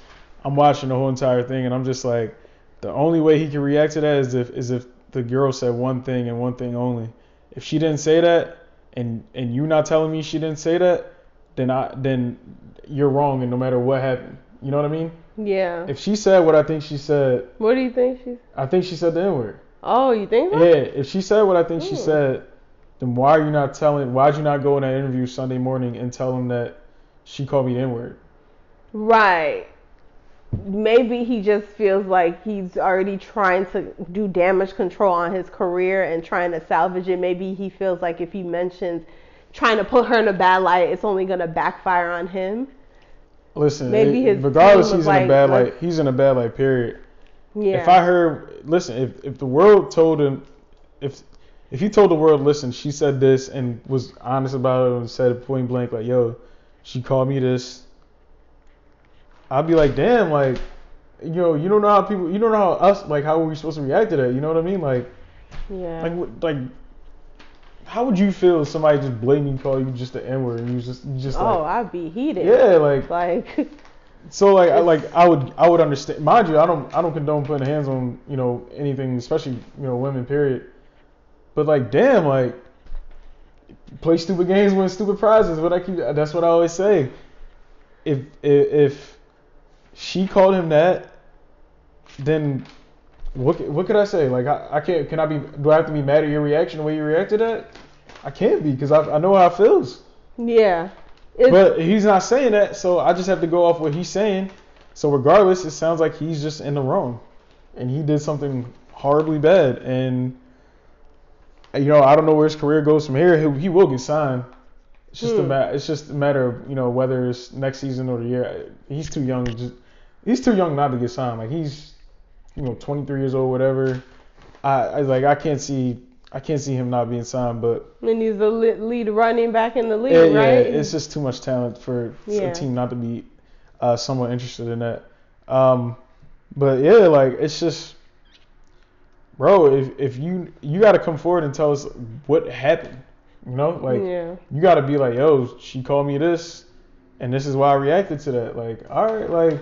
I'm watching the whole entire thing, and I'm just like, the only way he can react to that is if is if the girl said one thing and one thing only. If she didn't say that, and and you not telling me she didn't say that, then I then you're wrong, and no matter what happened, you know what I mean? Yeah. If she said what I think she said, what do you think she's? I think she said the N word. Oh, you think so? Yeah, if she said what I think she Hmm. said, then why are you not telling? Why'd you not go in that interview Sunday morning and tell him that she called me the N word? Right. Maybe he just feels like he's already trying to do damage control on his career and trying to salvage it. Maybe he feels like if he mentions trying to put her in a bad light, it's only going to backfire on him. Listen, Maybe his regardless, he's in a bad light. He's in a bad light. Period. Yeah. If I heard, listen, if if the world told him, if if he told the world, listen, she said this and was honest about it and said point blank, like, yo, she called me this, I'd be like, damn, like, you know, you don't know how people, you don't know how us, like, how are we supposed to react to that? You know what I mean? Like, yeah. like, like, how would you feel if somebody just blatantly call you just the N word and you just, you just oh, like, I'd be heated. yeah, like, Like, so like I like I would I would understand. Mind you, I don't I don't condone putting hands on you know anything, especially you know women. Period. But like, damn, like play stupid games, win stupid prizes. What I keep that's what I always say. If if, if she called him that, then what what could I say? Like I, I can't can I be do I have to be mad at your reaction the way you reacted that? I can't be because I, I know how it feels. yeah. It's, But he's not saying that, so I just have to go off what he's saying. So regardless, it sounds like he's just in the wrong, and he did something horribly bad. And you know, I don't know where his career goes from here. He, he will get signed. It's just a Hmm. ma- It's just a matter of you know whether it's next season or the year. He's too young. Just he's too young not to get signed. Like he's you know 23 years old, whatever. I, I like I can't see I can't see him not being signed, but and he's the lead running back in the league, yeah, yeah, it's just too much talent for Yeah. a team not to be uh, somewhat interested in that. Um, but yeah, like it's just, bro. If if you you got to come forward and tell us what happened, you know, like yeah. you got to be like, yo, she called me this, and this is why I reacted to that. Like, all right, like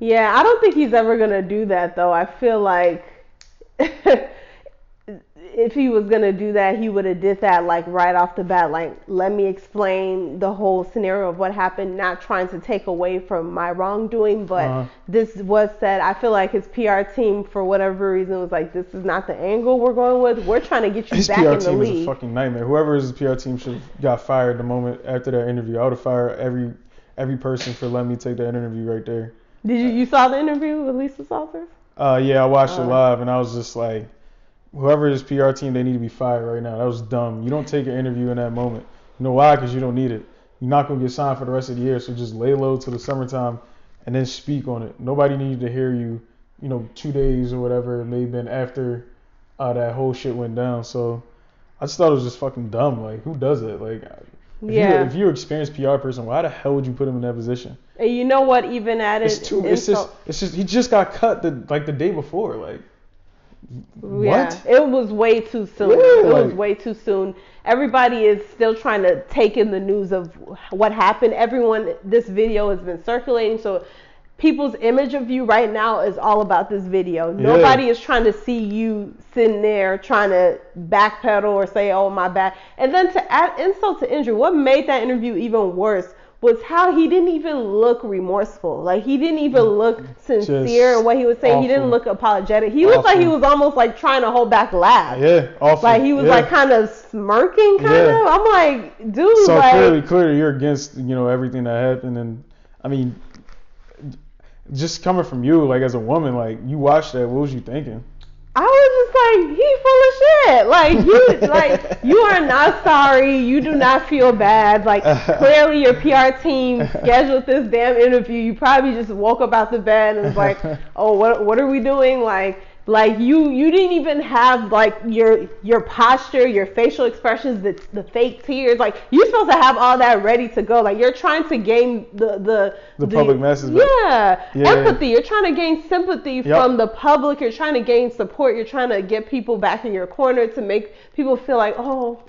Yeah, I don't think he's ever gonna do that though. I feel like (laughs) if he was gonna do that, he would have did that like right off the bat. Like, let me explain the whole scenario of what happened, not trying to take away from my wrongdoing, but Uh-huh. this was said. I feel like his PR team, for whatever reason, was like, this is not the angle we're going with. We're trying to get you his back PR in the team is a fucking nightmare. Whoever his PR team should have got fired the moment after that interview. I would have fired every every person for letting me take that interview right there. Did you you saw the interview with Lisa Salters? Uh, yeah, I watched it Uh. live and I was just like, whoever his PR team, they need to be fired right now. That was dumb. You don't take an interview in that moment. You know why? Because you don't need it. You're not gonna get signed for the rest of the year, so just lay low till the summertime and then speak on it. Nobody needed to hear you. You know, two days or whatever it may have been after uh, that whole shit went down. So I just thought it was just fucking dumb. Like, who does it? Like, if Yeah. you if you're an experienced PR person, why the hell would you put him in that position? And you know what? Even at It's it, too. It's just. It's just. He just got cut the like the day before. Like. Yeah, What? it was way too soon. Yeah, it was way too soon. Everybody is still trying to take in the news of what happened. Everyone, this video has been circulating, so people's image of you right now is all about this video. Nobody is trying to see you sitting there trying to backpedal or say, "Oh my bad." And then to add insult to injury, what made that interview even worse was how he didn't even look remorseful. Like he didn't even mm. look sincere in what he was saying. He didn't look apologetic. He looked like he was almost like trying to hold back laughs. Yeah, awful. Like he was yeah. like kind of smirking, kind Yeah. of. I'm like, dude, So like, clearly, clearly, you're against you know everything that happened, and I mean, just coming from you, like as a woman, like you watched that, what was you thinking? I was just like, he full of shit. Like you, (laughs) like you are not sorry. You do not feel bad. Like clearly your PR team (laughs) scheduled this damn interview. You probably just woke up out the bed and was like, (laughs) oh, what what are we doing? Like like you you didn't even have like your your posture, your facial expressions, the the fake tears. Like you're supposed to have all that ready to go. Like you're trying to gain the the The public message. Yeah, Yeah. empathy. You're trying to gain sympathy Yep. from the public. You're trying to gain support. You're trying to get people back in your corner to make people feel like, oh,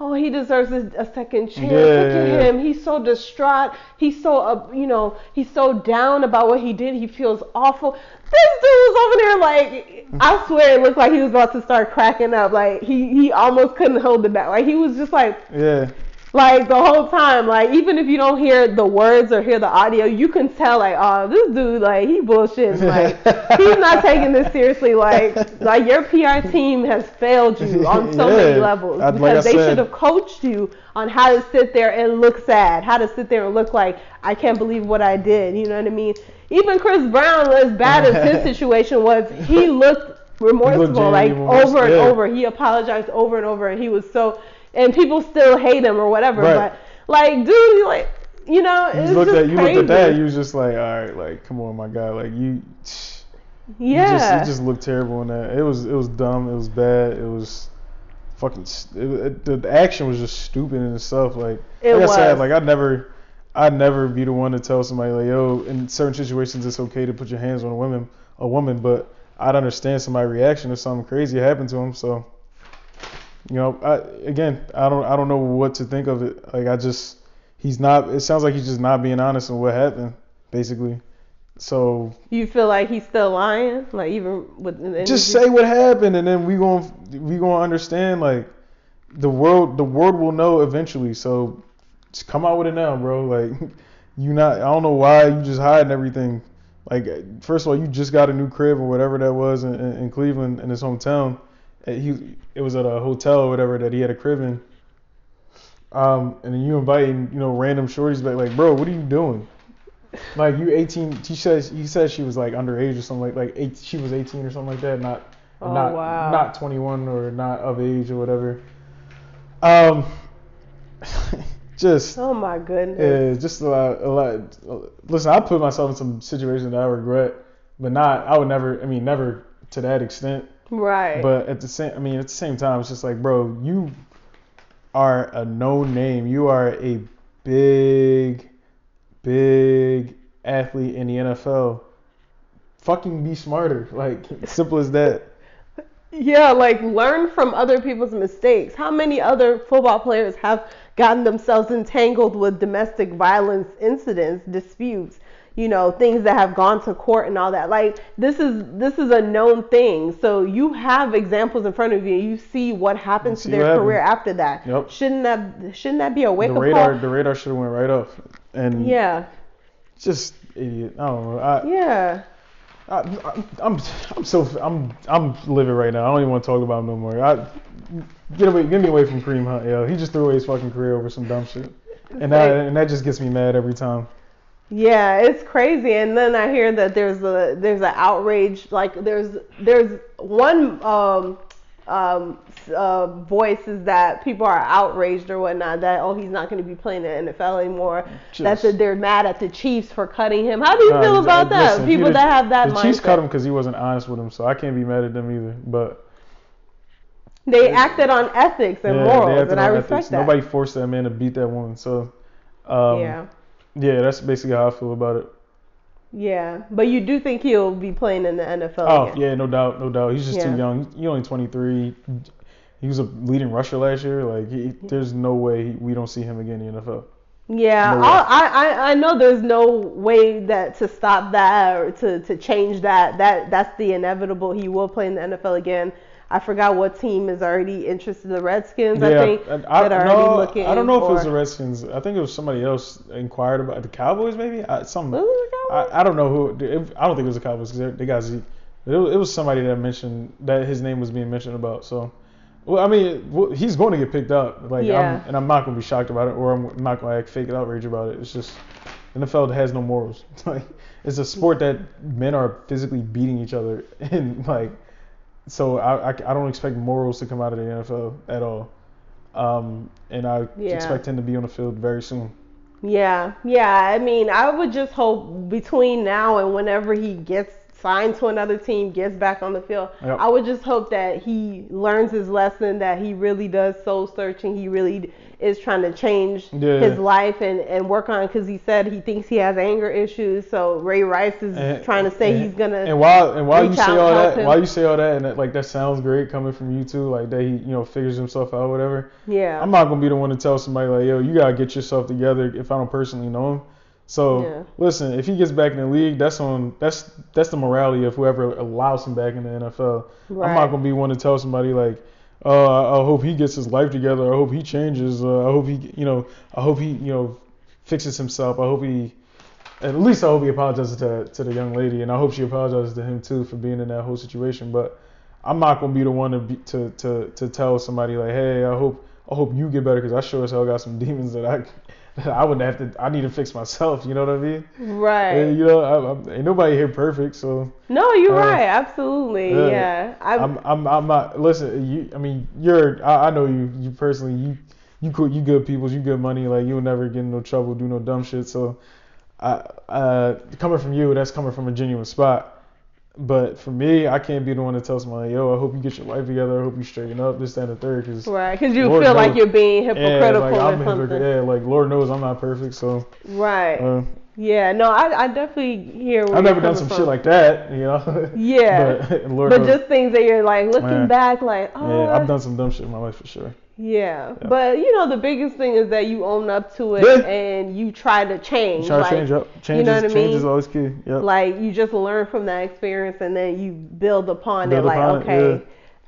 oh, he deserves a, second chance. Yeah, Look at yeah, yeah. him. He's so distraught. He's so, uh, you know, he's so down about what he did. He feels awful. This dude was over there like, I swear it looked like he was about to start cracking up. Like he, he almost couldn't hold it back. Like he was just like, Yeah. Like the whole time, like even if you don't hear the words or hear the audio, you can tell like, oh, this dude, like he bullshitting. Like he's not (laughs) taking this seriously. Like (laughs) like your PR team has failed you (laughs) on so many levels I- like because they should have coached you on how to sit there and look sad, how to sit there and look like I can't believe what I did. You know what I mean? Even Chris Brown, as bad as his situation was, he looked remorseful, genuinely like over and yeah. over. He apologized over and over, and he was so. And people still hate him or whatever, Right. but like, dude, you like, you know, You it's looked just at you crazy. looked at that. You was just like, all right, like come on, my guy, like you. You yeah, just, you just looked terrible in that. It was it was dumb. It was bad. It was fucking. It, it, the, the action was just stupid in itself. Like It like I said, like I'd never, I'd never be the one to tell somebody like, yo, in certain situations it's okay to put your hands on a woman, a woman, but I'd understand somebody's reaction if something crazy happened to him. So, you know, I again, I don't I don't know what to think of it. Like I just, he's not. It sounds like he's just not being honest on what happened, basically. So you feel like he's still lying, like even with just say what happened and then we going we to understand like the world the world will know eventually so just come out with it now bro like (laughs) you not i don't know why you just hiding everything like first of all you just got a new crib or whatever that was in, in, in cleveland in his hometown he it was at a hotel or whatever that he had a crib in um and then you inviting you know random shorties back like bro what are you doing like you 18 she says he said she was like underage or something like like eight, she was 18 or something like that not Oh, not wow. not 21 or not of age or whatever um (laughs) just Oh my goodness. yeah just a lot a lot listen I put myself in some situations that I regret but not I would never I mean never to that extent Right. but at the same I mean at the same time it's just like bro you are a known name you are a big big athlete in the NFL fucking be smarter like (laughs) simple as that Yeah, like learn from other people's mistakes. How many other football players have gotten themselves entangled with domestic violence incidents, disputes, you know, things that have gone to court and all that. Like this is this is a known thing. So you have examples in front of you. You see what happens to their career after that. Yep. Shouldn't that shouldn't that be a wake the up radar call? the radar should have went right off and Yeah. just idiot I don't know I, Yeah. I, I I'm I'm so I'm I'm living right now I don't even want to talk about him no more I get away get me away from Kareem Hunt yo he just threw away his fucking career over some dumb shit and that and that just gets me mad every time Yeah, it's crazy. And then I hear that there's a there's an outrage. Like there's there's one um um uh, voices that people are outraged or whatnot that oh he's not going to be playing in the NFL anymore. Just- they're mad at the Chiefs for cutting him. How do you Nah, feel about uh, that? listen, people that have that the mindset. Chiefs cut him because he wasn't honest with him, so I can't be mad at them either. But They acted on ethics and yeah, morals, and I respect ethics. that. Nobody forced that man to beat that woman, so um, yeah, yeah, that's basically how I feel about it. yeah. But you do think he'll be playing in the NFL again. Oh again? yeah, no doubt, no doubt. He's just Yeah. too young. He's only 23. He was a leading rusher last year. Like, he, there's no way we don't see him again in the NFL. Yeah, No. I, I I know there's no way that to stop that or to, to change that. That that's the inevitable. He will play in the NFL again. I forgot what team is already interested. in The Redskins, I think, I, I, that are no, already looking. I don't know if it was the Redskins. I think it was somebody else inquired about the Cowboys, maybe. I, some, Was it the Cowboys? I, I don't know who. It, I don't think it was the Cowboys because they got Zeke. It, was- it was somebody that mentioned that his name was being mentioned about. So, well, I mean, he's going to get picked up. Like, Yeah. I'm, and I'm not going to be shocked about it, or I'm not going to act fake outrage about it. It's just NFL that has no morals. (laughs) like, it's a sport that men are physically beating each other, (laughs) and like, so I, I, I don't expect morals to come out of the NFL at all. Um, and I Yeah. expect him to be on the field very soon. Yeah, yeah. I mean, I would just hope between now and whenever he gets signed to another team, gets back on the field, Yep. I would just hope that he learns his lesson, that he really does soul searching, he really is trying to change Yeah. his life and, and work on because he said he thinks he has anger issues. So Ray Rice is And- trying to say and- he's gonna. And while and while you say all that, him. while you say all that, and that, like that sounds great coming from you too, like that he you know figures himself out, whatever. yeah. I'm not gonna be the one to tell somebody like, yo, you gotta get yourself together if I don't personally know him. So Yeah. listen, if he gets back in the league, that's on that's that's the morality of whoever allows him back in the NFL. I'm not gonna be one to tell somebody like, oh, I, hope he gets his life together. I hope he changes. Uh, I hope he, you know, I hope he, you know, fixes himself. I hope he, at least I hope he apologizes to to the young lady, and I hope she apologizes to him too for being in that whole situation. But I'm not gonna be the one to be, to to to tell somebody like, hey, I hope I hope you get better because I sure as hell got some (laughs) demons that I (laughs) I wouldn't have to. I need to fix myself. You know what I mean? right. And, you know, I, I'm, ain't nobody here perfect, so. no, you're uh, right. Absolutely. yeah. Yeah. I'm, I'm I'm I'm not listen, you I mean you're I, I know you you personally you you cool you good people, you good money, like you'll never get in no trouble, do no dumb shit. So I uh coming from you, that's coming from a genuine spot. But for me, I can't be the one to tell somebody, yo, I hope you get your life together, I hope you straighten up, this, that, and the third, because right. Because you Lord feel like you're being yeah, hypocritical like or I'm something. hypocrite, yeah, like Lord knows I'm not perfect, so Right. uh, yeah. No, I, I definitely hear. Where I've never done some from. shit like that, you know. Yeah. (laughs) but (laughs) But just things that you're like looking Man. back, like, oh, yeah, I've oh, done some dumb shit in my life for sure. yeah. Yeah. But you know, the biggest thing is that you own up to it Yeah. and you try to change. Try to like, change up. Change, know is, what I change is always key. Yep. like you just learn from that experience and then you build upon Build it. Like, it, okay, yeah.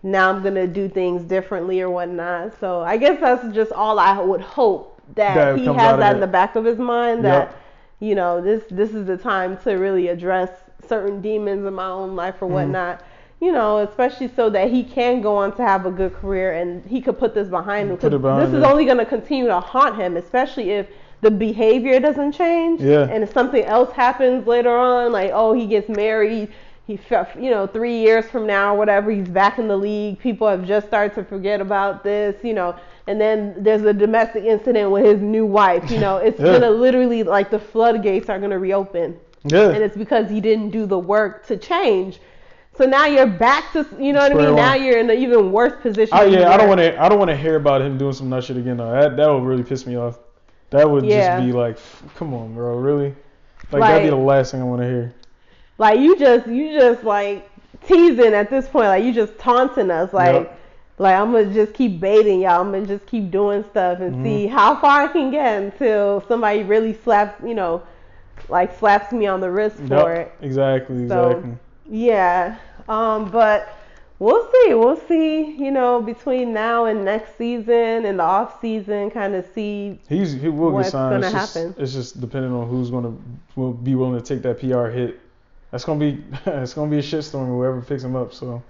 now I'm gonna do things differently or whatnot. So I guess that's just all I would hope that, That he has that in the back of his mind Yep. You know this this is the time to really address certain demons in my own life or Mm-hmm. whatnot. You know, especially so that he can go on to have a good career and he could put this behind him. Put behind this is only going to continue to haunt him, especially if the behavior doesn't change. Yeah. And if something else happens later on, like oh he gets married, he you know three years from now or whatever, he's back in the league. People have just started to forget about this, you know. And then there's a domestic incident with his new wife. You know, it's (laughs) Yeah. gonna literally like the floodgates are gonna reopen yeah. and it's because he didn't do the work to change. So now you're back to, you know what I Square mean? Now you're in an even worse position. I, yeah, I don't want to. I don't want to hear about him doing some nut shit again. Though. That that would really piss me off. That would Yeah. just be like, come on, bro, really? Like, that'd be the last thing I want to hear. Like you just, you just like teasing at this point. Like you just taunting us. Like, Yep. Like I'm gonna just keep baiting y'all. I'm gonna just keep doing stuff and Mm-hmm. see how far I can get until somebody really slaps, you know, like slaps me on the wrist for it. Exactly. So- Exactly. Yeah. Um, but we'll see. We'll see, you know, between now and next season and the off season, kind of see. He's he will What's get signed. gonna it's just, happen? It's just depending on who's gonna will be willing to take that PR hit. That's gonna be (laughs) it's gonna be a shitstorm whoever picks him up. So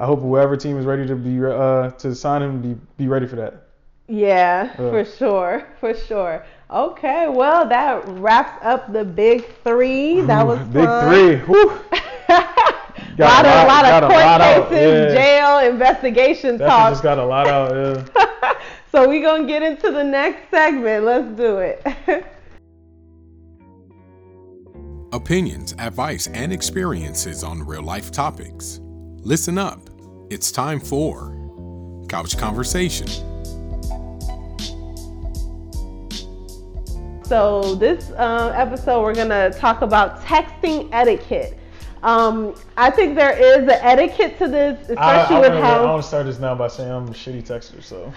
I hope whoever team is ready to be uh to sign him be be ready for that. Yeah, Yeah. for sure, for sure. Okay, well that wraps up the big three. That was big fun. three. Whew. (laughs) lot Got of a lot- lot of court lot cases, yeah. jail, investigation That talk. just got a lot out. Yeah. (laughs) so we gonna get into the next segment. Let's do it. (laughs) Opinions, advice, and experiences on real life topics. Listen up. It's time for Couch Conversation. So this uh, episode, we're gonna talk about texting etiquette. Um, I think there is an etiquette to this, I, especially I, with wanna, I want to start this now by saying I'm a shitty texter. So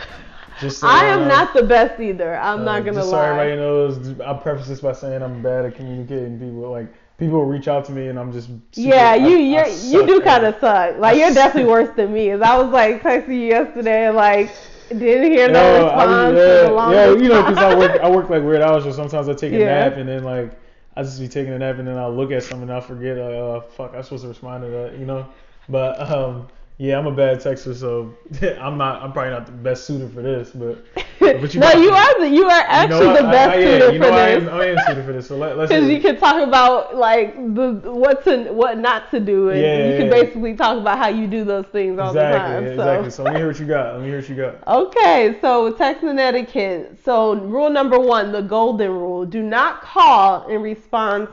just so, I am not the best either. I'm uh, not gonna just so everybody knows, I preface this by saying I'm bad at communicating. People like people reach out to me and I'm just yeah, you I you're, you do kind of suck. Like I you're definitely worse than me. 'Cause I was like texting you yesterday and like didn't hear no No, I response. the yeah, yeah, you know, because I work, I work like weird hours, so sometimes I take a Yeah. nap and then like I just be taking a nap and then I'll look at something and I'll forget, like, oh fuck, I'm supposed to respond to that, you know. But um, yeah, I'm a bad texter, so (laughs) I'm not, I'm probably not the best suited for this, but (laughs) but you no, you are the you are You actually know what? the best I, I, yeah, suited you for know, I this. am, I am suited for this. So let, let's. (laughs) Because you can talk about like the what to what not to do, and Yeah, you yeah, can basically talk about how you do those things all exactly, the time. so. exactly. So let me hear what you got. Let me hear what you got. Okay, so texting etiquette. So rule number one, the golden rule: do not call in response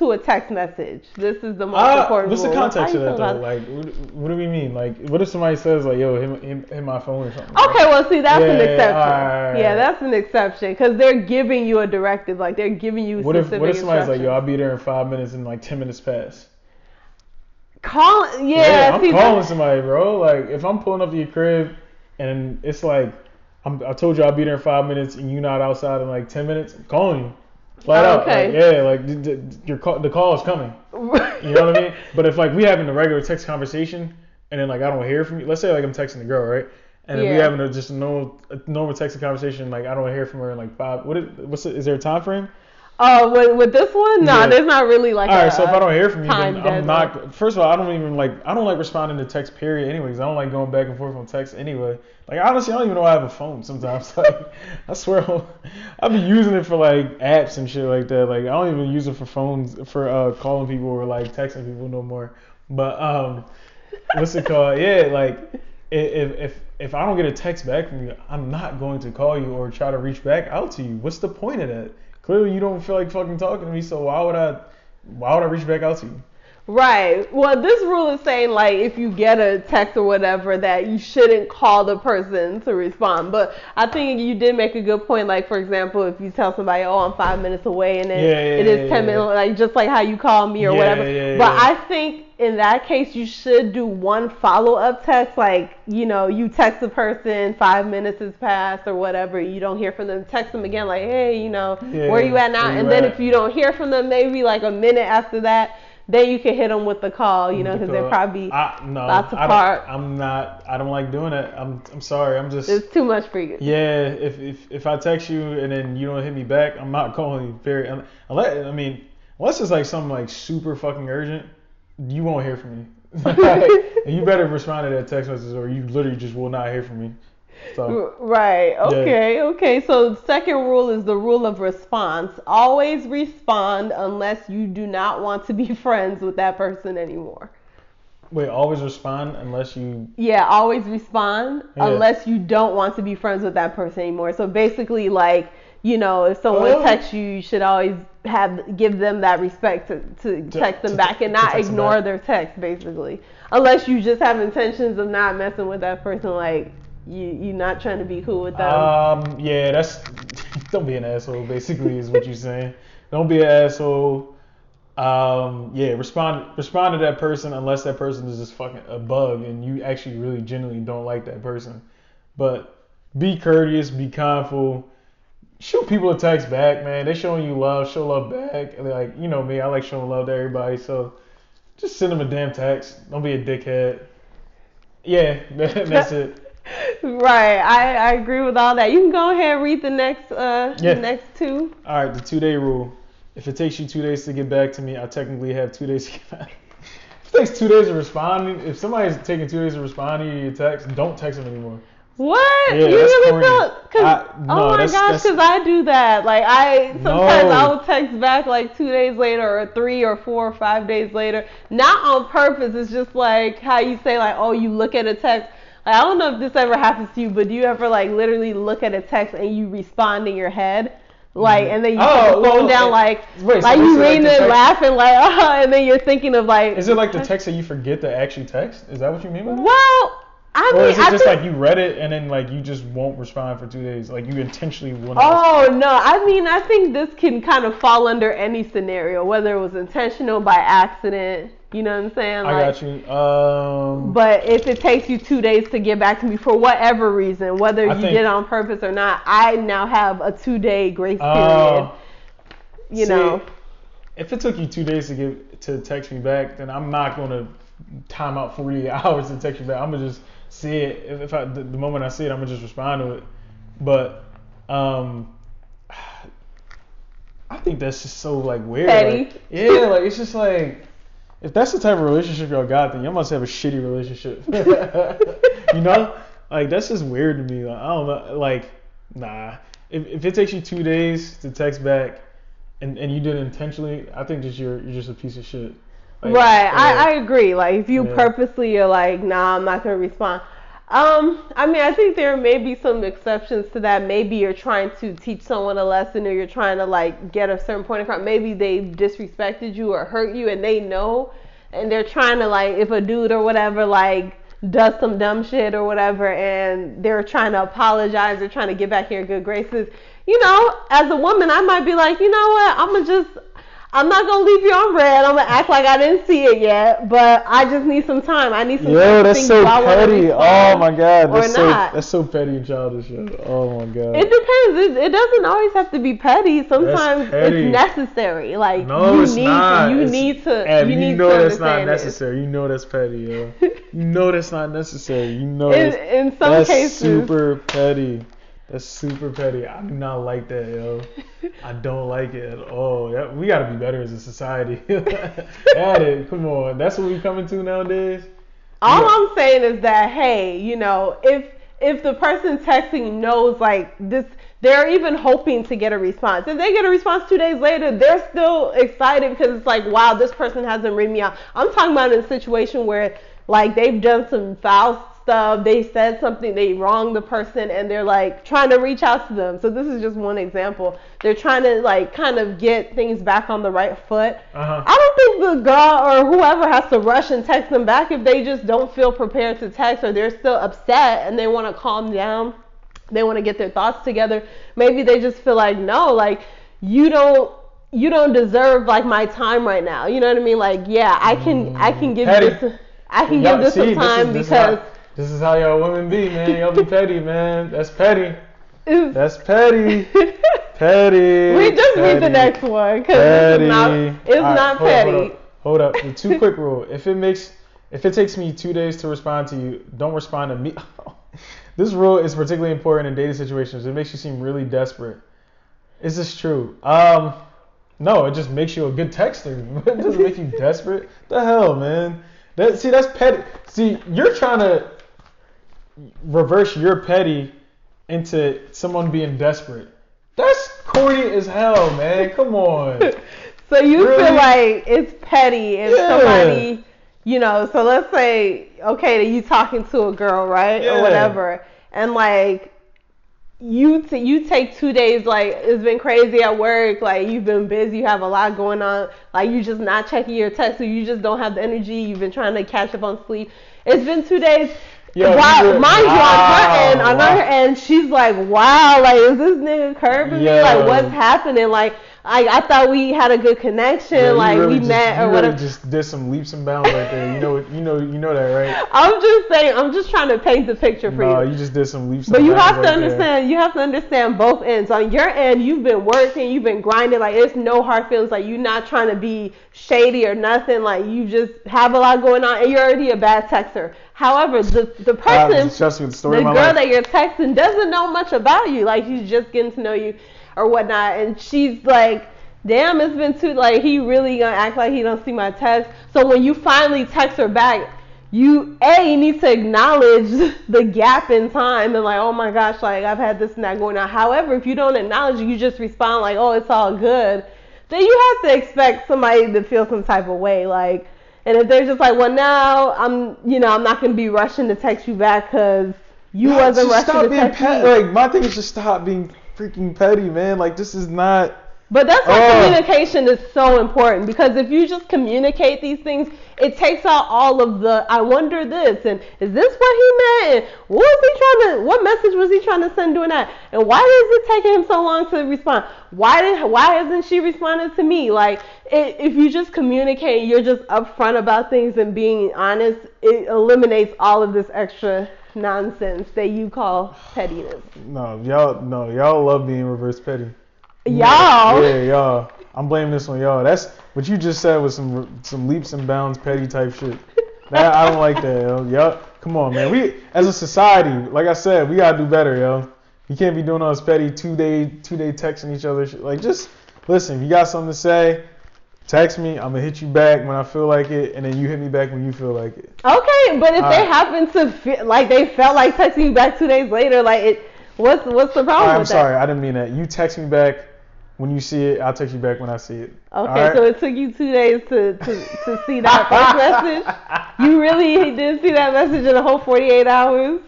to a text message. This is the most Uh, important what's the context of that though? Like, what, what do we mean? Like, what if somebody says like, "Yo, hit, hit, hit my phone" or something? Okay, well, see, that's an Yeah, exception. alright. Yeah, that's an exception because they're giving you a directive, like they're giving you What if what if somebody's like, "Yo, I'll be there in five minutes," and like ten minutes pass? Call, yeah, I'm see, calling somebody, bro. Like, if I'm pulling up to your crib, and it's like, I'm, I told you I'll be there in five minutes, and you're not outside in like ten minutes, I'm calling you. Flat out, Okay. like, yeah, like d- d- your call, the call is coming. You know what I mean? (laughs) But if like we having a regular text conversation and then like I don't hear from you, let's say like I'm texting the girl, right? And then we Yeah. having a just a normal a normal texting conversation, like I don't hear from her in like five. What is what's is there a time frame? Oh, with, with this one, no, Yeah. there's not really like All a. right, so if I don't hear from you, then I'm deadline. not. First of all, I don't even like I don't like responding to text period anyways. I don't like going back and forth on text anyway. Like honestly, I don't even know I have a phone sometimes. (laughs) Like I swear, I'll be using it for like apps and shit like that. Like I don't even use it for phones for uh, calling people or like texting people no more. But um, what's it called? Yeah, like if if if I don't get a text back from you, I'm not going to call you or try to reach back out to you. What's the point of that? Clearly, you don't feel like fucking talking to me, so why would I? Why would I reach back out to you? Right. Well, this rule is saying like if you get a text or whatever that you shouldn't call the person to respond. But I think you did make a good point. Like for example, if you tell somebody, "Oh, I'm five minutes away," and then Yeah, yeah, it is ten yeah. minutes, like just like how you call me or whatever. but. I think in that case you should do one follow up text. Like you know, you text the person, five minutes has passed or whatever. You don't hear from them. Text them again, like, "Hey, you know, Yeah, where you at now?" and then at? if you don't hear from them, maybe like a minute after that. Then you can hit them with the call, you know, because they're probably I, no, lots apart. I'm not. I don't like doing it. I'm. I'm sorry. I'm just. it's too much for you. Yeah, if, if if I text you and then you don't hit me back, I'm not (laughs) calling you. Very unless I mean unless it's like something like super fucking urgent, you won't hear from me. (laughs) (laughs) and you better respond to that text message or you literally just will not hear from me. So Right. Okay. Okay. So second rule is the rule of response. Always respond unless you do not want to be (laughs) friends with that person anymore. wait, always respond unless you. Yeah, always respond Yeah. unless you don't want to be friends with that person anymore. So basically, like you know, if someone Oh. texts you, you should always have give them that respect to, to text them to- back and not ignore their text, basically. Unless you just have intentions of not messing with that person, like you you're not trying to be cool with them. Um. Yeah. That's. (laughs) don't be an asshole. Basically, is what you're saying. Don't be an asshole. Um. Yeah. Respond. Respond to that person unless that person is just fucking a bug and you actually really genuinely don't like that person. But be courteous. Be kindful. Shoot people a text back, man. They showing you love. Show love back. And Like you know me, I like showing love to everybody. So just send them a damn text. Don't be a dickhead. Yeah. (laughs) That's it. Right, I, I agree with all that. You can go ahead and read the next uh Yeah. the next two. All right, the two day rule. If it takes you two days to get back to me, I technically have two days to get back. If it takes two days to respond, if somebody's taking two days to respond to your text, don't text them anymore. What? Yeah, you really corny. feel? Cause, I- no, oh my that's- gosh, because I do that. Like I sometimes No. I will text back like two days later, or three, or four, or five days later. Not on purpose. It's just like how you say like, oh, you look at a text. I don't know if this ever happens to you, but do you ever like literally look at a text and you respond in your head? Like mm-hmm. and then you Oh, put the phone well, down like wait, so like you it like reading it laughing like oh (laughs) and then you're thinking of like Is it like the (laughs) text that you forget to actually text? Is that what you mean by that? well I Or mean is it I just think, like you read it and then like you just won't respond for two days? Like you intentionally not. Oh no, I mean I think this can kind of fall under any scenario, whether it was intentional by accident. You know what I'm saying? I got you. Um, But if it takes you two days to get back to me for whatever reason, whether I you think- did it on purpose or not, I now have a two day grace period. uh, you see, know. if it took you two days to get to text me back, then I'm not gonna time out 48 (laughs) hours to text you back. I'm gonna just see it. If, if I the, the moment I see it, I'm gonna just respond to it. But um, (sighs) I think that's just so like weird. Petty. Like, yeah, like it's just like if that's the type of relationship y'all got, then y'all must have a shitty relationship. (laughs) (laughs) you know, like that's just weird to me. Like, I don't know. Like, nah. If, if it takes you two days to text back, and, and you did it intentionally, I think just you're you're just a piece of shit. Like, right, yeah. I, I agree. Like if you Yeah. purposely are like, nah, I'm not gonna respond. Um, I mean, I think there may be some exceptions to that. Maybe you're trying to teach someone a lesson, or you're trying to like get a certain point across. Maybe they disrespected you or hurt you, and they know, and they're trying to like, if a dude or whatever like does some dumb shit or whatever, and they're trying to apologize, they're trying to get back here in good graces. You know, as a woman, I might be like, you know what, I'm gonna just I'm not gonna leave you on read. I'm gonna act like I didn't see it yet, but I just need some time. I need some time Yo, to that's so do I wanna petty. Oh my god, that's so not. that's so petty and childish. Oh my god. It depends. It, it doesn't always have to be petty. Sometimes petty. it's necessary. Like no, you it's need not. to. You It's- need to. Ab, you need know to that's not necessary. You know that's petty, yo. (laughs) you know that's not necessary. You know In, that's, in some that's cases, super petty. That's super petty. I do not like that, yo. (laughs) I don't like it at all. Yeah, We gotta be better as a society. (laughs) At it, come on. That's what we coming to nowadays. All Yeah. I'm saying is that hey, you know, if if the person texting knows like this, they're even hoping to get a response. If they get a response two days later, they're still excited because it's like, wow, this person hasn't read me out. I'm talking about in a situation where like they've done some foul stuff, they said something, they wronged the person, and they're like trying to reach out to them. So this is just one example. They're trying to like kind of get things back on the right foot. Uh-huh. I don't think the girl or whoever has to rush and text them back if they just don't feel prepared to text or they're still upset and they want to calm down. They want to get their thoughts together. Maybe they just feel like no, like you don't you don't deserve like my time right now. You know what I mean? Like yeah, I can I can give Petty. you this I can give this see, some time is, this because this is how y'all women be, man. (laughs) Y'all be petty, man. That's petty. That's petty. (laughs) Petty. we just read the next one because Petty. it's not it's right, not hold up, petty. hold up. Hold up. The two quick (laughs) rule. If it makes if it takes me two days to respond to you, don't respond to me. this rule is particularly important in dating situations. It makes you seem really desperate. Is this true? Um no, it just makes you a good texter. it doesn't make you desperate. The hell, man. That see that's petty. See, you're trying to reverse your petty into someone being desperate. That's corny as hell, man. Come on. (laughs) So you Really? feel like it's petty if Yeah. somebody, you know, so let's say, okay, that you talking to a girl, right, Yeah. or whatever, and like you t- you take two days, like it's been crazy at work, like you've been busy, you have a lot going on, like you're just not checking your text, so you just don't have the energy, you've been trying to catch up on sleep. It's been two days. Yo, were- mind you, on her wow, end, on wow. her end, she's like, "Wow, like is this nigga curving me? Like what's happening? Like I, I thought we had a good connection, Yeah, like really we just, met or really whatever." just did some leaps and bounds right there. You know, (laughs) you know, you know that, right? I'm just saying, I'm just trying to paint the picture for No, you. you just did some leaps. But and you have to right there. understand. You have to understand both ends. On your end, you've been working, you've been grinding. Like it's no hard feelings. Like you're not trying to be shady or nothing. Like you just have a lot going on, and you're already a bad texter. However, the the person, the the girl life. that you're texting doesn't know much about you. Like she's just getting to know you or whatnot, and she's like. Damn, it's been too like he really gonna act like he don't see my text. So when you finally text her back, you a you need to acknowledge (laughs) the gap in time and like oh my gosh like i've had this and that going on however if you don't acknowledge you just respond like oh it's all good then you have to expect somebody to feel some type of way like and if they're just like well now i'm you know i'm not going to be rushing to text you back because you No, wasn't rushing stop to being text petty. me Like my thing is just stop being freaking petty, man. Like this is not. But that's why Ugh. communication is so important because if you just communicate these things, it takes out all of the I wonder this and is this what he meant? And what was he trying to what message was he trying to send doing that? And why is it taking him so long to respond? Why did why hasn't she responded to me? Like it, if you just communicate, you're just upfront about things and being honest, it eliminates all of this extra nonsense that you call pettiness. No, y'all, no, y'all love being reverse petty. Y'all Yeah, y'all. I'm blaming this on y'all. That's what you just said was some some leaps and bounds petty type shit. That, I don't like that, yo. Y'all, come on, man. We as a society, like I said, we gotta do better, yo. You can't be doing all this petty two day two day texting each other. Shit. Like just listen. If you got something to say, text me. I'm gonna hit you back when I feel like it, and then you hit me back when you feel like it. Okay, but if All they right. happen to feel like they felt like texting you back two days later, like it, what's what's the problem right, I'm sorry. that? I didn't mean that. You text me back when you see it. I'll text you back when I see it. Okay, right? so it took you two days to, to, to see that first message. You really didn't see that message in a whole 48 hours.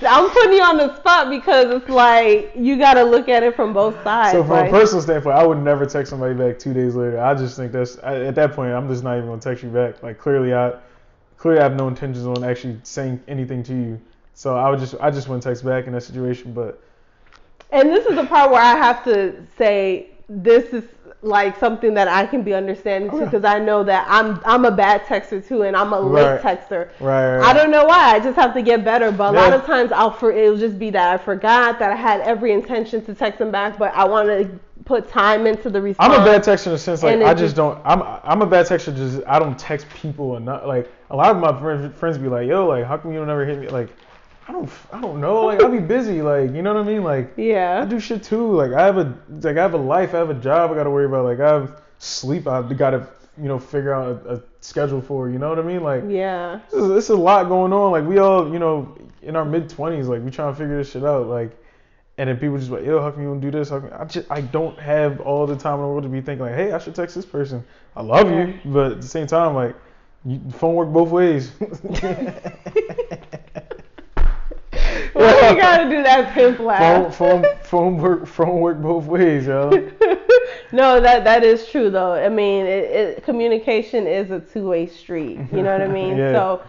I'm putting you on the spot because it's like you got to look at it from both sides. So from like, a personal standpoint, I would never text somebody back two days later. I just think that's at that point, I'm just not even gonna text you back. Like clearly, I clearly I have no intentions on actually saying anything to you. So I would just I just wouldn't text back in that situation. But And this is the part where I have to say this is like something that I can be understanding to Okay. Oh, because I know that I'm I'm a bad texter too and I'm a late Right. texter. right, right, I don't know why. I just have to get better. But a lot of times I'll for it'll just be that I forgot that I had every intention to text them back, but I want to put time into the response. I'm a bad texter in the sense like I just just- don't. I'm I'm a bad texter. Just I don't text people enough. Like a lot of my friends friends be like, yo, like how come you don't ever hit me? Like I don't I don't know. Like I'll be (laughs) busy. Like you know what I mean? Like yeah, I do shit too. Like I have a like I have a life. I have a job. I got to worry about. Like I have sleep. I got to you know figure out a, a schedule for. You know what I mean? Like Yeah. this is, this is a lot going on. Like we all you know in our mid twenties. Like we trying to figure this shit out. Like. And then people just like, yo, how come you don't do this? How come? I just, I don't have all the time in the world to be thinking like, hey, I should text this person. I love you, but at the same time, like, you, phone work both ways. (laughs) (laughs) Why you gotta do that pimp phone, laugh? phone, phone work, phone work both ways, yo. (laughs) no, that that is true though. I mean, it, it, communication is a two-way street. You know what I mean? (laughs) Yeah. So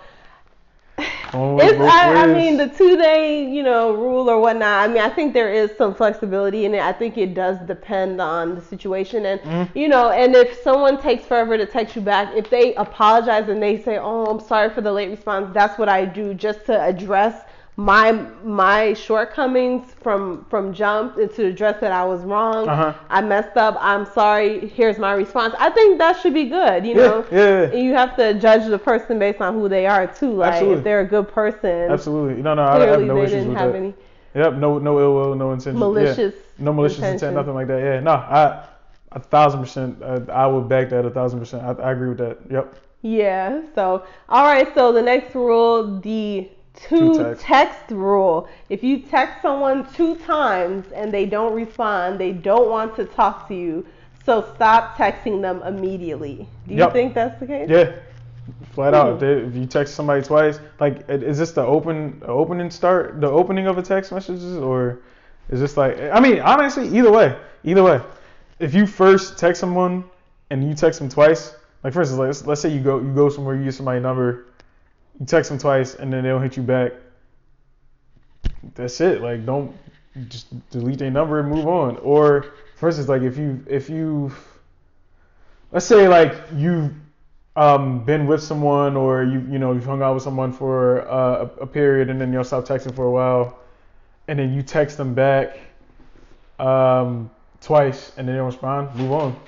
Phone it's I, I mean the two-day you know rule or whatnot. I mean, I think there is some flexibility in it. I think it does depend on the situation and Mm-hmm. you know. And if someone takes forever to text you back, if they apologize and they say, "Oh, I'm sorry for the late response," that's what I do just to address my my shortcomings from from jump and to address that I was wrong. Uh-huh. I messed up. I'm sorry. Here's my response. I think that should be good. You Yeah, know, yeah, yeah. You have to judge the person based on who they are too. Like Absolutely. if they're a good person, Absolutely. No, no, I, have no issues with that. any Yep, no, no ill will, no intention. yeah. malicious. No malicious intent, nothing like that. Yeah, no, I, a thousand percent, I, I would back that a thousand percent. I, I agree with that. Yep. Yeah. So all right. So the next rule, the two, Two text. text rule. If you text someone two times and they don't respond, they don't want to talk to you. So stop texting them immediately. Do you Yep. think that's the case? Yeah. Flat out. If, they, if you text somebody twice, like, is this the open opening start, the opening of a text messages, or is this like? I mean, honestly, either way, either way. If you first text someone and you text them twice, like for instance, let's, let's say you go you go somewhere, you use somebody's number, you text them twice, and then they don't hit you back. That's it. Like, don't just delete their number and move on. Or for instance, like if you if you let's say like you've um, been with someone or you you know you've hung out with someone for uh, a, period and then you'll stop texting for a while and then you text them back um, twice and then they don't respond move on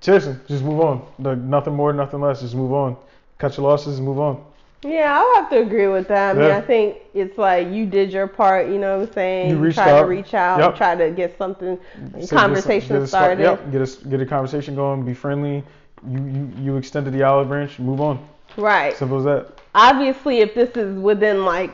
seriously just move on nothing more nothing less just move on cut your losses and move on Yeah, I'll have to agree with that. I mean, Yeah. I think it's like you did your part, you know what I'm saying? You reached try out. to reach out, Yep. try to get something, So conversation get a, spark- started. yep, get a get a conversation going be friendly you you, you extended the olive branch move on Right. simple as that Obviously, if this is within like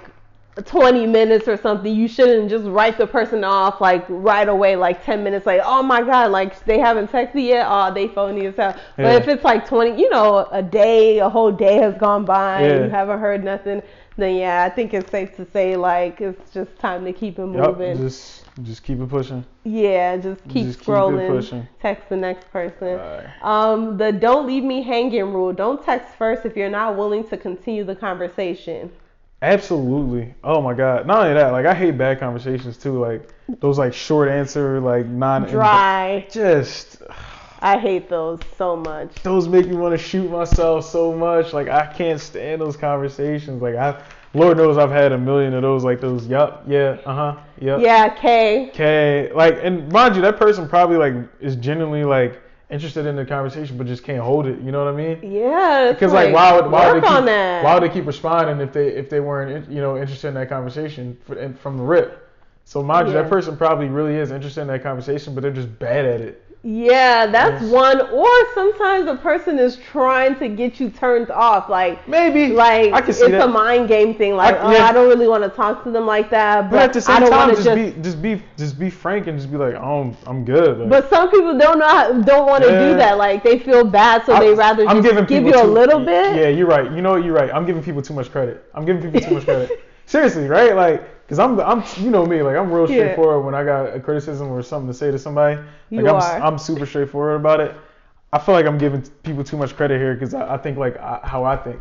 20 minutes or something, you shouldn't just write the person off like right away, like 10 minutes, like, oh my God, like they haven't texted yet, oh, they phony as hell. Yeah. But if it's like 20, you know, a day, a whole day has gone by Yeah. and you haven't heard nothing, then yeah, I think it's safe to say like it's just time to keep it moving. yep, just just keep it pushing Yeah, just keep Just keep scrolling. pushing. text the next person. Alright. Um, the don't leave me hanging rule. Don't text first if you're not willing to continue the conversation. Absolutely. Oh my god. Not only that, like I hate bad conversations too. Like those like short answer, like non Dry. Just I hate those so much. those make me want to shoot myself so much. Like I can't stand those conversations. Like I, Lord knows I've had a million of those. Like those. Yup. Yeah. Uh huh. Yup. Yeah, K. K. Like and mind you, that person probably like is genuinely like interested in the conversation, but just can't hold it. You know what I mean? Yeah. Because like, why would why would they keep why would they keep responding if they if they weren't you know interested in that conversation for, from the rip? So mind you, that person probably really is interested in that conversation, but they're just bad at it. Yeah, that's Yes. one. Or sometimes the person is trying to get you turned off. Like, Maybe like I it's see a mind game thing. Like, I- oh. I don't really want to talk to them like that. But, but at the I same don't time, just, to be just be just be frank and just be like, oh, I'm good. Like, But some people don't know how, don't want to Yeah. do that. Like they feel bad, so they I'm- rather I'm just giving give you a little bit. Yeah, you're right. You know what? You're right. I'm giving people too much credit. I'm giving people too much credit. (laughs) seriously, right? Like, cause I'm, I'm, you know me, like I'm real Yeah. straightforward when I got a criticism or something to say to somebody. Like You I'm, are. I'm super straightforward about it. I feel like I'm giving people too much credit here because I, I think like I, how I think.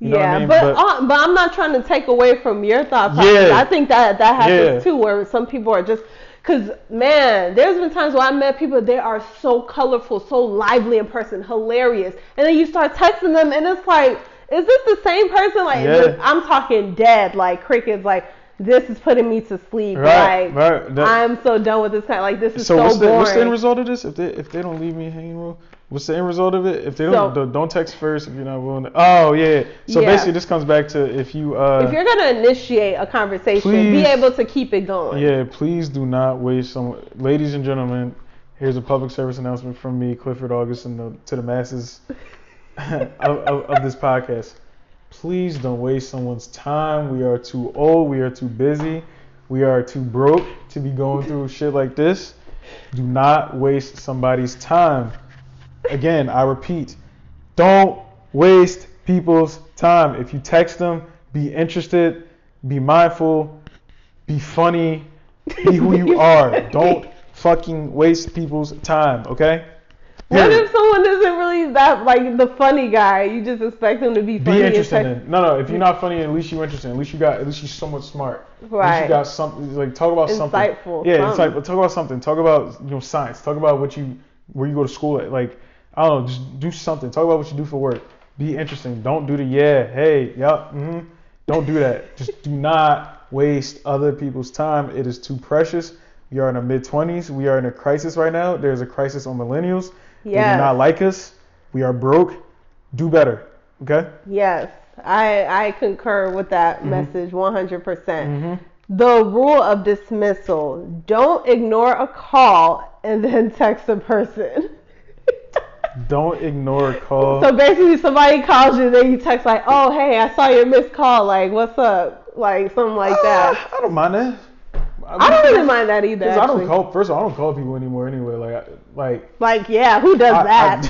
You know yeah, what I mean? but uh, but I'm not trying to take away from your thought process. Yeah. I think that that happens Yeah. too, where some people are just. Cause man, there's been times where I met people they are so colorful, so lively in person, hilarious, and then you start texting them, and it's like, is this the same person? Like Yeah. I'm talking dead, like crickets. Like this is putting me to sleep. Right, like right. That- I'm so done with this kind. Like this is so so, what's the what's the end result of this? If they if they don't leave me hanging, well, what's the end result of it? If they don't So- don't- text first, if you're not willing to. Oh yeah. So Yeah. basically, this comes back to if you uh. if you're gonna initiate a conversation, be able to keep it going. Yeah, please do not waste some. Ladies and gentlemen, here's a public service announcement from me, Clifford August, and the, to the masses (laughs) of, of, of this podcast. Please don't waste someone's time. We are too old. We are too busy. We are too broke to be going through shit like this. Do not waste somebody's time. Again, I repeat, don't waste people's time. If you text them, be interested, be mindful, be funny, be who you (laughs) are. Don't fucking waste people's time, okay? What if someone isn't really that like the funny guy? You just expect them to be funny. be interested in. No, no. If you're not funny, at least you're interested. At least you got. At least you're somewhat smart. Right. At least you got something. Like talk about something. Insightful, Yeah, it's something. like talk about something. Talk about you know science. Talk about what you where you go to school at. Like I don't know. Just do something. Talk about what you do for work. Be interesting. Don't do the yeah, hey, yup, hmm Don't do that. Just do not waste other people's time. It is too precious. We are in our mid 20s. We are in a crisis right now. There's a crisis on millennials. They do not like us. We are broke. Do better. Okay? Yes, I I concur with that Mm-hmm. message 100%. The rule of dismissal: don't ignore a call and then text a person. (laughs) Don't ignore a call. So basically, somebody calls you, then you text like, "Oh, hey, I saw your missed call. Like, what's up? Like, something like that." Uh, I don't mind that. I don't really mind that either. Because I don't call. First of all, I don't call people anymore anyway. Like, like Like, yeah, who does I- I- that?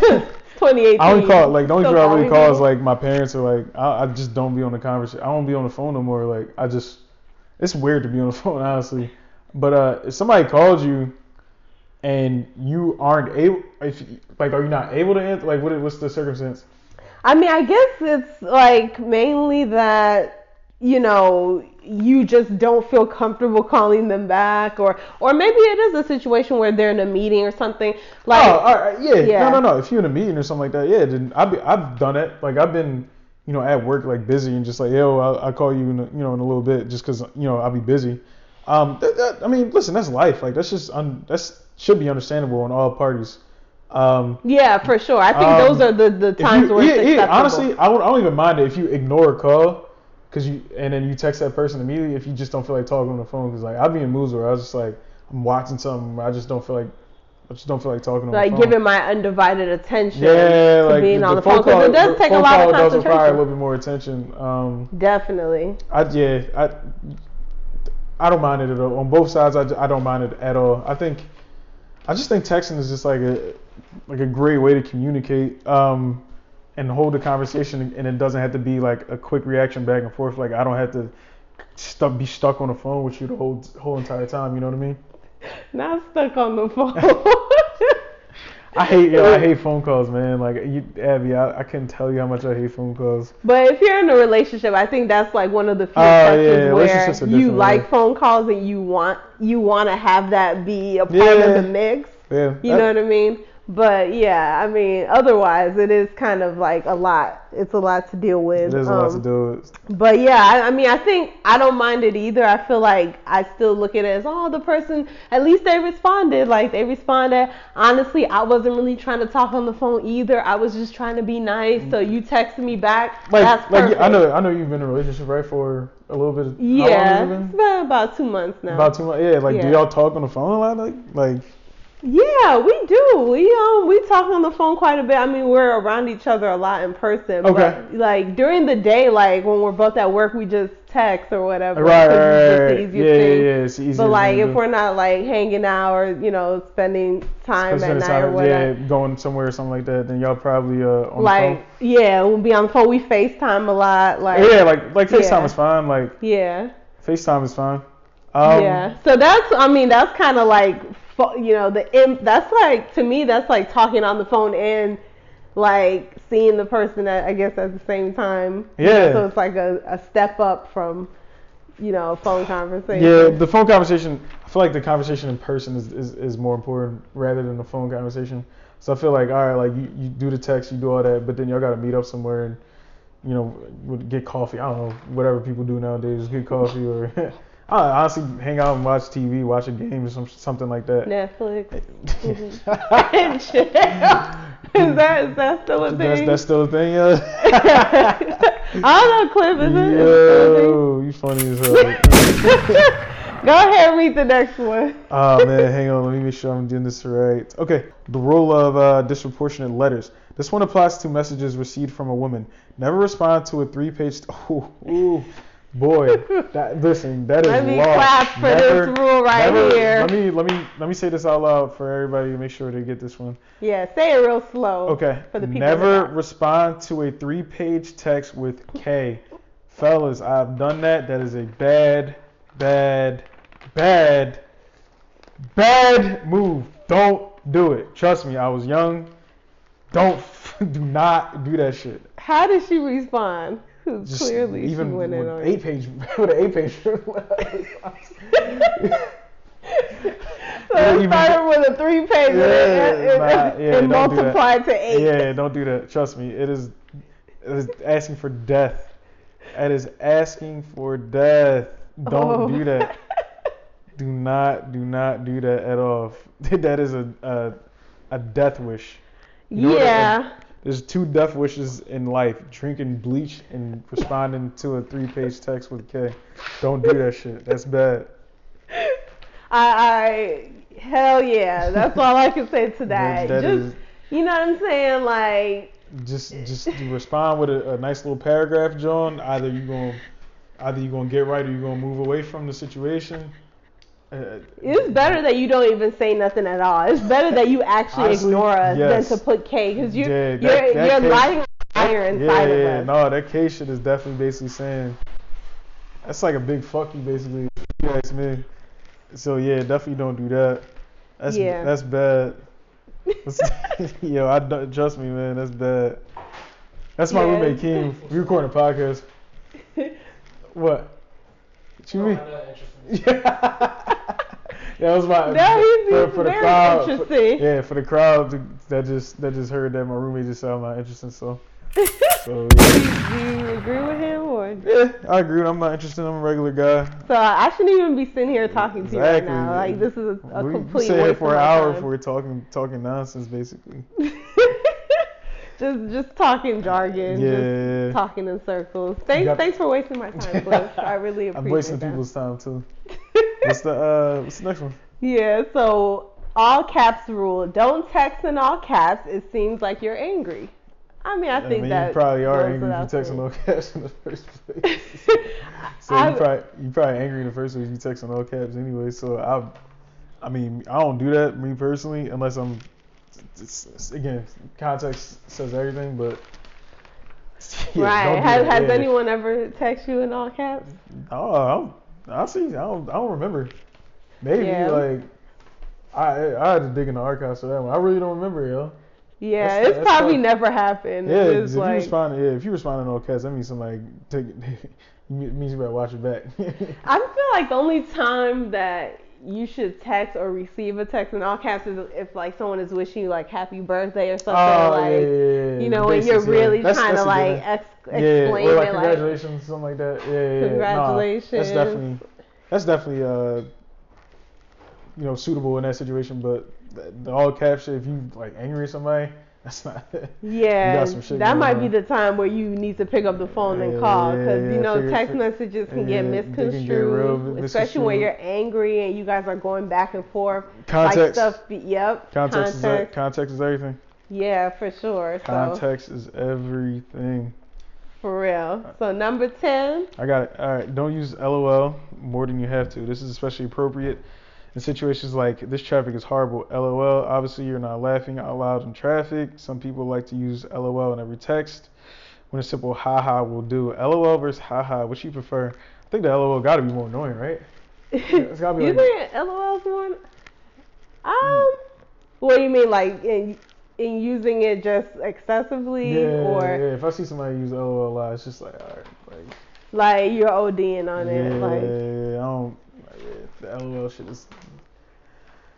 2018. (laughs) I (laughs) only call. Like, the only Still people I really call is like my parents or like I, I just don't be on the conversation. I don't be on the phone no more. Like, I just it's weird to be on the (laughs) phone honestly. But uh, if somebody calls you and you aren't able, if like, are you not able to answer? Like, what what's the circumstance? I mean, I guess it's like mainly that you know you just don't feel comfortable calling them back, or or maybe it is a situation where they're in a meeting or something. Like, oh, right, yeah. yeah. No, no, no. If you're in a meeting or something like that, yeah, then I've I've done it. Like I've been, you know, at work like busy and just like, yo, I'll, I'll call you in, a, you know, in a little bit, just 'cause you know I'll be busy. Um, that, that, I mean, listen, that's life. Like that's just un, that's should be understandable on all parties. Um, yeah, for sure. I think Um, those are the the times you, where yeah, yeah, honestly, I, would, I don't even mind it if you ignore a call, cause you and then you text that person immediately if you just don't feel like talking on the phone. Cause like I'll be in moods where I was just like I'm watching something, I just don't feel like I just don't feel like talking on like the phone. giving my undivided attention Yeah, to like being the, on the the phone because it does the take a lot call of does require a little bit more attention. Um, Definitely. I yeah, I I don't mind it at all. On both sides, I, I don't mind it at all. I think I just think texting is just like a like a great way to communicate um, and hold the conversation, and it doesn't have to be like a quick reaction back and forth. Like I don't have to stuck be stuck on the phone with you the whole whole entire time. You know what I mean? Not stuck on the phone. (laughs) I hate yo, I hate phone calls, man. Like you, Abby, I, I couldn't tell you how much I hate phone calls. But if you're in a relationship, I think that's like one of the few Oh, yeah, where you like phone calls and you want you want to have that be a part Yeah. of the mix. Yeah, You that- know what I mean? But yeah, I mean, otherwise it is kind of like a lot. It's a lot to deal with. It is a lot to Um, do with. But yeah, I, I mean, I think I don't mind it either. I feel like I still look at it as, oh, the person, at least they responded. Like they responded. Honestly, I wasn't really trying to talk on the phone either. I was just trying to be nice. So you texted me back. Like, That's like. I know, I know you've been in a relationship right for a little bit. Of, How long Yeah, it's been? been about two months now. About two months. Yeah. Like, do y'all talk on the phone a lot? Like, like Yeah, we do. We um we talk on the phone quite a bit. I mean, we're around each other a lot in person. Okay. But like during the day, like when we're both at work, we just text or whatever. Right, right, right, the Yeah, yeah, yeah. It's easy. But like if we're not like hanging out or you know spending time at night or whatever. yeah, going somewhere or something like that, then y'all probably uh on Like yeah, we'll be on the phone. We FaceTime a lot. Like. Yeah, like like FaceTime Yeah. is fine. Like yeah. FaceTime is fine. Um, yeah. So that's I mean that's kind of like you know the imp, that's like to me that's like talking on the phone and like seeing the person at I guess at the same time. You know, Yeah. so it's like a, a step up from you know a phone conversation. Yeah, the phone conversation. I feel like the conversation in person is, is, is more important rather than the phone conversation. So I feel like all right, like you, you do the text, you do all that, but then y'all gotta meet up somewhere and you know get coffee. I don't know whatever people do nowadays, get coffee or (laughs) I honestly hang out and watch TV, watch a game or some, something like that. Netflix. (laughs) Mm-hmm. Is (laughs) that is that still a thing? That's, that's still a thing, yeah. (laughs) I don't know, Cliff. Is it? Is it still a thing? Yo, you funny as hell. Go ahead and read the next one. Oh man, hang on. Let me make sure I'm doing this right. Okay, the rule of uh, disproportionate letters. This one applies to messages received from a woman. Never respond to a three-page. Oh, ooh, boy. That listen, that is Let me law. clap for Never- this rule right never- here. Let me let me let me say this out loud for everybody to make sure they get this one. Yeah, say it real slow. Okay. For the people Never respond to a three-page text with K. Fellas, I've done that. That is a bad, bad, bad, bad move. Don't do it. Trust me, I was young. Don't (laughs) do not do that shit. How did she respond? 'Cause Just Clearly, even she went in on eight page (laughs) with an eight page. (laughs) So started with a three page Yeah, and, and, nah, yeah, and don't do that. multiplied to eight. Yeah, don't do that. Trust me, it is it is asking for death. It is asking for death. Don't Oh. do that. Do not, do not do that at all. (laughs) that is a a, a death wish. You know what I- yeah. There's two death wishes in life: drinking bleach and responding to a three-page text with K. Don't do that shit. That's bad. I, I, hell yeah. That's all I can say to that. That- Just, is- you know what I'm saying? Like, just just respond with a, a nice little paragraph, John. Either you gonna either you're gonna get right or you're gonna move away from the situation. Uh, it's better that you don't even say nothing at all. It's better that you actually Honestly, ignore us yes. than to put K because you, Yeah, that- you're, that you're K- lighting a fire inside yeah, of us. no, that K shit is definitely basically saying that's like a big fuck you, basically. You ask me. So yeah, definitely don't do that. That's Yeah. that's bad. That's- (laughs) Yo, I don't, trust me, man. That's bad. That's my Yeah. roommate Keem. We recording a podcast. (laughs) What? What you mean? Yeah, (laughs) that was my No, he's- for, for the very crowd. for- interesting. yeah, for the crowd to- that just that just heard that my roommate just said I'm not interested. So, (laughs) so yeah. Do you agree with him or? yeah, I agree. I'm not interested. I'm a regular guy. So I shouldn't even be sitting here talking to you right Exactly. now. Like this is a, a we, we complete sit here for an hour time. if we're talking talking nonsense, basically. (laughs) just just talking jargon, Yeah. just talking in circles. Thanks got- thanks for wasting my time, Cliff. (laughs) I really appreciate I'm wasting that. people's time too. (laughs) What's the uh? What's the next one? yeah, so all caps rule. Don't text in all caps. It seems like you're angry. I mean, I think mean, that you probably are angry you texting all caps in the first (laughs) place. so I- you probably you probably angry in the first place. You texting all caps anyway. So I, I mean, I don't do that me personally unless I'm. It's, it's- again, context says everything, but. (laughs) yeah, right. Has, has anyone ever text you in all caps? Oh, I honestly, I don't, I don't remember. Maybe Yeah. like. I I had to dig in the archives for that one. I really don't remember, yo. Yeah, That's- it's that's probably like- never happened. Yeah, if you respond, yeah, if you respond in all caps, that means somebody take it. (laughs) means you better watch it back. (laughs) I feel like the only time that you should text or receive a text in all caps is if like someone is wishing you like happy birthday or something oh, like yeah, yeah, yeah, you know when you're really That's- trying that's to like ex- yeah, explain or like it like congratulations, something like that. Yeah, yeah, yeah. Nah, Congratulations. that's definitely, that's definitely, uh, you know, suitable in that situation. But the, the all caps shit, if you like angry at somebody, That's not. (laughs) Yeah, got some shit that might on. be the time where you need to pick up the phone and call because yeah, you know text messages can yeah, get they can get misconstrued, real especially when you're angry and you guys are going back and forth. Like Context. stuff. Be, yep. Context, is e- context is everything. Yeah, for sure. So Context is everything. for real. So number ten. I got it. All right. Don't use LOL more than you have to. This is especially appropriate in situations like this traffic is horrible. LOL. Obviously, you're not laughing out loud in traffic. Some people like to use LOL in every text. When a simple haha will do. LOL versus haha. Which you prefer? I think the LOL got to be more annoying, right? (laughs) it's gotta be you like- think LOL's one? Um, what do you mean, like in in using it just excessively, Yeah, or yeah. If I see somebody use LOL a lot, it's just like, all right, like, like you're ODing on yeah, it? Like, I don't. The LOL shit is.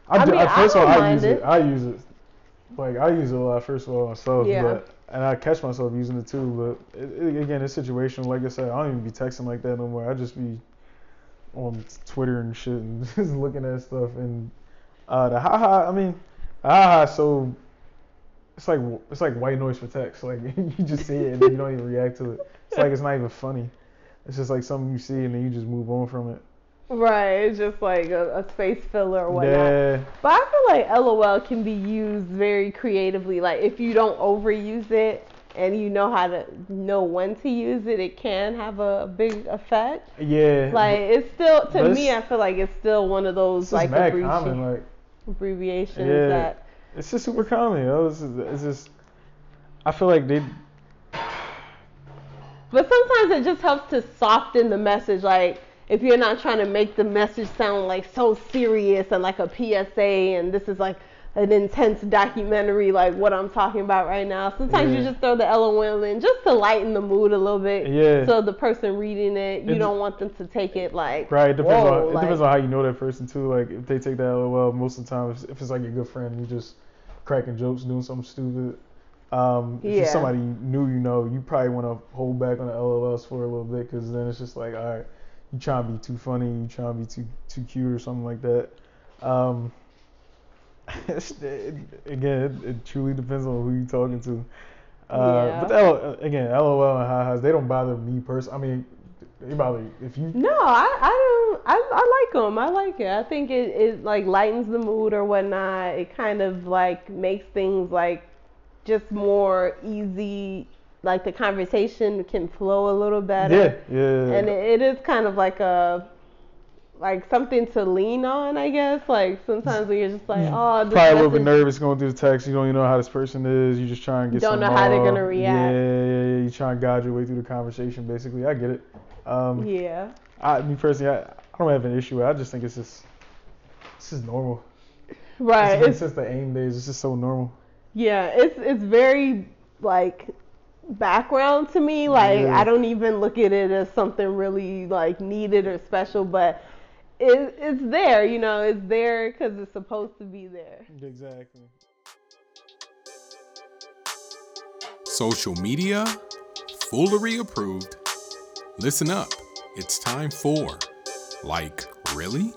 I I do- mean, I first of all, I use it. it. I use it. Like I use it a lot. First of all, myself, Yeah. but and I catch myself using it too. But it, it, again, it's situational. Like I said, I don't even be texting like that no more. I just be on Twitter and shit and (laughs) just looking at stuff. And uh, the haha, I mean, haha, so it's like it's like white noise for text. Like (laughs) you just see it and you don't even react to it. It's like it's not even funny. It's just like something you see and then you just move on from it. Right? It's just like a, a space filler or whatnot. Yeah, But I feel like LOL can be used very creatively. Like if you don't overuse it and you know how to know when to use it, it can have a big effect. yeah. Like it's still to me, I feel like it's still one of those like just mad abbrevi- common. Like abbreviations Yeah. that it's just super common. Yo. It's, just, it's just I feel like they But sometimes it just helps to soften the message. Like if you're not trying to make the message sound like so serious and like a PSA and this is like an intense documentary like what I'm talking about right now. Sometimes you just throw the LOL in just to lighten the mood a little bit. Yeah. So the person reading it, you It- don't want them to take it like right. It depends whoa, on it depends on how you know that person too. Like if they take that LOL, most of the time, if, if it's like your good friend, you just cracking jokes, doing something stupid. Um, if Yeah. it's somebody new, you know, you probably want to hold back on the LOLs for a little bit because then it's just like, all right, you trying to be too funny, you trying to be too too cute or something like that. Um, (laughs) again, it, it truly depends on who you're talking to. Uh, Yeah. But the L, again, LOL and ha-has, they don't bother me personally. I mean, they bother you. if you. No, I, I don't. I, I like them. I like it. I think it, it like lightens the mood or whatnot. It kind of like makes things like just more easy. Like the conversation can flow a little better. Yeah, yeah. And it, it is kind of like a like something to lean on, I guess. Like sometimes when you're just like, oh, this Probably a little bit nervous going through the text. You don't even know how this person is. You just try and get. Don't know how they're gonna react. Yeah, yeah, yeah. You try and guide your way through the conversation. Basically, I get it. Um, Yeah. I, me personally, I, I don't have an issue with. it. I just think it's just, it's just normal. Right. It's It's, since the AIM days. It's just so normal. Yeah, it's it's very like background to me. Like Yeah. I mm-hmm. don't even look at it as something really like needed or special, but it, it's there. You know, it's there because it's supposed to be there. Exactly. Social media, foolery approved. Listen up. It's time for Like, Really?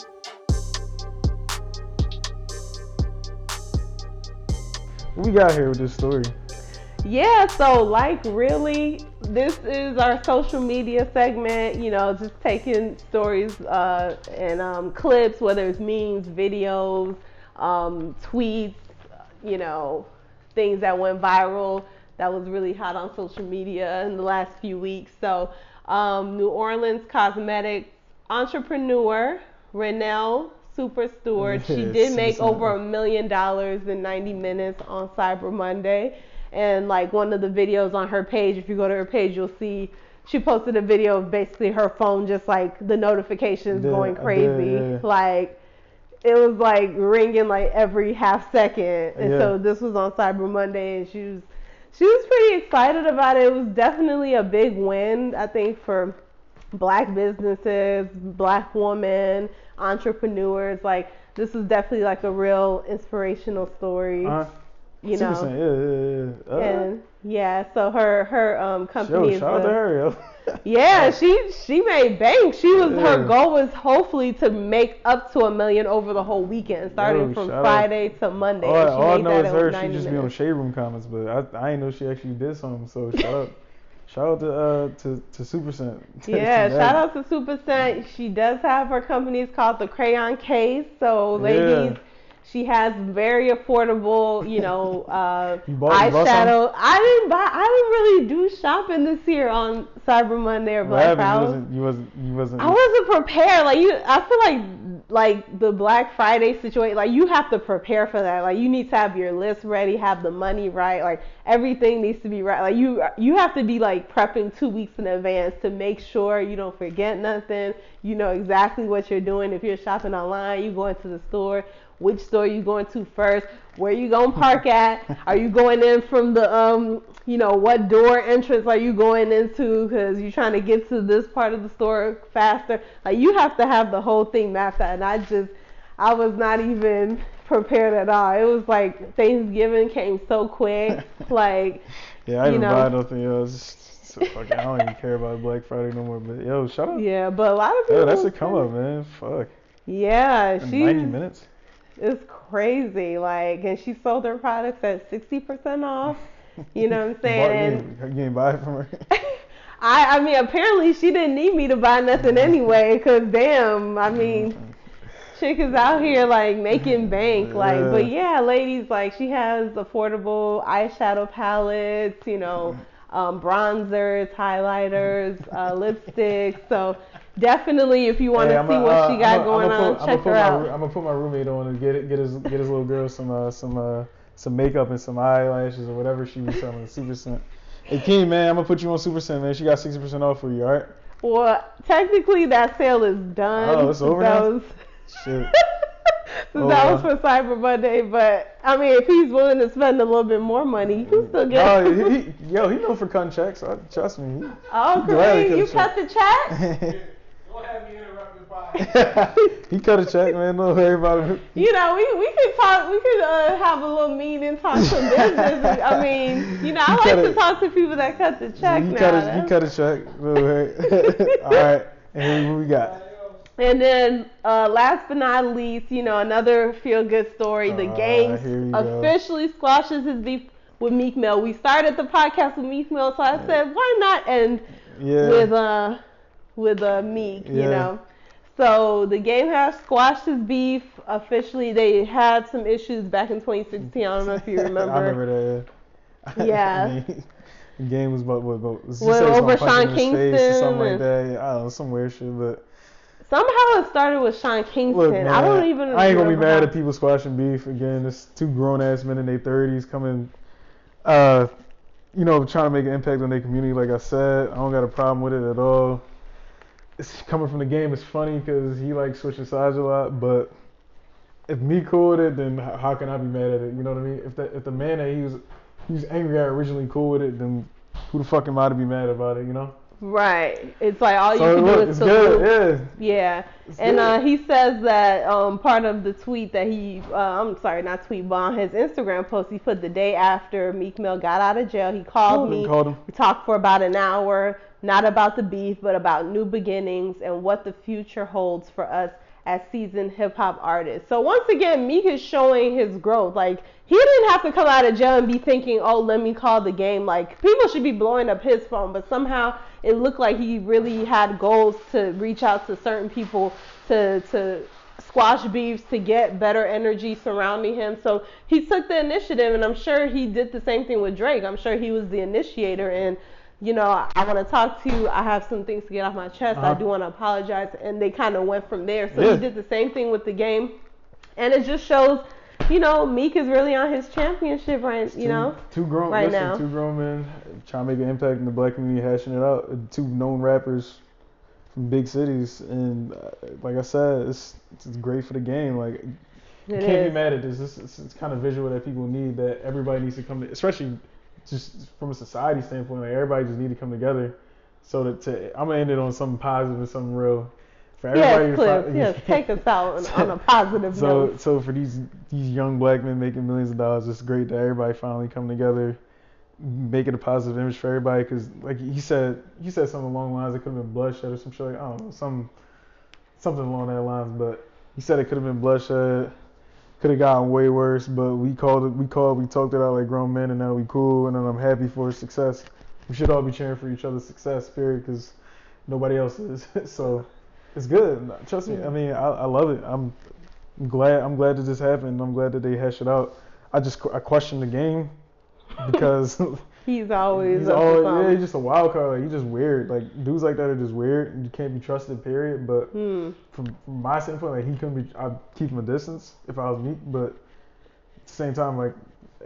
What we got here with this story? Yeah, so like really, this is our social media segment. You know, just taking stories uh, and um, clips, whether it's memes, videos, um, tweets, you know, things that went viral that was really hot on social media in the last few weeks. So, um, New Orleans cosmetics entrepreneur Raynell Super Steward, she (laughs) did make over a million dollars in 90 minutes on Cyber Monday. And like one of the videos on her page, if you go to her page, you'll see she posted a video of basically her phone just like the notifications Yeah, going crazy. did, yeah. Like it was like ringing like every half second. And Yeah. so this was on Cyber Monday and she was she was pretty excited about it. It was definitely a big win, I think, for black businesses, black women, entrepreneurs. Like this is definitely like a real inspirational story. Uh, you know. Yeah, yeah, yeah. Uh, And yeah, so her her um company yo, shout out to her. (laughs) Yeah, she she made bank. She was her goal was hopefully to make up to a million over the whole weekend, starting Yo, from shout out. Friday to Monday. all, and she all I know is her. She 90 just be on minutes. shade room comments, but I I didn't know she actually did something. So shout out, shout out to uh to to Supa Cent. (laughs) Yeah, shout out to Supa Cent. She does have her company. It's called the Crayon Case. So, ladies, Yeah. She has very affordable, you know, (laughs) uh, You bought- you bought eyeshadow. I didn't buy. I didn't really do shopping this year on Cyber Monday or Black Friday. you wasn't you wasn't. I wasn't prepared. Like you, I feel like like the Black Friday situation. Like you have to prepare for that. Like you need to have your list ready, have the money right. Like everything needs to be right. Like you, you have to be like prepping two weeks in advance to make sure you don't forget nothing. You know exactly what you're doing. If you're shopping online, you go into the store. Which store you going to first? Where you gonna park (laughs) at? Are you going in from the um, you know, what door entrance are you going into? Because you're trying to get to this part of the store faster. Like you have to have the whole thing mapped out. And I just, I was not even prepared at all. It was like Thanksgiving came so quick. (laughs) like yeah, I didn't know. buy nothing else. So fucking, I don't even care about Black Friday no more. But yo, shout out. yeah, but a lot of people. Yo, that's a come up, man. Fuck. Yeah, she 90 minutes. It's crazy. Like, and she sold her products at sixty percent off. You know what I'm (laughs) saying? you, ain't- you ain't buy it from her. (laughs) (laughs) I, I mean, apparently she didn't need me to buy nothing anyway. Cause damn, I mean, chick is out here like making bank. Like, but yeah, ladies, like she has affordable eyeshadow palettes. You know, um, bronzers, highlighters, uh, lipsticks. So definitely, if you want to Hey, see I'ma, what uh, she got I'ma- on, put, check her my, out. I'm gonna put my roommate on and get it, get his get his little girl some uh, some uh, some makeup and some eyelashes or whatever she was selling. Supa Cent. Hey King, man, I'm gonna put you on Supa Cent, man. She got 60% off for you, all right? Well, technically that sale is done. Oh, it's over that now? Was, Shit. (laughs) since Oh, that was for Cyber Monday, but I mean, if he's willing to spend a little bit more money, he can still get. Oh, he, he, (laughs) yo, he know for cutting checks. Trust me. He, oh, great! You cut cut the check. (laughs) Don't have me interrupted by. he cut a check, man. Don't worry about it. You know, we we could talk. We could uh, have a little meeting, talk some (laughs) business. I mean, you know, I You like to it. talk to people that cut the check He now. cut, a, he cut a check. Don't worry. (laughs) all right. And who we got? And then, uh, last but not least, you know, another feel good story. The Ah, gang here we go. officially squashes his beef with Meek Mill. We started the podcast with Meek Mill, so I said, why not end Yeah. with uh with uh Meek, you know? So the game has squashed his beef officially. They had some issues back in 2016. I don't know if you (laughs) remember. I remember that. Yeah. (laughs) Yeah. I mean, the game was about what? Go, was Well, over Sean Kingston or something like that. Yeah, I don't know, some weird shit. But Somehow it started with Sean Kingston. look, man, I don't even. I ain't gonna be mad at people squashing beef again. It's two grown ass men in their thirties coming, uh, you know, trying to make an impact on their community. Like I said, I don't got a problem with it at all. It's coming from the game. It's funny because he like switching sides a lot, but if me cool with it, then how can I be mad at it? You know what I mean? If the if the man that he was he was angry at originally cool with it, then who the fuck am I to be mad about it? You know? Right. It's like all you so can look, do is salute. good. Yeah. Yeah, It's and uh, he says that um, part of the tweet that he, uh, I'm sorry, not tweet, but on his Instagram post, he put the day after Meek Mill got out of jail, he called him, me. called him. We talked for about an hour, not about the beef, but about new beginnings and what the future holds for us as seasoned hip hop artists. So once again, Meek is showing his growth. Like he didn't have to come out of jail and be thinking, "Oh, let me call the game." Like people should be blowing up his phone, but somehow it looked like he really had goals to reach out to certain people to to squash beefs to get better energy surrounding him. So he took the initiative, and I'm sure he did the same thing with Drake. I'm sure he was the initiator, and you know, I want to talk to you. I have some things to get off my chest. I Uh-huh. do want to apologize, and they kind of went from there. So Yeah. he did the same thing with the game, and it just shows, you know, Meek is really on his championship right. You know, two grown right listen, now. two grown men trying to make an impact in the black community, hashing it out. Two known rappers from big cities, and uh, like I said, it's it's great for the game. Like It you can't is. be mad at this. This it's, it's kind of visual that people need. That everybody needs to come, to, especially just from a society standpoint. Like everybody just need to come together. So that to, I'm gonna end it on something positive and something real. For everybody Yes, to Cliff. Yes, take us out on, (laughs) on a positive so note. so for these these young black men making millions of dollars, it's great that everybody finally come together make it a positive image for everybody. Because like he said, he said something along the lines it could have been bloodshed or some shit. Like, I don't know, some something along that lines. But he said it could have been bloodshed. Could have gotten way worse, but we called it. We called. We talked it out like grown men, and now we cool. And then I'm happy for his success. We should all be cheering for each other's success, period. Because nobody else is. (laughs) so it's good. Trust me. I mean, I, I love it. I'm glad. I'm glad that this happened. I'm glad that they hashed it out. I just I question the game because (laughs) He's always he's always yeah, he's just a wild card. Like he's just weird. Like dudes like that are just weird. and You can't be trusted. Period. But Hmm. from, from my standpoint, like he couldn't be. I'd keep him a distance if I was Meek. But at the same time, like,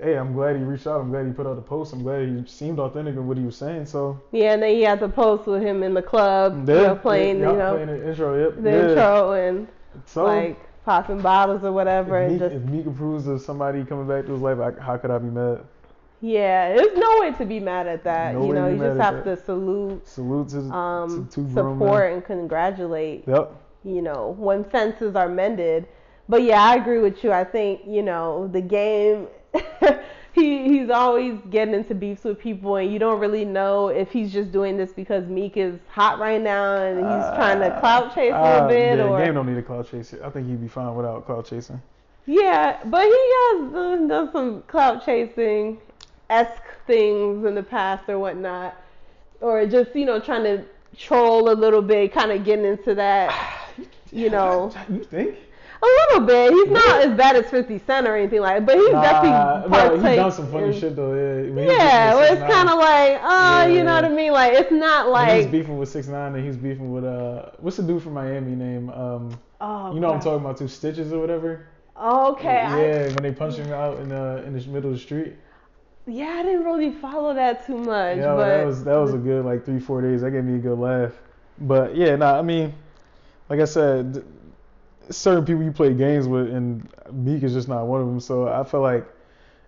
hey, I'm glad he reached out. I'm glad he put out the post. I'm glad he seemed authentic in what he was saying. So Yeah, and then he had to post with him in the club, you know, playing, yeah, you know, playing the intro. Yep. the yeah. intro and So like popping bottles or whatever, if and just if Meek approves of somebody coming back to his life, I, how could I be mad? Yeah, there's no way to be mad at that. No you know, you just have that. to salute, Salute to, um, to support, and congratulate. Yep. you know, when fences are mended. But yeah, I agree with you. I think, you know, the game (laughs) he he's always getting into beefs with people and you don't really know if he's just doing this because Meek is hot right now and he's trying to clout chase a Uh, little bit yeah, or game don't need a cloud chaser. I think he'd be fine without cloud chasing. Yeah, but he has done, done some clout chasing esque things in the past or whatnot. Or just, you know, trying to troll a little bit, kind of getting into that, (sighs) you know. You think? A little bit. He's not as bad as 50 Cent or anything like that, but he's Nah, definitely he partake done some funny in- shit though. Yeah, when Yeah, well, it's kind of like, uh, you know Yeah. what I mean? Like, it's not when he was beefing with six nine and he was beefing with uh, what's the dude from Miami name? Um, oh, you know I'm talking about? Two stitches or whatever. Okay. I- Yeah, when they punched him out in uh in the middle of the street. Yeah, I didn't really follow that too much, Yeah, but that was that was a good like three four days. That gave me a good laugh. But yeah, nah, I mean, like I said, certain people you play games with, and Meek is just not one of them. So I feel like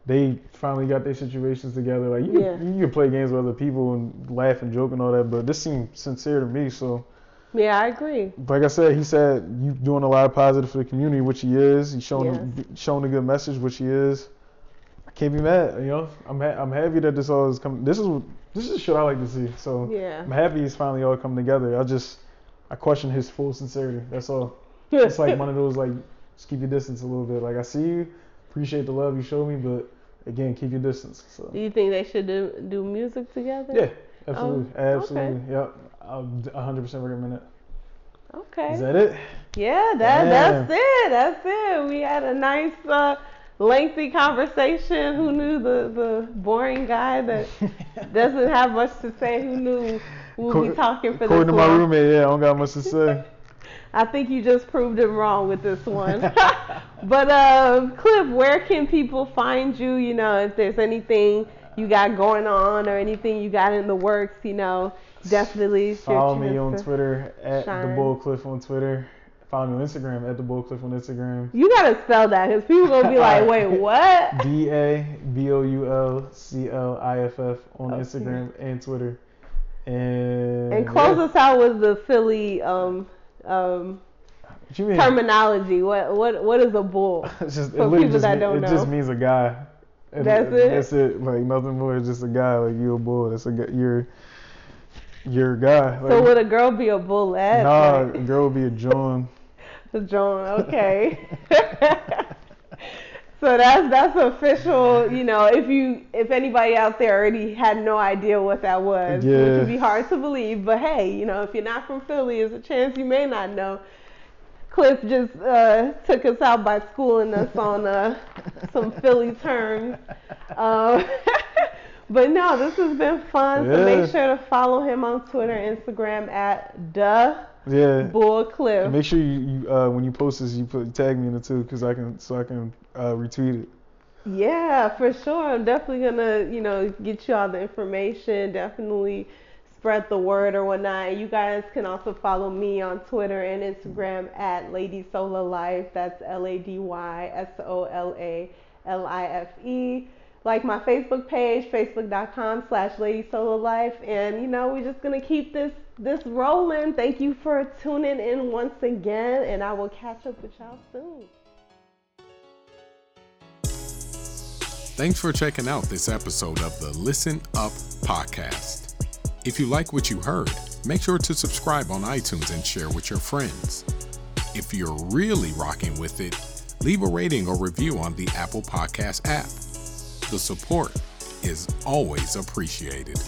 they finally got their situations together. Like you, Yeah. can, you can play games with other people and laugh and joke and all that, but this seemed sincere to me. So yeah, I agree. like I said, he said you doing a lot of positive for the community, which he is. He's showing showing a good message, which he is. I can't be mad, you know. I'm ha- I'm happy that this all is coming. This is this is shit I like to see. So Yeah. I'm happy he's finally all come together. I just I question his full sincerity. That's all. It's like one of those like just keep your distance a little bit. Like I see you, appreciate the love you show me, but again keep your distance. So Do you think they should do, do music together? yeah, absolutely, Oh, absolutely, yep. I'll 100 percent recommend it. Okay. Is that it? Yeah, that Damn. that's it. That's it. We had a nice uh, lengthy conversation. Who knew the the boring guy that (laughs) doesn't have much to say? Who knew we'll be talking for this According to my roommate, yeah, I don't got much to say. (laughs) I think you just proved him wrong with this one. (laughs) but um, Cliff, where can people find you? You know, if there's anything you got going on or anything you got in the works, you know, definitely Follow me on Twitter at shine. the Bull Cliff on Twitter. Follow me on Instagram at the Bull Cliff on Instagram. You gotta spell that because people gonna be like, wait, (laughs) what? (laughs) D A B O U L C L I F F on Okay. Instagram and Twitter. And And close yeah. us out with the Philly um, um, What terminology. What what what is a bull? (laughs) Just, For people just, that don't it just means a guy. And That's it? That's it. Like nothing more. It's just a guy. Like you a bull. That's a guy. You're you're guy. Like, So would a girl be a bullette? nah, Like- a girl would be a jawn. (laughs) A jawn, okay. (laughs) so that's that's official. You know, if you if anybody out there already had no idea what that was, which would be hard to believe. But hey, you know, if you're not from Philly, there's a chance you may not know. Cliff just uh, took us out by schooling us on uh, some Philly terms. Um, (laughs) but no, this has been fun. So make sure to follow him on Twitter, Instagram at the Yeah. Bull Cliff. Make sure you, you uh, when you post this, you put tag me in it too, cause I can so I can uh, retweet it. Yeah, for sure. I'm definitely gonna, you know, get you all the information. Definitely spread the word or whatnot. You guys can also follow me on Twitter and Instagram at Lady Sola Life. That's L A D Y S O L A L I F E. Like my Facebook page, facebook.com slash Lady Sola Life. And you know, we're just gonna keep this this rolling. Thank you for tuning in once again, and I will catch up with y'all soon. Thanks for checking out this episode of the Listen Up podcast. If you like what you heard, make sure to subscribe on iTunes and share with your friends. If you're really rocking with it, leave a rating or review on the Apple Podcast app. The support is always appreciated.